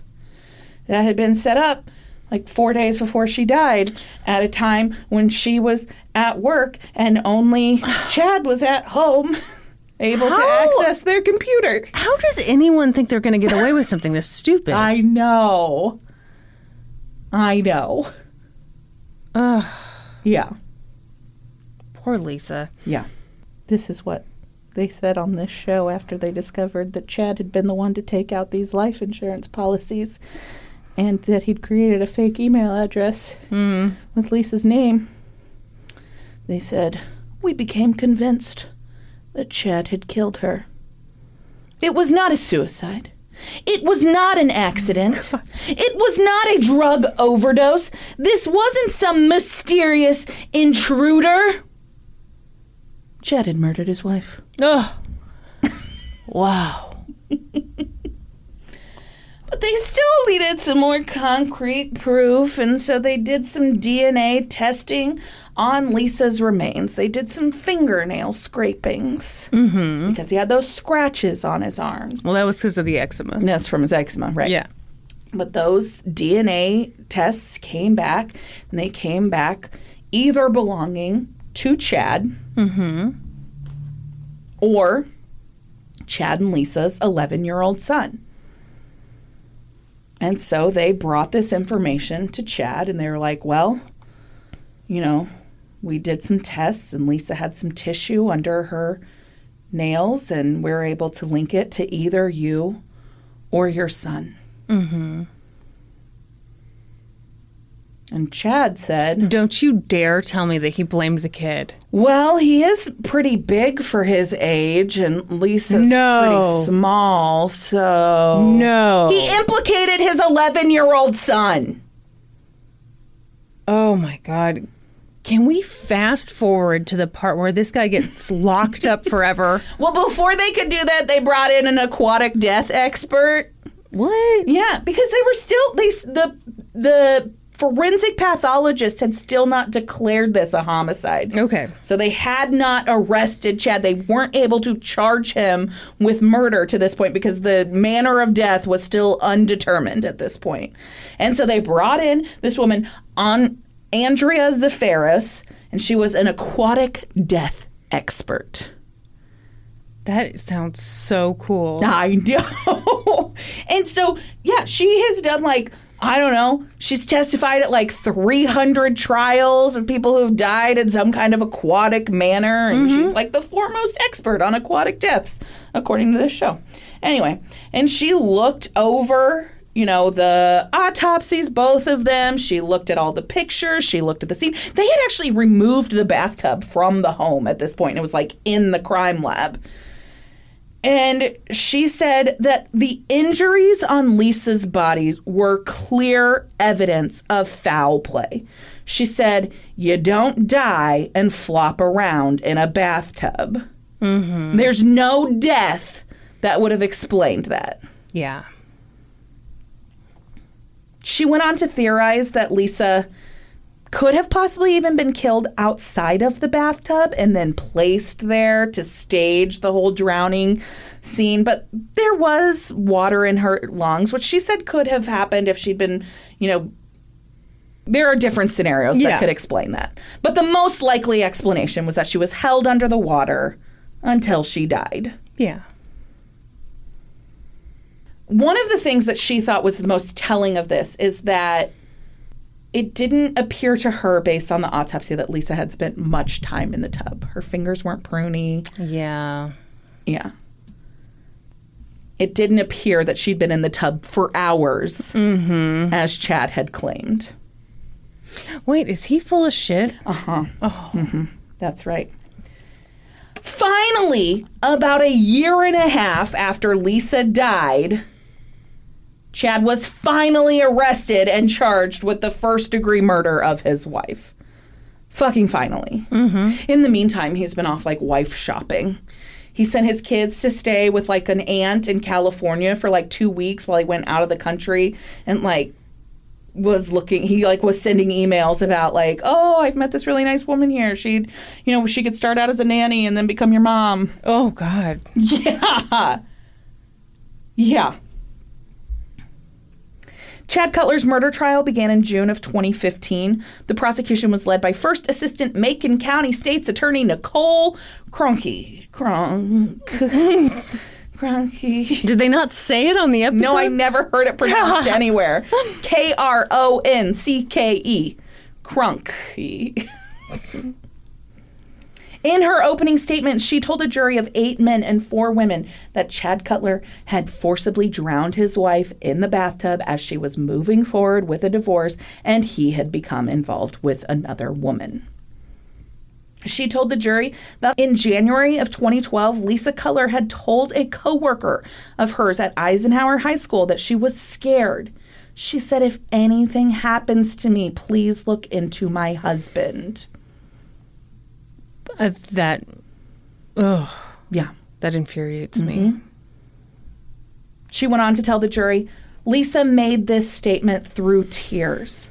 that had been set up like four days before she died at a time when she was at work and only Chad was at home able to access their computer. How does anyone think they're going to get away with something this stupid? I know. I know. Ugh, Yeah. poor Lisa. Yeah. This is what they said on this show after they discovered that Chad had been the one to take out these life insurance policies and that he'd created a fake email address hmm. with Lisa's name. They said, We became convinced that Chad had killed her. It was not a suicide. It was not an accident. It was not a drug overdose. This wasn't some mysterious intruder. Chad had murdered his wife. Ugh. wow. But they still needed some more concrete proof, and so they did some DNA testing on Lisa's remains. They did some fingernail scrapings mm-hmm. because he had those scratches on his arms. Well, that was because of the eczema. That's from his eczema, right? Yeah. But those DNA tests came back, and they came back either belonging to Chad mm-hmm. or Chad and Lisa's 11 year old son. And so they brought this information to Chad, and they were like, well, you know, we did some tests, and Lisa had some tissue under her nails, and we are able to link it to either you or your son. Mm-hmm. And Chad said, Don't you dare tell me that he blamed the kid. Well, he is pretty big for his age, and Lisa's No. pretty small, so. No. He implicated his 11 year old son. oh my God. Can we fast forward to the part where this guy gets locked up forever? Well, before they could do that, they brought in an aquatic death expert. What? Yeah, because they were still they the the forensic pathologist had still not declared this a homicide. Okay. So they had not arrested Chad. They weren't able to charge him with murder to this point because the manner of death was still undetermined at this point. And so they brought in this woman on Andrea Zaferes, and she was an aquatic death expert. That sounds so cool. I know. and so, yeah, she has done like, I don't know, she's testified at like 300 trials of people who've died in some kind of aquatic manner. And mm-hmm. she's like the foremost expert on aquatic deaths, according to this show. Anyway, and she looked over. You know, the autopsies, both of them. She looked at all the pictures. She looked at the scene. They had actually removed the bathtub from the home at this point. It was like in the crime lab. And she said that the injuries on Lisa's body were clear evidence of foul play. She said, You don't die and flop around in a bathtub. Mm-hmm. There's no death that would have explained that. Yeah. She went on to theorize that Lisa could have possibly even been killed outside of the bathtub and then placed there to stage the whole drowning scene. But there was water in her lungs, which she said could have happened if she'd been, you know. There are different scenarios Yeah. that could explain that. But the most likely explanation was that she was held under the water until she died. Yeah. One of the things that she thought was the most telling of this is that it didn't appear to her, based on the autopsy, that Lisa had spent much time in the tub. Her fingers weren't pruny. Yeah. Yeah. It didn't appear that she'd been in the tub for hours, as Chad had claimed. Wait, is he full of shit? Uh huh. Oh. Mm-hmm. That's right. Finally, about a year and a half after Lisa died, Chad was finally arrested and charged with the first degree murder of his wife. Fucking finally. Mm-hmm. In the meantime, he's been off like wife shopping. He sent his kids to stay with like an aunt in California for like two weeks while he went out of the country and like was looking he like was sending emails about like oh i've met this really nice woman here she'd you know she could start out as a nanny and then become your mom Oh God. yeah yeah Chad Cutler's murder trial began in June of 2015. The prosecution was led by First Assistant Macon County State's Attorney Nicole Kroncke. Cronk. Cronky. Did they not say it on the episode? No, I never heard it pronounced anywhere. K R O N C K E. Crunk. In her opening statement, she told a jury of eight men and four women that Chad Cutler had forcibly drowned his wife in the bathtub as she was moving forward with a divorce and he had become involved with another woman. She told the jury that in January of 2012, Lisa Cutler had told a coworker of hers at Eisenhower High School that she was scared. She said, If anything happens to me, please look into my husband. Uh, that. Ugh. Yeah. That infuriates me. She went on to tell the jury Lisa made this statement through tears.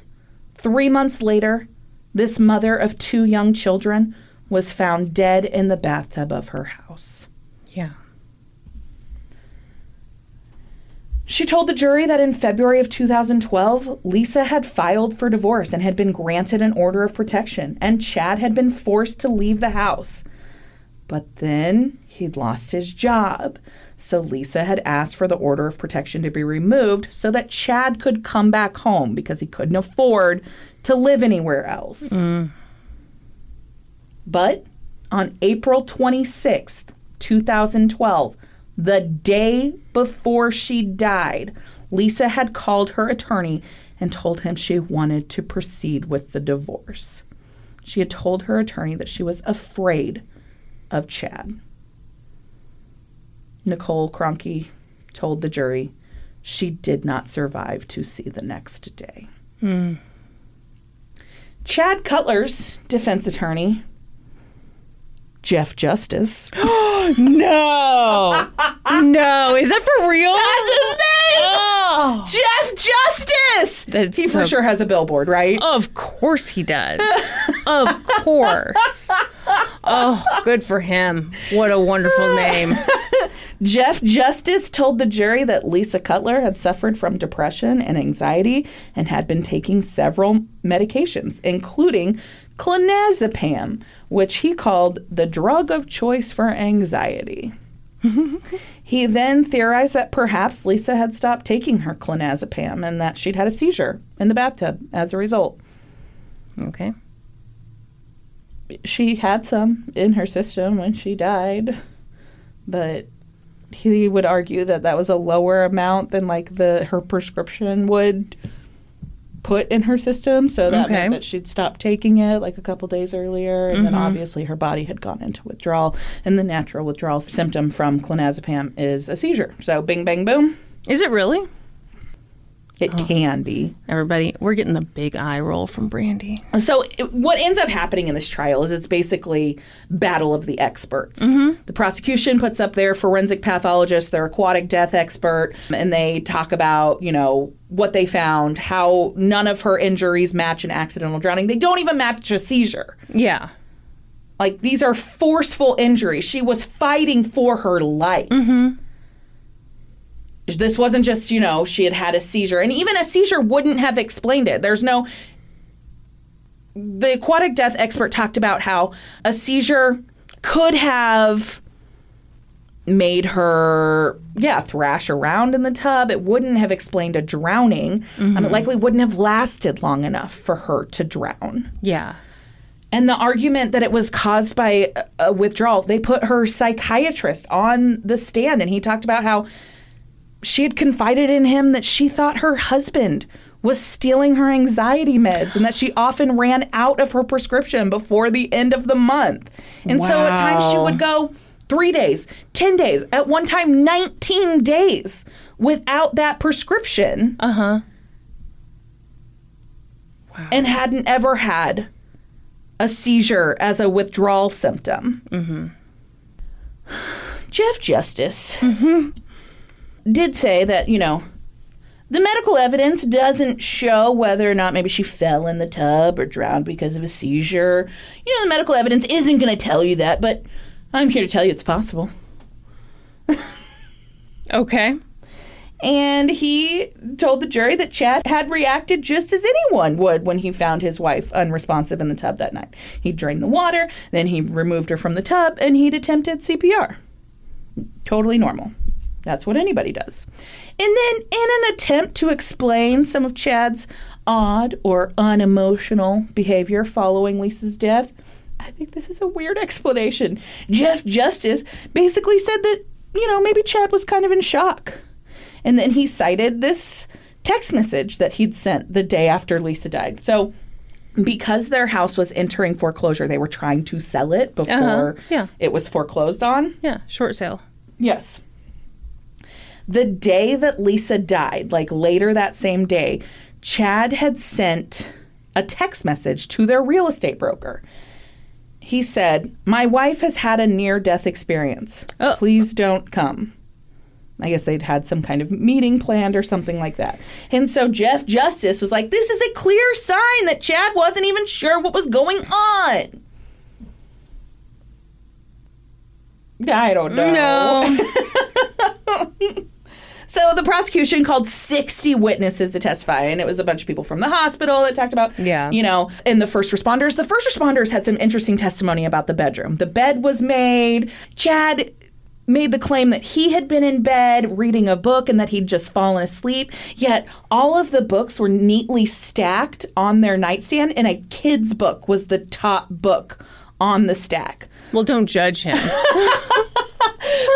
Three months later, this mother of two young children was found dead in the bathtub of her house. Yeah. She told the jury that in February of 2012, Lisa had filed for divorce and had been granted an order of protection, and Chad had been forced to leave the house. But then he'd lost his job, so Lisa had asked for the order of protection to be removed so that Chad could come back home because he couldn't afford to live anywhere else. Mm. But on April 26th, 2012, the day before she died, Lisa had called her attorney and told him she wanted to proceed with the divorce. She had told her attorney that she was afraid of Chad. Nicole Kroncke told the jury she did not survive to see the next day. Hmm. Chad Cutler's defense attorney, Jeff Justice. No. no. Is that for real? That's his name! Oh. Jeff Justice! That's he for so- sure has a billboard, right? Of course he does. of course. Oh, good for him. What a wonderful name. Jeff Justice told the jury that Lisa Cutler had suffered from depression and anxiety and had been taking several medications, including clonazepam, which he called the drug of choice for anxiety. he then theorized that perhaps Lisa had stopped taking her clonazepam and that she'd had a seizure in the bathtub as a result. Okay. She had some in her system when she died, but he would argue that that was a lower amount than like the her prescription would put in her system so that Okay. meant that she'd stopped taking it like a couple days earlier and then mm-hmm. obviously her body had gone into withdrawal and the natural withdrawal symptom from clonazepam is a seizure so bing bang boom Is it really? It oh. can be Everybody, we're getting the big eye roll from Brandy. So it- what ends up happening in this trial is it's basically battle of the experts. Mm-hmm. The prosecution puts up their forensic pathologist, their aquatic death expert, and they talk about, you know, what they found, how none of her injuries match an accidental drowning. They don't even match a seizure. Yeah. Like these are forceful injuries. She was fighting for her life. Mm-hmm. This wasn't just, you know, she had had a seizure. And even a seizure wouldn't have explained it. There's no. The aquatic death expert talked about how a seizure could have made her, yeah, thrash around in the tub. It wouldn't have explained a drowning. Um, it likely wouldn't have lasted long enough for her to drown. Yeah. And the argument that it was caused by a withdrawal, they put her psychiatrist on the stand and he talked about how she had confided in him that she thought her husband was stealing her anxiety meds and that she often ran out of her prescription before the end of the month. And so at times she would go three days, 10 days, at one time 19 days without that prescription Uh huh. Wow. and hadn't ever had a seizure as a withdrawal symptom. Mm hmm. Jeff Justice did say that, you know, the medical evidence doesn't show whether or not maybe she fell in the tub or drowned because of a seizure. You know, the medical evidence isn't going to tell you that, but I'm here to tell you it's possible. Okay. And he told the jury that Chad had reacted just as anyone would when he found his wife unresponsive in the tub that night. He drained the water, then he removed her from the tub, and he'd attempted CPR. Totally normal. That's what anybody does. And then, in an attempt to explain some of Chad's odd or unemotional behavior following Lisa's death, I think this is a weird explanation. Jeff Justice basically said that, you know, maybe Chad was kind of in shock. And then he cited this text message that he'd sent the day after Lisa died. So, because their house was entering foreclosure, they were trying to sell it before Uh-huh. Yeah. it was foreclosed on. Yeah. Short sale. Yes. The day that Lisa died, like later that same day, Chad had sent a text message to their real estate broker. He said, My wife has had a near death experience. Oh. Please don't come. I guess they'd had some kind of meeting planned or something like that. And so Jeff Justice was like, This is a clear sign that Chad wasn't even sure what was going on. I don't know. No. So the prosecution called 60 witnesses to testify, and it was a bunch of people from the hospital that talked about, Yeah. you know, and the first responders. The first responders had some interesting testimony about the bedroom. The bed was made. Chad made the claim that he had been in bed reading a book and that he'd just fallen asleep. Yet all of the books were neatly stacked on their nightstand, and a kid's book was the top book on the stack. Well, don't judge him.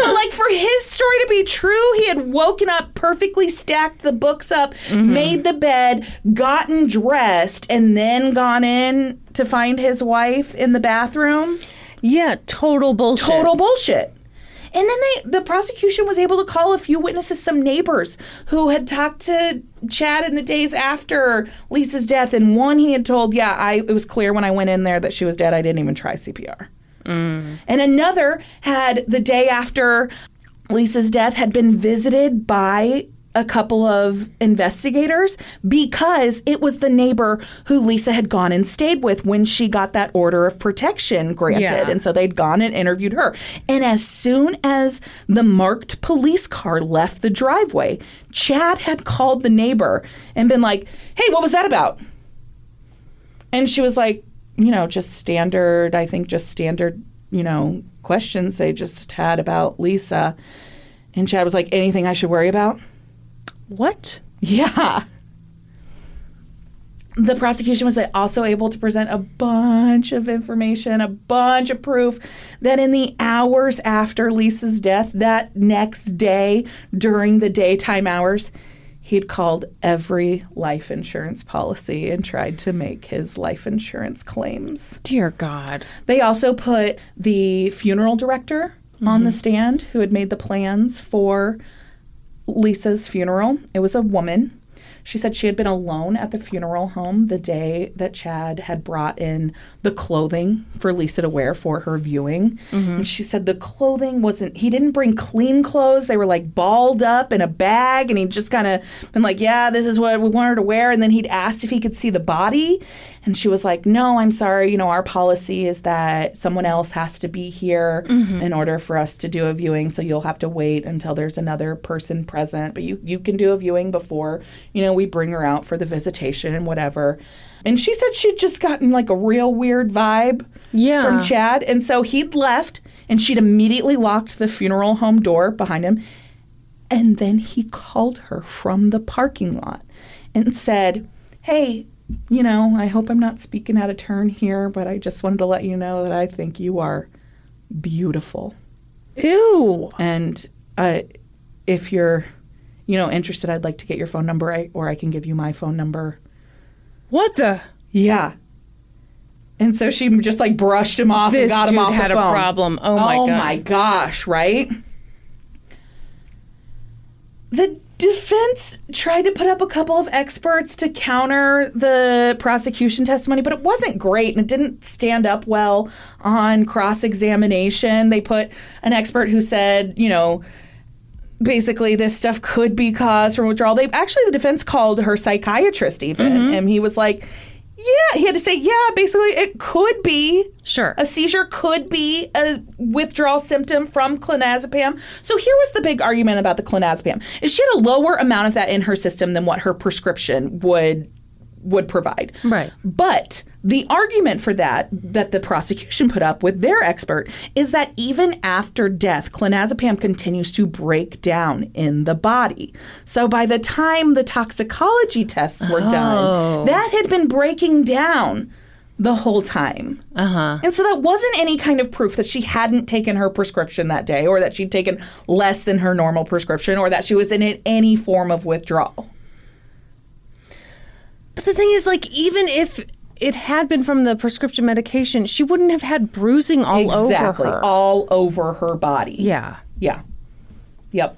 But like for his story to be true, he had woken up, perfectly stacked the books up, mm-hmm. made the bed, gotten dressed, and then gone in to find his wife in the bathroom. yeah. Total bullshit. Total bullshit. And then they the prosecution was able to call a few witnesses, some neighbors who had talked to Chad in the days after Lisa's death. And one he had told, yeah, I it was clear when I went in there that she was dead. I didn't even try CPR. And another had the day after Lisa's death had been visited by a couple of investigators because it was the neighbor who Lisa had gone and stayed with when she got that order of protection granted. Yeah. And so they'd gone and interviewed her. And as soon as the marked police car left the driveway, Chad had called the neighbor and been like, hey, what was that about? And she was like, you know, just standard, I think just standard, you know, questions they just had about Lisa. And Chad was like, anything I should worry about? What? Yeah. The prosecution was also able to present a bunch of information, a bunch of proof that in the hours after Lisa's death, that next day during the daytime hours, he'd called every life insurance policy and tried to make his life insurance claims. Dear God. They also put the funeral director on the mm-hmm. stand who had made the plans for Lisa's funeral. It was a woman. She said she had been alone at the funeral home the day that Chad had brought in the clothing for Lisa to wear for her viewing. Mm-hmm. And she said the clothing wasn't, he didn't bring clean clothes. They were like balled up in a bag. And he just kind of been like, yeah, this is what we want her to wear. And then he'd asked if he could see the body. And she was like, no, I'm sorry. You know, our policy is that someone else has to be here mm-hmm. in order for us to do a viewing. So you'll have to wait until there's another person present. But you, you can do a viewing before, you know, we bring her out for the visitation and whatever. And she said she'd just gotten like a real weird vibe Yeah. from Chad. And so he'd left and she'd immediately locked the funeral home door behind him. And then he called her from the parking lot and said, Hey, you know, I hope I'm not speaking out of turn here, but I just wanted to let you know that I think you are beautiful. Ew. And uh, if you're, you know, interested, I'd like to get your phone number, I, or I can give you my phone number. What the? Yeah. And so she just like brushed him off This and got him off had the a problem. Oh my oh God. my gosh! Right. The defense tried to put up a couple of experts to counter the prosecution testimony, but it wasn't great and it didn't stand up well on cross examination. They put an expert who said, you know, basically this stuff could be caused from withdrawal. They actually the defense called her psychiatrist even, mm-hmm. and he was like, "Yeah," he had to say, "Yeah, basically it could be Sure. a seizure could be a withdrawal symptom from clonazepam." So here was the big argument about the clonazepam: is she had a lower amount of that in her system than what her prescription would would provide. Right. But the argument for that, that the prosecution put up with their expert, is that even after death, clonazepam continues to break down in the body. So by the time the toxicology tests were Oh. done, that had been breaking down the whole time. Uh huh. And so that wasn't any kind of proof that she hadn't taken her prescription that day or that she'd taken less than her normal prescription or that she was in any form of withdrawal. But the thing is, like, even if it had been from the prescription medication, she wouldn't have had bruising all exactly. over her. All over her body. yeah. Yeah. Yep.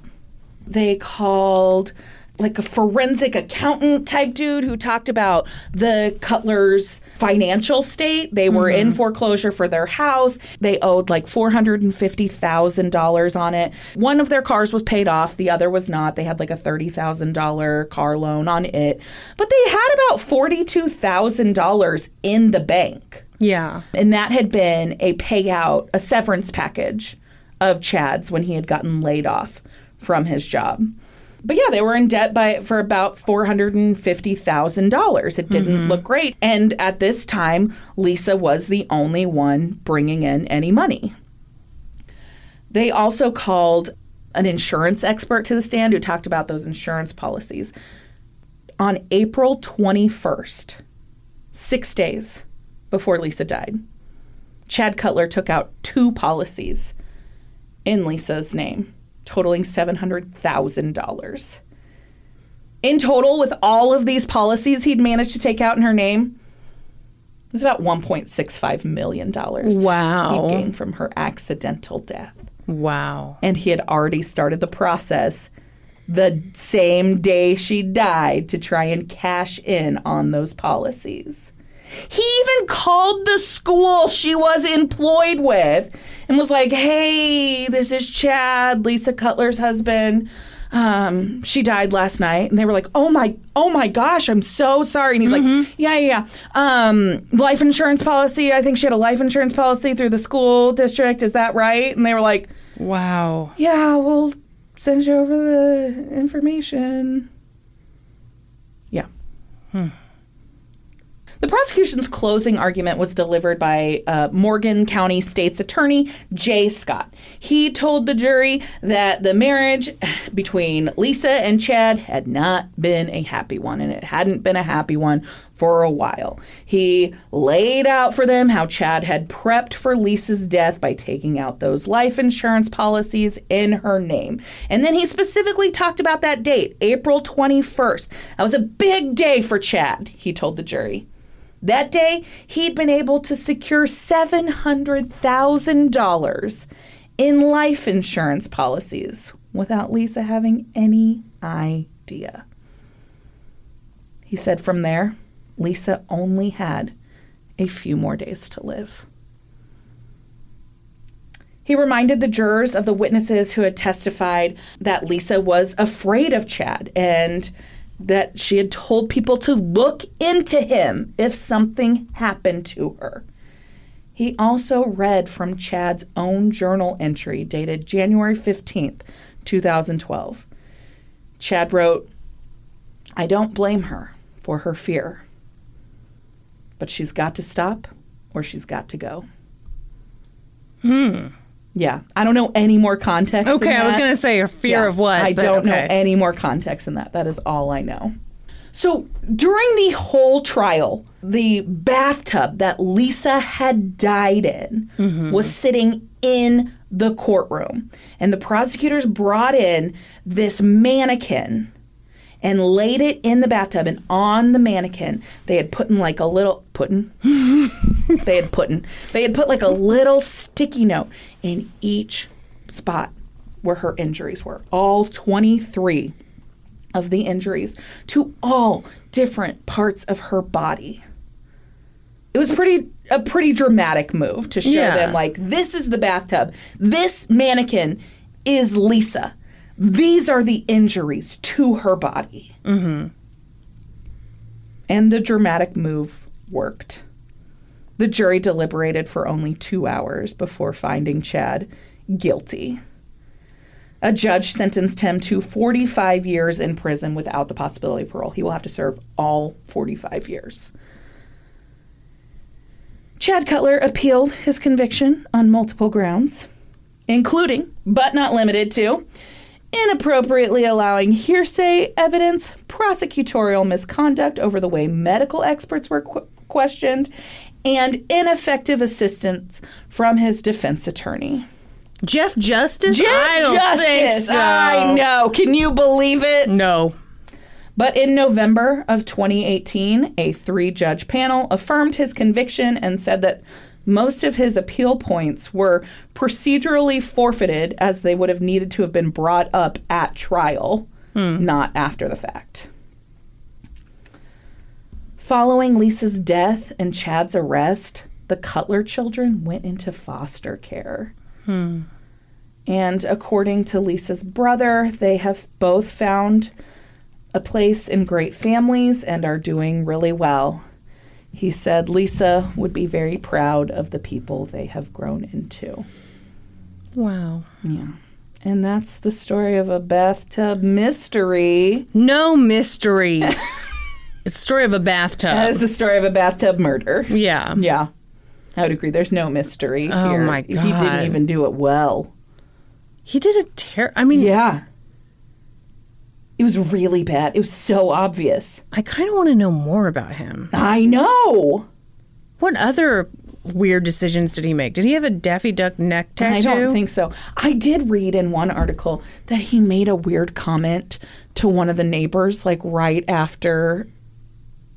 They called like a forensic accountant type dude who talked about the Cutler's financial state. They were in mm-hmm. foreclosure for their house. They owed like $450,000 on it. One of their cars was paid off, the other was not. They had like a $30,000 car loan on it. But they had about $42,000 in the bank. Yeah. And that had been a payout, a severance package of Chad's when he had gotten laid off from his job. But yeah, they were in debt by for about four hundred and fifty thousand dollars. It didn't mm-hmm. look great, and at this time, Lisa was the only one bringing in any money. They also called an insurance expert to the stand who talked about those insurance policies. On April twenty first, six days before Lisa died, Chad Cutler took out two policies in Lisa's name, totaling $700,000. In total, with all of these policies he'd managed to take out in her name, it was about $1.65 million Wow. he gained from her accidental death. Wow. And he had already started the process the same day she died to try and cash in on those policies. He even called the school she was employed with and was like, hey, this is Chad, Lisa Cutler's husband. Um, she died last night. And they were like, oh my, oh my gosh, I'm so sorry. And he's like, yeah, yeah, yeah. Um, life insurance policy. I think she had a life insurance policy through the school district. Is that right? And they were like, Wow. yeah, we'll send you over the information. Yeah. The prosecution's closing argument was delivered by uh, Morgan County State's Attorney Jay Scott. He told the jury that the marriage between Lisa and Chad had not been a happy one, and it hadn't been a happy one for a while. He laid out for them how Chad had prepped for Lisa's death by taking out those life insurance policies in her name. And then he specifically talked about that date, April 21st. That was a big day for Chad, he told the jury. That day, he'd been able to secure $700,000 in life insurance policies without Lisa having any idea. He said from there, Lisa only had a few more days to live. He reminded the jurors of the witnesses who had testified that Lisa was afraid of Chad and that she had told people to look into him if something happened to her. He also read from Chad's own journal entry dated January 15th, 2012. Chad wrote, I don't blame her for her fear, but she's got to stop or she's got to go. Hmm. Yeah, I don't know any more context. Okay, than I was going to say a fear Yeah, of what? I but don't know any more context than that. That is all I know. So during the whole trial, the bathtub that Lisa had died in Mm-hmm. was sitting in the courtroom. And the prosecutors brought in this mannequin and laid it in the bathtub. And on the mannequin, they had put in like a little, put in? they had put in, they had put like a little sticky note in each spot where her injuries were. All 23 of the injuries to all different parts of her body. It was pretty a pretty dramatic move to show Yeah. them like this is the bathtub. This mannequin is Lisa. These are the injuries to her body. Mm-hmm. And the dramatic move worked. The jury deliberated for only two hours before finding Chad guilty. A judge sentenced him to 45 years in prison without the possibility of parole. He will have to serve all 45 years. Chad Cutler appealed his conviction on multiple grounds, including, but not limited to, inappropriately allowing hearsay evidence, prosecutorial misconduct over the way medical experts were qu- questioned, and ineffective assistance from his defense attorney. Jeff Justice? Jeff I don't Justice. think so. I know. Can you believe it? No. But in November of 2018, a three judge panel affirmed his conviction and said that most of his appeal points were procedurally forfeited as they would have needed to have been brought up at trial, hmm. not after the fact. Following Lisa's death and Chad's arrest, the Cutler children went into foster care. Hmm. And according to Lisa's brother, they have both found a place in great families and are doing really well. He said Lisa would be very proud of the people they have grown into. Wow. Yeah. And that's the story of a bathtub mystery. No mystery. it's the story of a bathtub. That is the story of a bathtub murder. yeah. Yeah. I would agree. There's no mystery Oh, here. my God. He didn't even do it well. He did a ter I mean, Yeah. It was really bad. It was so obvious. I kind of want to know more about him. I know. What other weird decisions did he make? Did he have a Daffy Duck neck tattoo? I don't think so. I did read in one article that he made a weird comment to one of the neighbors, like right after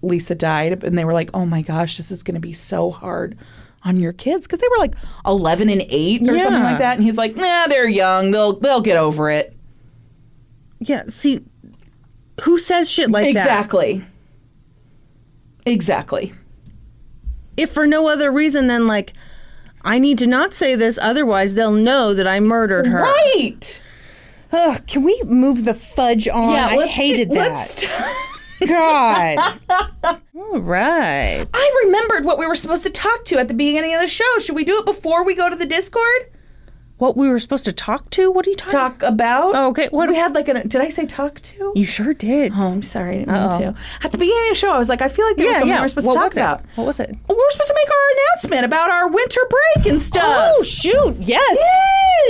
Lisa died, and they were like, "Oh my gosh, this is going to be so hard on your kids because they were like 11 and 8 or something like that and he's like nah they're young they'll they'll get over it Yeah, see, who says shit like that? exactly exactly If for no other reason than like, I need to not say this, otherwise they'll know that I murdered her. right Ugh, can we move the fudge on? I let's hated do- that. God. All right. I remembered what we were supposed to talk to at the beginning of the show. Should we do it before we go to the Discord? What we were supposed to talk to? What are you talking? Talk about? Oh, okay. What- we had like a? Did I say talk to? You sure did. Oh, I'm sorry. I didn't mean to. At the beginning of the show, I was like, I feel like there was something yeah. we were supposed what to talk about. What was it? We were supposed to make our announcement about our winter break and stuff. Oh shoot! Yes.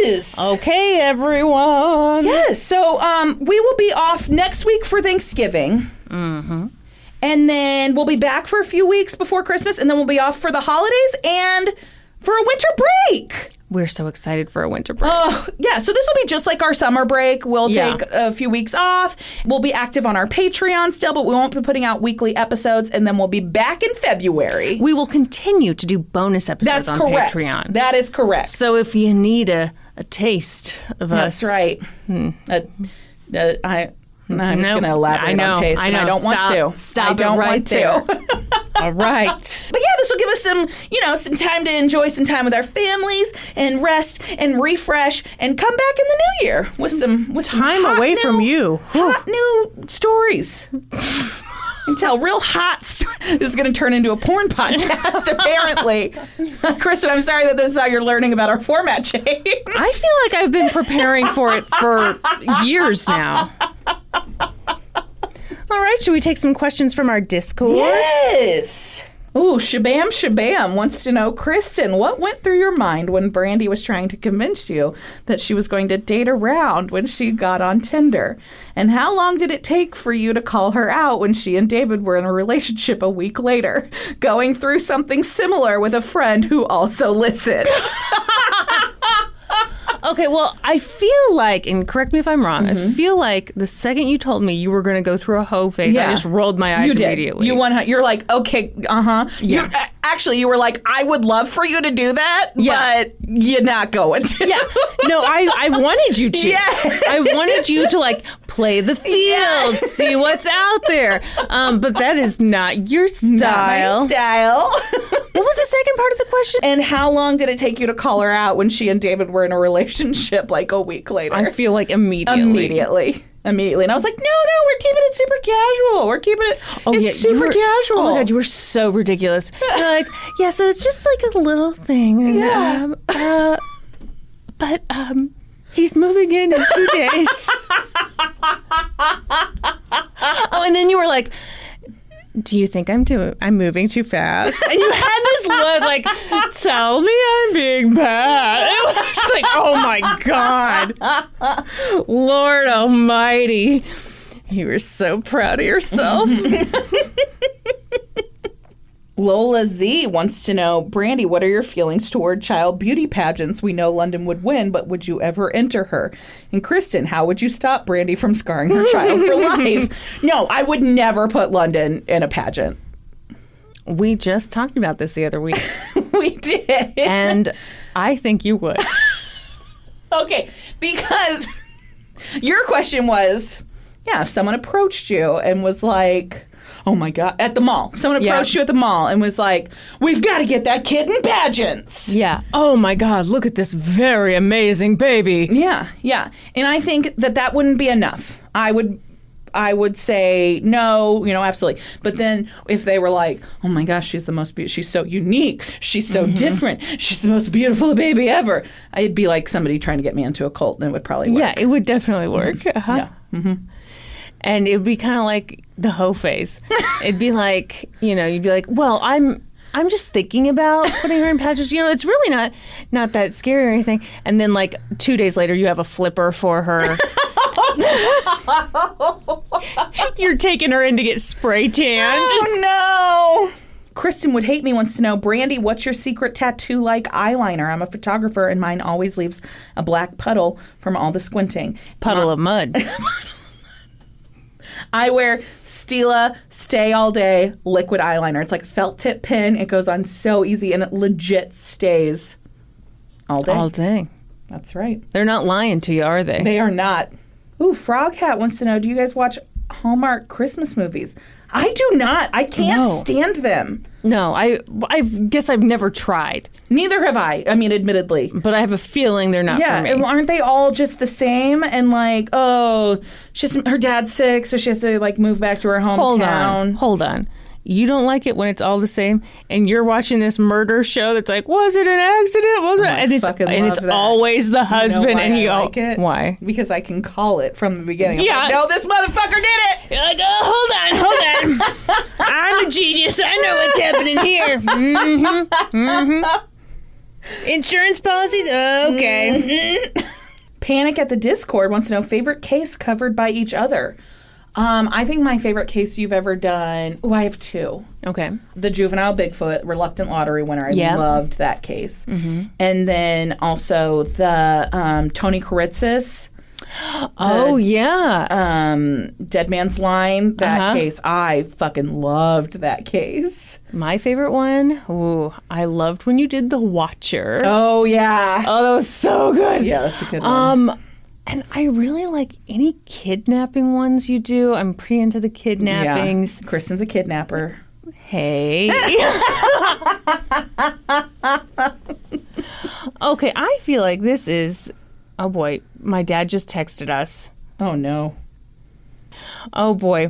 yes. Okay, everyone. Yes. So um, we will be off next week for Thanksgiving. Mm-hmm. And then we'll be back for a few weeks before Christmas, and then we'll be off for the holidays and for a winter break. We're so excited for a winter break. Oh, yeah. So this will be just like our summer break. We'll Yeah. take a few weeks off. We'll be active on our Patreon still, but we won't be putting out weekly episodes. And then we'll be back in February. we will continue to do bonus episodes That's on correct. Patreon. That is correct. so if you need a, a taste of us, That's right. Uh, uh, I. I'm just Nope. going to elaborate I know, on taste, I and I don't want to. stop I it don't right want there. to. All right. But yeah, this will give us some, you know, some time to enjoy some time with our families and rest and refresh and come back in the new year with some with some Time away new- from you. Hot new stories. You can tell real hot. Sto- this is going to turn into a porn podcast, apparently. Kristen, I'm sorry that this is how you're learning about our format change. I feel like I've been preparing for it for years now. All right, should we take some questions from our Discord? Yes. Ooh, Shabam Shabam wants to know, Kristen, what went through your mind when Brandy was trying to convince you that she was going to date around when she got on Tinder? And how long did it take for you to call her out when she and David were in a relationship a week later, going through something similar with a friend who also listens? Okay, well, I feel like, and correct me if I'm wrong, I feel like the second you told me you were going to go through a hoe phase, I just rolled my eyes you did. immediately. You want you're like, okay, uh-huh. Yeah. You're, uh, actually, you were like, I would love for you to do that, Yeah. but you're not going to. yeah. No, I, I wanted you to. Yeah. I wanted you to like play the field, see what's out there. Um, but that is not your style. Not my style. What was the second part of the question? and how long did it take you to call her out when she and David were in a relationship like a week later? I feel like immediately. Immediately. Immediately. And I was like, no, no, we're keeping it super casual. We're keeping it Oh, it's yeah, super were- casual. Oh my god, you were so ridiculous. You're like, yeah, so it's just like a little thing, and Yeah. um, uh, but um, he's moving in in two days. oh, and then you were like. Do you think I'm doing? I'm moving too fast. And you had this look like, tell me I'm being bad. It was like, oh my god, Lord Almighty, you were so proud of yourself. Lola Z wants to know, Brandy, what are your feelings toward child beauty pageants? We know London would win, but would you ever enter her? And Kristen, how would you stop Brandy from scarring her child for life? No, I would never put London in a pageant. We just talked about this the other week, we did. and I think you would. Okay, because your question was, yeah, if someone approached you and was like, "Oh my god," at the mall, someone Yeah. approached you at the mall and was like, "We've got to get that kid in pageants." Yeah. Oh my God, look at this very amazing baby. Yeah, yeah, and I think that that wouldn't be enough. I would. I would say no, you know, absolutely. But then if they were like, "Oh my gosh, she's the most beautiful. She's so unique. She's so different. She's the most beautiful baby ever," I'd be like somebody trying to get me into a cult, and it would probably work. Yeah, it would definitely work. Uh-huh. Yeah. And it would be kind of like the hoe phase. It'd be like, you know, you'd be like, well, I'm. I'm just thinking about putting her in patches. You know, it's really not not that scary or anything. And then, like two days later, you have a flipper for her. You're taking her in to get spray tanned. Oh no! Kristen would hate me wants to know, Brandy, what's your secret tattoo like eyeliner? I'm a photographer and mine always leaves a black puddle from all the squinting. Puddle of Mudd. I wear Stila Stay All Day liquid eyeliner. It's like a felt tip pen. It goes on so easy and it legit stays all day. All day. That's right. They're not lying to you, are they? They are not. Ooh, Frog Hat wants to know do you guys watch Hallmark Christmas movies? I do not. I can't No. stand them. No, I I guess I've never tried, Neither have I. I mean, admittedly. but I have a feeling they're not Yeah, for and aren't they all just the same? And like, oh, she's her dad's sick, so she has to like move back to her hometown. Hold on, hold on. You don't like it when it's all the same, and you're watching this murder show that's like, was it an accident? Was it? I and it's and it's that. always the You know husband, and you like it? why? Because I can call it from the beginning. Yeah. like, no, this motherfucker did it. You're like, oh, hold on, hold on. I'm a genius. I know what's happening here. Mm-hmm. Mm-hmm. Insurance policies? Okay. Panic at the Discord wants to know favorite case covered by each other. Um, I think my favorite case you've ever done. Oh, I have two. Okay. the juvenile Bigfoot reluctant lottery winner. I Yep. loved that case. And then also the um, Tony Karitzis, Oh, yeah. um, Dead Man's Line. That Uh-huh. case, I fucking loved that case. My favorite one, ooh, I loved when you did The Watcher. Oh yeah, Oh, that was so good. yeah, that's a good one. Um, and I really like any kidnapping ones you do. I'm pretty into the kidnappings. Yeah. Kristen's a kidnapper. Hey. okay, I feel like this is. Oh boy, my dad just texted us. Oh no. Oh boy.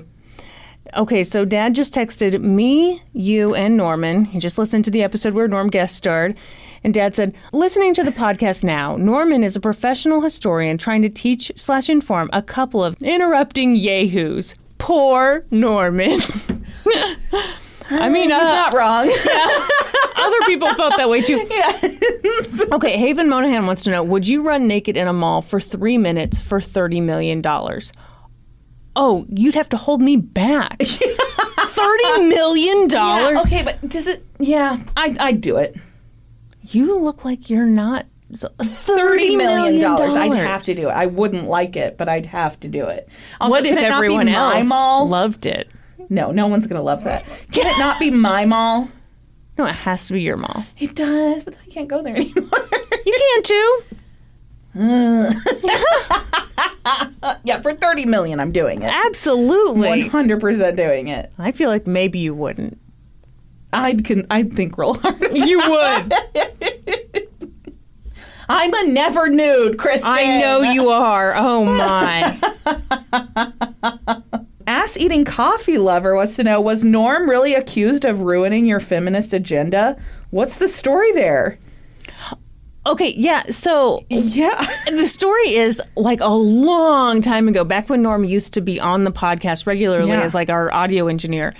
Okay, so dad just texted me, you, and Norman. He just listened to the episode where Norm guest starred. And dad said, listening to the podcast now, Norman is a professional historian trying to teach slash inform a couple of interrupting yahoos. Poor Norman. I mean, He's uh, not wrong. other people felt that way too. Okay, Haven Monahan wants to know Would you run naked in a mall for three minutes for $30 million? Oh, you'd have to hold me back. $30 million? Yeah, okay, but does it? Yeah, I I'd do it. You look like you're not. Uh, thirty million dollars. I'd have to do it. I wouldn't like it, but I'd have to do it. Also, What if it not be everyone my else mall? loved it? No, no one's gonna love that. Can it not be my mall? No, it has to be your mall. It does, but I can't go there anymore. You can too. yeah, for thirty million, I'm doing it. Absolutely. hundred percent doing it. I feel like maybe you wouldn't. I'd can I'd think real hard. You would. I'm a never nude, Kristen. I know you are. Oh my. Ass eating coffee lover wants to know Was Norm really accused of ruining your feminist agenda? What's the story there? Okay, yeah. So Yeah. the story is like a long time ago, back when Norm used to be on the podcast regularly Yeah. as like our audio engineer.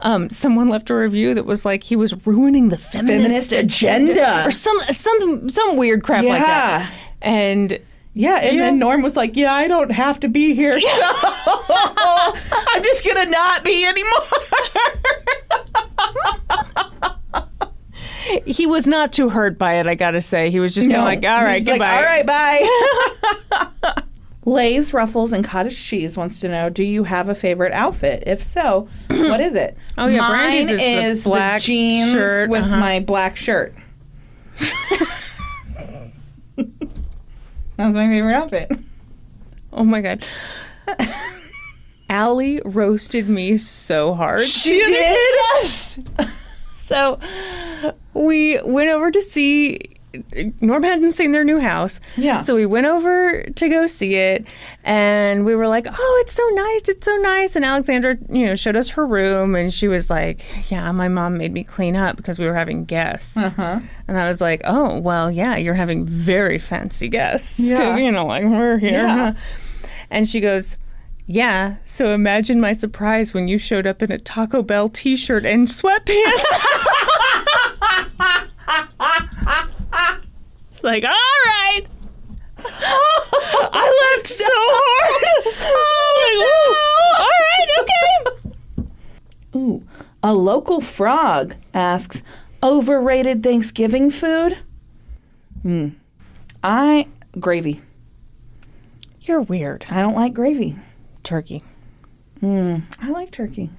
Um, someone left a review that was like he was ruining the feminist, Feminist agenda. or some some some weird crap like that. And Yeah, and Yeah. then Norm was like, "Yeah, I don't have to be here, so I'm just gonna not be anymore." he was not too hurt by it, I gotta say. He was just kind of like, "All right, was like, goodbye. All right, bye. Lay's Ruffles and Cottage Cheese wants to know: Do you have a favorite outfit? If so, what is it? Oh, yeah, mine Brandy's is the is the, black jeans shirt, with uh-huh. my black shirt. That's my favorite outfit. Oh my god. Allie roasted me so hard. She did. Us. So we went over to see. Norm hadn't seen their new house. Yeah. So we went over to go see it and we were like, oh, it's so nice. It's so nice. And Alexandra, you know, showed us her room and she was like, yeah, my mom made me clean up because we were having guests. Uh-huh. And I was like, oh, well, yeah, you're having very fancy guests. Because, Yeah. you know, like we're here. Yeah. And she goes, yeah, so imagine my surprise when you showed up in a Taco Bell t shirt and sweatpants. It's like, all right. I laughed so hard. oh, all right, okay. Ooh, a local frog asks, overrated Thanksgiving food? Hmm. I gravy. You're weird. I don't like gravy. Turkey. Hmm. I like turkey.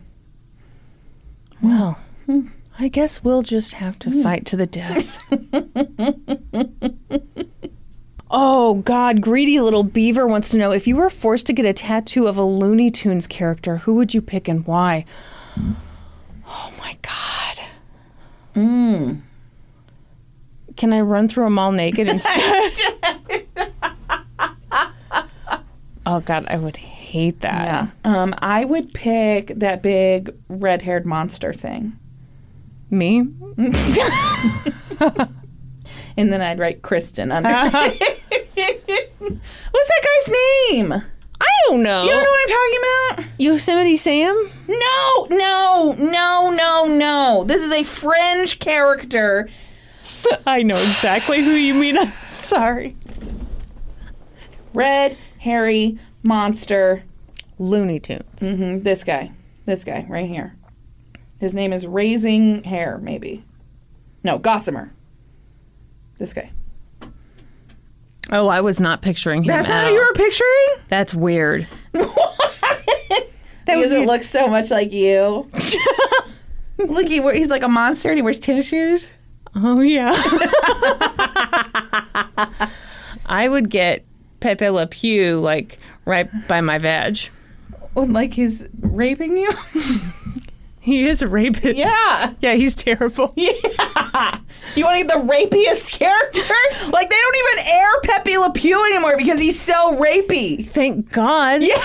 Well, I guess we'll just have to fight to the death. oh, God. Greedy little beaver wants to know if you were forced to get a tattoo of a Looney Tunes character, who would you pick and why? Oh, my God. Mm. Can I run through them all naked instead? oh, God. I would hate that. Yeah. Um, I would pick that big red haired monster thing. Me? And then I'd write Kristen under. What's that guy's name? I don't know. You don't know what I'm talking about? Yosemite Sam? No, no, no, no, no. This is a fringe character. I know exactly who you mean. I'm sorry. Red, hairy, monster. Looney Tunes. hmm This guy. This guy right here. His name is Raising Hair, maybe. No, Gossamer. This guy. Oh, I was not picturing him. That's at not who you were picturing? That's weird. That Because it looks so much like you. Look, he, he's like a monster and he wears tennis shoes. Oh yeah. I would get Pepe Le Pew like right by my. Oh, like he's raping you? He is a rapist. yeah. Yeah, he's terrible. Yeah. You want to get the rapiest character? like, they don't even air Pepe Le Pew anymore because he's so rapey. Thank God. Yeah.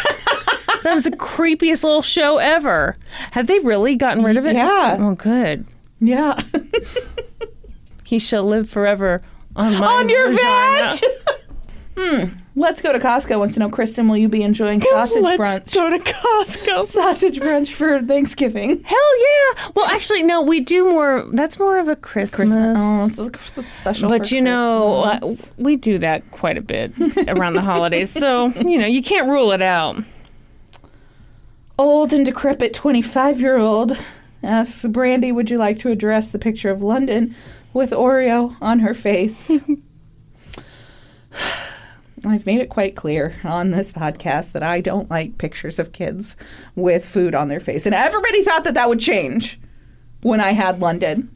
That was the creepiest little show ever. Have they really gotten rid of it? Yeah. Oh, good. Yeah. He shall live forever on my On your vagina. vag. hmm. Let's go to Costco. Wants to know, Kristen, will you be enjoying sausage Let's brunch? go to Costco. Sausage brunch for Thanksgiving. Hell yeah! Well, actually, no. We do more. That's more of a Christmas. Oh, it's, it's special. But you know, uh, we do that quite a bit around the holidays. So you know, you can't rule it out. old and decrepit 25 year old asks Brandy, would you like to address the picture of London with Oreo on her face? I've made it quite clear on this podcast that I don't like pictures of kids with food on their face. And everybody thought that that would change when I had London.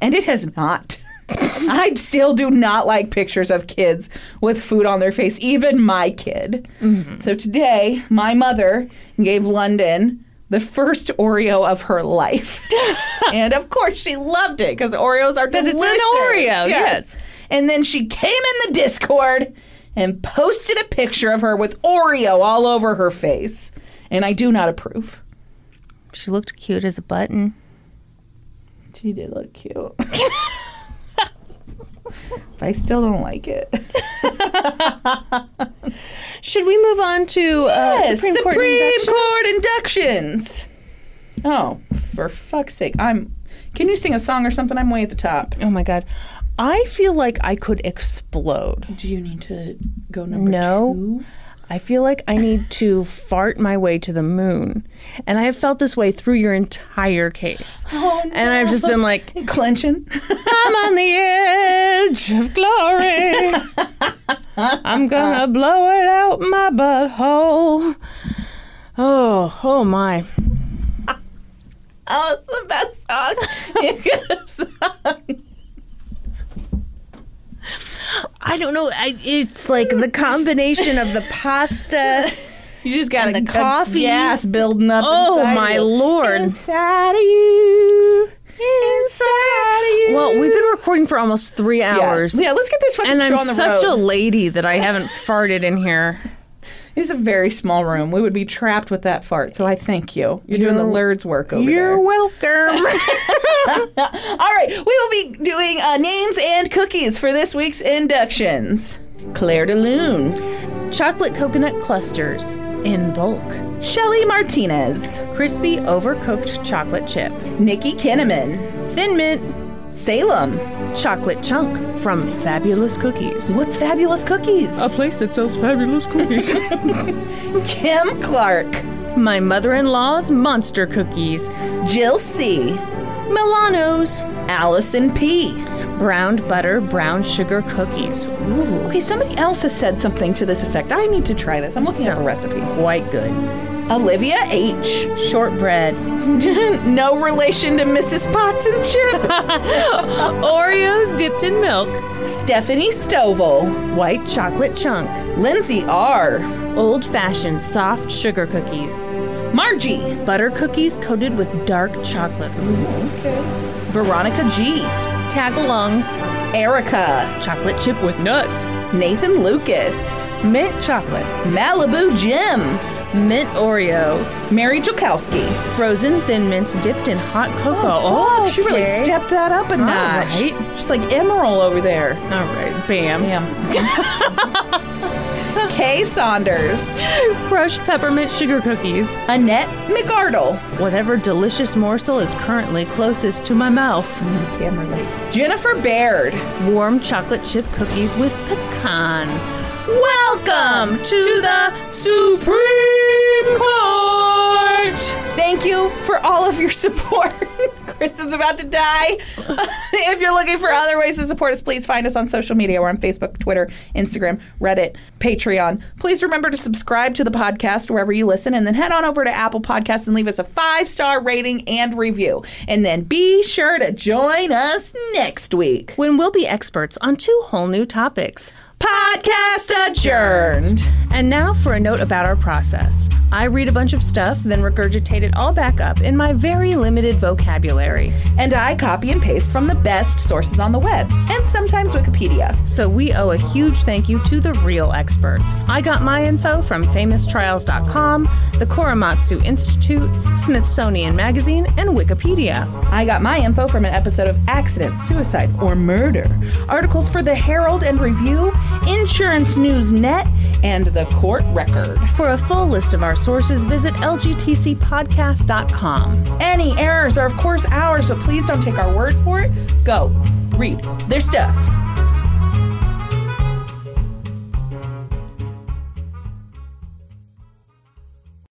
And it has not. I still do not like pictures of kids with food on their face, even my kid. Mm-hmm. So today, my mother gave London the first Oreo of her life. and of course, she loved it because Oreos are 'Cause it's an delicious. Oreo, yes. And then she came in the Discord and posted a picture of her with Oreo all over her face. And I do not approve. She looked cute as a button. She did look cute. but I still don't like it. Should we move on to uh, Yes, Supreme, Court Supreme inductions? Court inductions. Oh, for fuck's sake! I'm. Can you sing a song or something? I'm way at the top. Oh my god, I feel like I could explode. Do you need to go number No. two? I feel like I need to fart my way to the moon, and I have felt this way through your entire case. Oh, And I've just been like, Clenching. I'm on the edge of glory. I'm gonna blow it out my butthole. Oh, oh my. oh, it's the best song you could have sung. I don't know. I, it's like the combination of the pasta. You just got And a the coffee. gas building up. Oh, inside my you. Lord. Inside of you. Inside of you. Well, we've been recording for almost three hours. Yeah, let's get this fucking And show I'm on the such a lady that I haven't farted in here. It's a very small room. We would be trapped with that fart. So I thank you. You're, doing the You're- Lurd's work over here. You're there. welcome. All right, we will be doing uh, names and cookies for this week's inductions. Claire de Lune, Chocolate coconut clusters in bulk. Shelly Martinez, Crispy overcooked chocolate chip. Nikki Kinneman, Thin mint Salem. chocolate chunk from Fabulous Cookies. What's fabulous cookies? A place that sells fabulous cookies. Kim Clark, My mother-in-law's monster cookies. Jill C, Milano's Allison P. browned butter brown sugar cookies. Ooh, Okay, somebody else has said something to this effect. I need to try this. I'm looking up a recipe. Quite good. Olivia H. Shortbread. no relation to Mrs. Potts and Chip. Oreos dipped in milk. Stephanie Stovall. White chocolate chunk. Lindsay R. Old fashioned soft sugar cookies. Margie. Butter cookies coated with dark chocolate. Ooh. Veronica G. Tagalongs. Erica. Chocolate chip with nuts. Nathan Lucas. Mint chocolate. Malibu Jim. Mint Oreo. Mary Jokowski. Frozen thin mints dipped in hot cocoa. Oh, oh she really stepped that up a notch. right. She's like Emeril over there. All right, bam. Damn. Kay Saunders. Crushed peppermint sugar cookies. Annette McArdle. Whatever delicious morsel is currently closest to my mouth. Mm, Can relate. Jennifer Baird. Warm chocolate chip cookies with pecans. Welcome to the Supreme Court. Thank you for all of your support. Kristen's about to die. if you're looking for other ways to support us, please find us on social media. We're on Facebook, Twitter, Instagram, Reddit, Patreon. Please remember to subscribe to the podcast wherever you listen, and then head on over to Apple Podcasts and leave us a five star rating and review. And then be sure to join us next week. When we'll be experts on two whole new topics. Podcast adjourned. And now for a note about our process. I read a bunch of stuff, then regurgitate it all back up in my very limited vocabulary. And I copy and paste from the best sources on the web, and sometimes Wikipedia. So we owe a huge thank you to the real experts. I got my info from famoustrials.com, the Korematsu Institute, Smithsonian Magazine, and Wikipedia. I got my info from an episode of Accident, Suicide, or Murder, articles for the Herald and Review, Insurance News Net, and the Court Record. For a full list of our sources, visit lgtcpodcast.com. Any errors are, of course, ours, but please don't take our word for it. Go read their stuff.